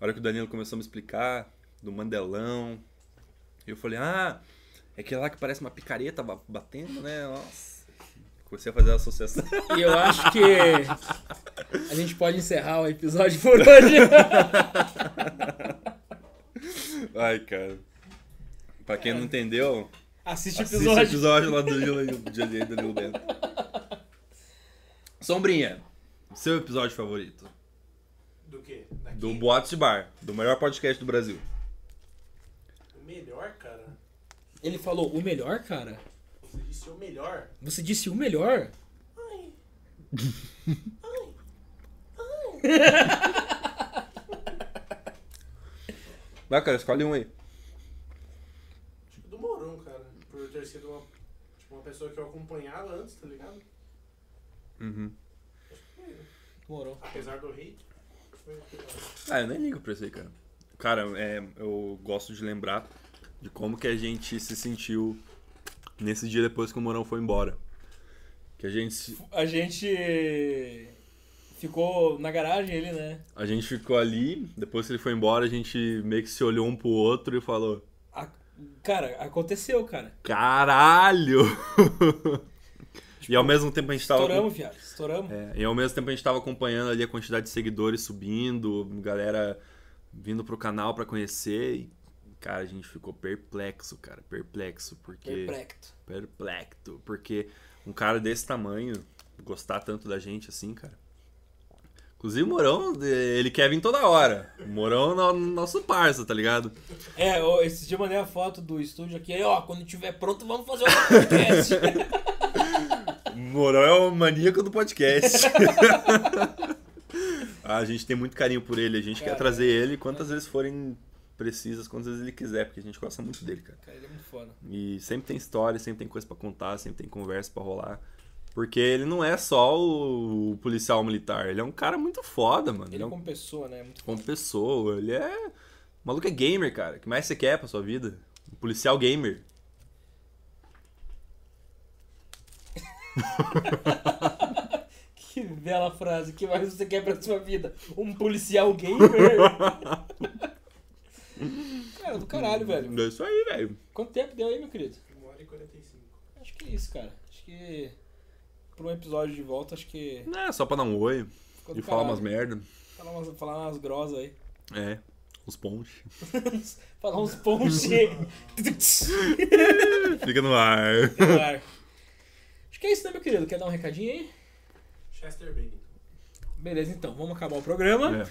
A hora que o Danilo começou a me explicar do Mandelão, eu falei, ah, é aquele lá que parece uma picareta ba- batendo, né? Nossa. Comecei a fazer a associação. E eu acho que a gente pode encerrar o episódio por hoje. Ai, cara. Pra quem não entendeu, Assiste o Assiste o episódio. episódio lá do Danilo- do Danilo Bento. Sombrinha, seu episódio favorito? Do quê? Daqui? Do Boatos de Bar, do melhor podcast do Brasil. O melhor, cara. Ele falou o melhor, cara? Você disse o melhor. Você disse o melhor? Ai. Vai, cara, escolhe um aí. Tipo, do Mourão, cara. Por ter sido uma, tipo, uma pessoa que eu acompanhava antes, tá ligado? Uhum. Acho que foi ele. Morou. Apesar do hate. Ah, eu nem ligo pra isso aí, cara. Cara, é, eu gosto de lembrar de como que a gente se sentiu nesse dia depois que o Morão foi embora. Que a gente, se- A gente ficou na garagem ele, né? a gente ficou ali, depois que ele foi embora, a gente meio que se olhou um pro outro e falou: A- Cara, aconteceu, cara. Caralho! e ao mesmo tempo a gente tava. Estouramos, viado. Estouramos. É, e ao mesmo tempo a gente tava acompanhando ali a quantidade de seguidores subindo, galera vindo pro canal pra conhecer. E, cara, a gente ficou perplexo, cara. Perplexo, porque. Perplexo. Perplexo. Porque um cara desse tamanho gostar tanto da gente assim, cara. Inclusive o Morão, ele quer vir toda hora. O Morão é o no- nosso parça, tá ligado? É, esse dia eu mandei a foto do estúdio aqui. Aí, ó, quando tiver pronto, vamos fazer outro podcast. O Morão é o maníaco do podcast. a gente tem muito carinho por ele, a gente quer Cara, trazer ele quantas vezes forem precisas, quantas vezes ele quiser, porque a gente gosta muito dele, cara. cara, ele é muito foda. E sempre tem história, sempre tem coisa pra contar, sempre tem conversa pra rolar. Porque ele não é só o policial militar, ele é um cara muito foda, mano. Ele, Ele é um como pessoa, né? Muito como pessoa, ele é. O maluco é gamer, cara. O que mais você quer pra sua vida? Um policial gamer. Que bela frase. que mais você quer pra sua vida? Um policial gamer? cara, do caralho, velho. É isso aí, velho. Quanto tempo deu aí, meu querido? Uma hora e 45. Acho que é isso, cara. Acho que pra um episódio de volta, acho que. É, só pra dar um oi e falar umas merda. Falar umas, falar umas grosas aí. É, os pontos. falar uns pontos. Fica no ar. Claro. Acho que é isso, né, meu querido? Quer dar um recadinho aí? Chester Bennington. Beleza, então, vamos acabar o programa. É.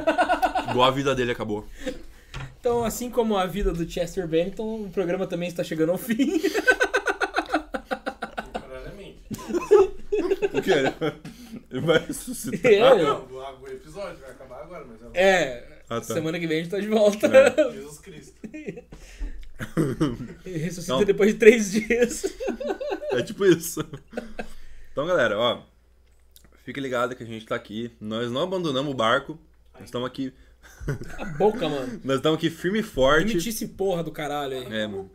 Igual a vida dele acabou. Então, assim como a vida do Chester Bennington, o programa também está chegando ao fim. Temporariamente. O que? Ele vai ressuscitar? É. Não, o o episódio vai acabar agora, mas é É, Ah, tá. semana que vem a gente tá de volta. É. Jesus Cristo. Ele ressuscita Não. depois de três dias. É tipo isso. Então, galera, ó. Fique ligado que a gente tá aqui. Nós não abandonamos o barco. Nós estamos aqui. A boca, mano. Nós estamos aqui firme e forte. Demitir esse porra do caralho aí. É, mano.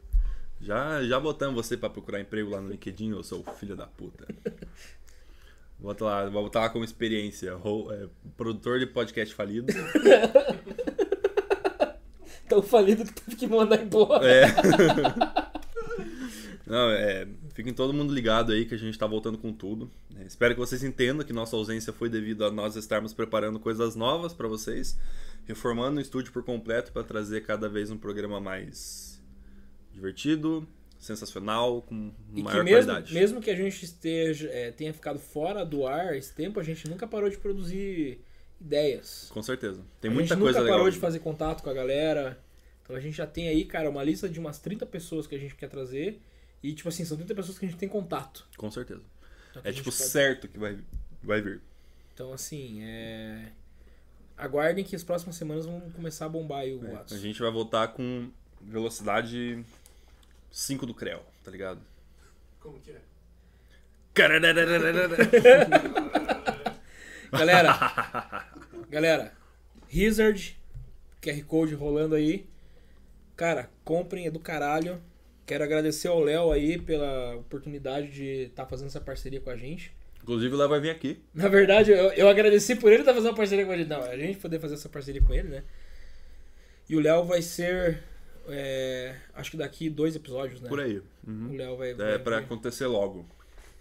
Já, já botamos você pra procurar emprego lá no LinkedIn, ô seu filho da puta. Bota lá, vou botar lá como experiência. É, produtor de podcast falido. Tão falido que teve que mandar embora. É. Não, é. Fiquem todo mundo ligado aí que a gente tá voltando com tudo. É, espero que vocês entendam que nossa ausência foi devido a nós estarmos preparando coisas novas pra vocês, reformando o estúdio por completo pra trazer cada vez um programa mais divertido, sensacional, com E maior mesmo, qualidade. mesmo que a gente esteja, é, tenha ficado fora do ar esse tempo, a gente nunca parou de produzir ideias. Com certeza. Tem a muita gente coisa nunca legal. parou de fazer contato com a galera. Então a gente já tem aí, cara, uma lista de umas 30 pessoas que a gente quer trazer. E, tipo assim, são 30 pessoas que a gente tem contato. Com certeza. Então, É a gente tipo pode- certo que vai, vai vir. Então, assim, é... Aguardem que as próximas semanas vão começar a bombar aí o É, a gente vai voltar com velocidade 5 do Creu, tá ligado? Como que é? Galera, galera, Hazard, QR Code rolando aí. Cara, comprem, é do caralho. Quero agradecer ao Léo aí pela oportunidade de estar fazendo essa parceria com a gente. Inclusive o Léo vai vir aqui. Na verdade, eu, eu agradeci por ele estar fazendo uma parceria com a gente. Não, a gente poder fazer essa parceria com ele, né? E o Léo vai ser. é, acho que daqui dois episódios, né? Por aí. O Uhum. Léo vai, É vai pra vir- acontecer logo.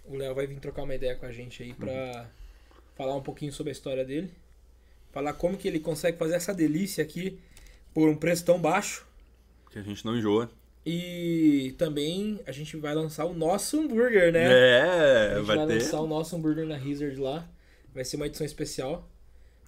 o Léo vai vir trocar uma ideia com a gente aí pra falar um pouquinho sobre a história dele. Falar como que ele consegue fazer essa delícia aqui por um preço tão baixo. Que a gente não enjoa. E também a gente vai lançar o nosso hambúrguer, né? É, a gente vai, vai, ter. lançar o nosso hambúrguer na Hazard lá. Vai ser uma edição especial.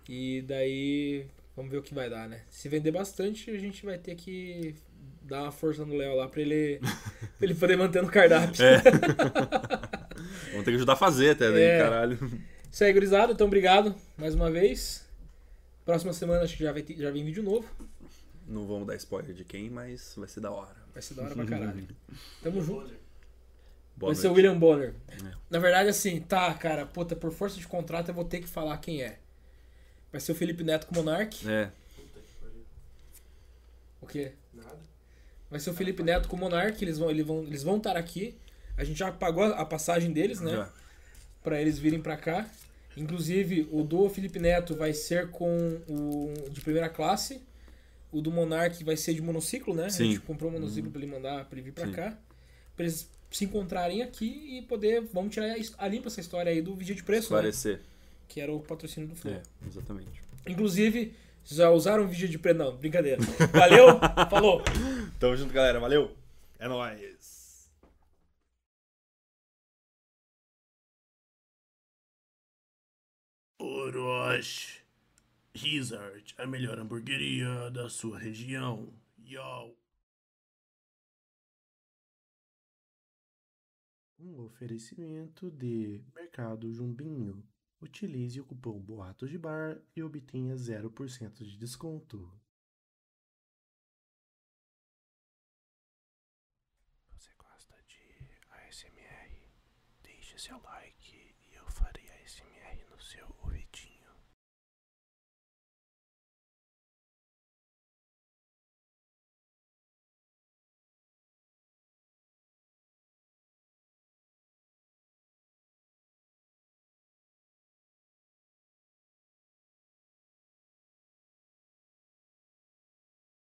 E daí vamos ver o que vai dar, né? Se vender bastante, a gente vai ter que dar uma força no Léo lá pra ele, pra ele poder manter no cardápio. É. Vamos ter que ajudar a fazer até daí, É. caralho. Isso aí, gurizada. Então, obrigado mais uma vez. Próxima semana acho que já, vai ter- já vem vídeo novo. Não vamos dar spoiler de quem, mas vai ser da hora. Vai ser da hora pra caralho. Tamo junto. Boa vai ser o noite. William Bonner. É. Na verdade, assim, tá, cara, puta, por força de contrato eu vou ter que falar quem é. Vai ser o Felipe Neto com o Monark. É, puta que pariu. O quê? Nada. Vai ser o Felipe Neto com o Monark. Eles vão, eles vão, eles vão estar aqui. A gente já pagou a passagem deles, né? já. Pra eles virem pra cá. Inclusive, o do Felipe Neto vai ser com o de primeira classe. O do Monark vai ser de monociclo, né? Sim. A gente comprou um monociclo pra ele mandar pra ele vir pra Sim. cá. Pra eles se encontrarem aqui e poder. Vamos tirar a limpa essa história aí do vídeo de preço, né? Esclarecer. Que era o patrocínio do Flow. É, exatamente. Inclusive, já usaram vídeo de preço. Não, brincadeira. Valeu, falou! Tamo junto, galera. Valeu. É nóis. Orochi. Hazard, a melhor hamburgueria da sua região. Yo! Um oferecimento de Mercado Jumbinho. Utilize o cupom Boatos de Bar e obtenha 0% de desconto.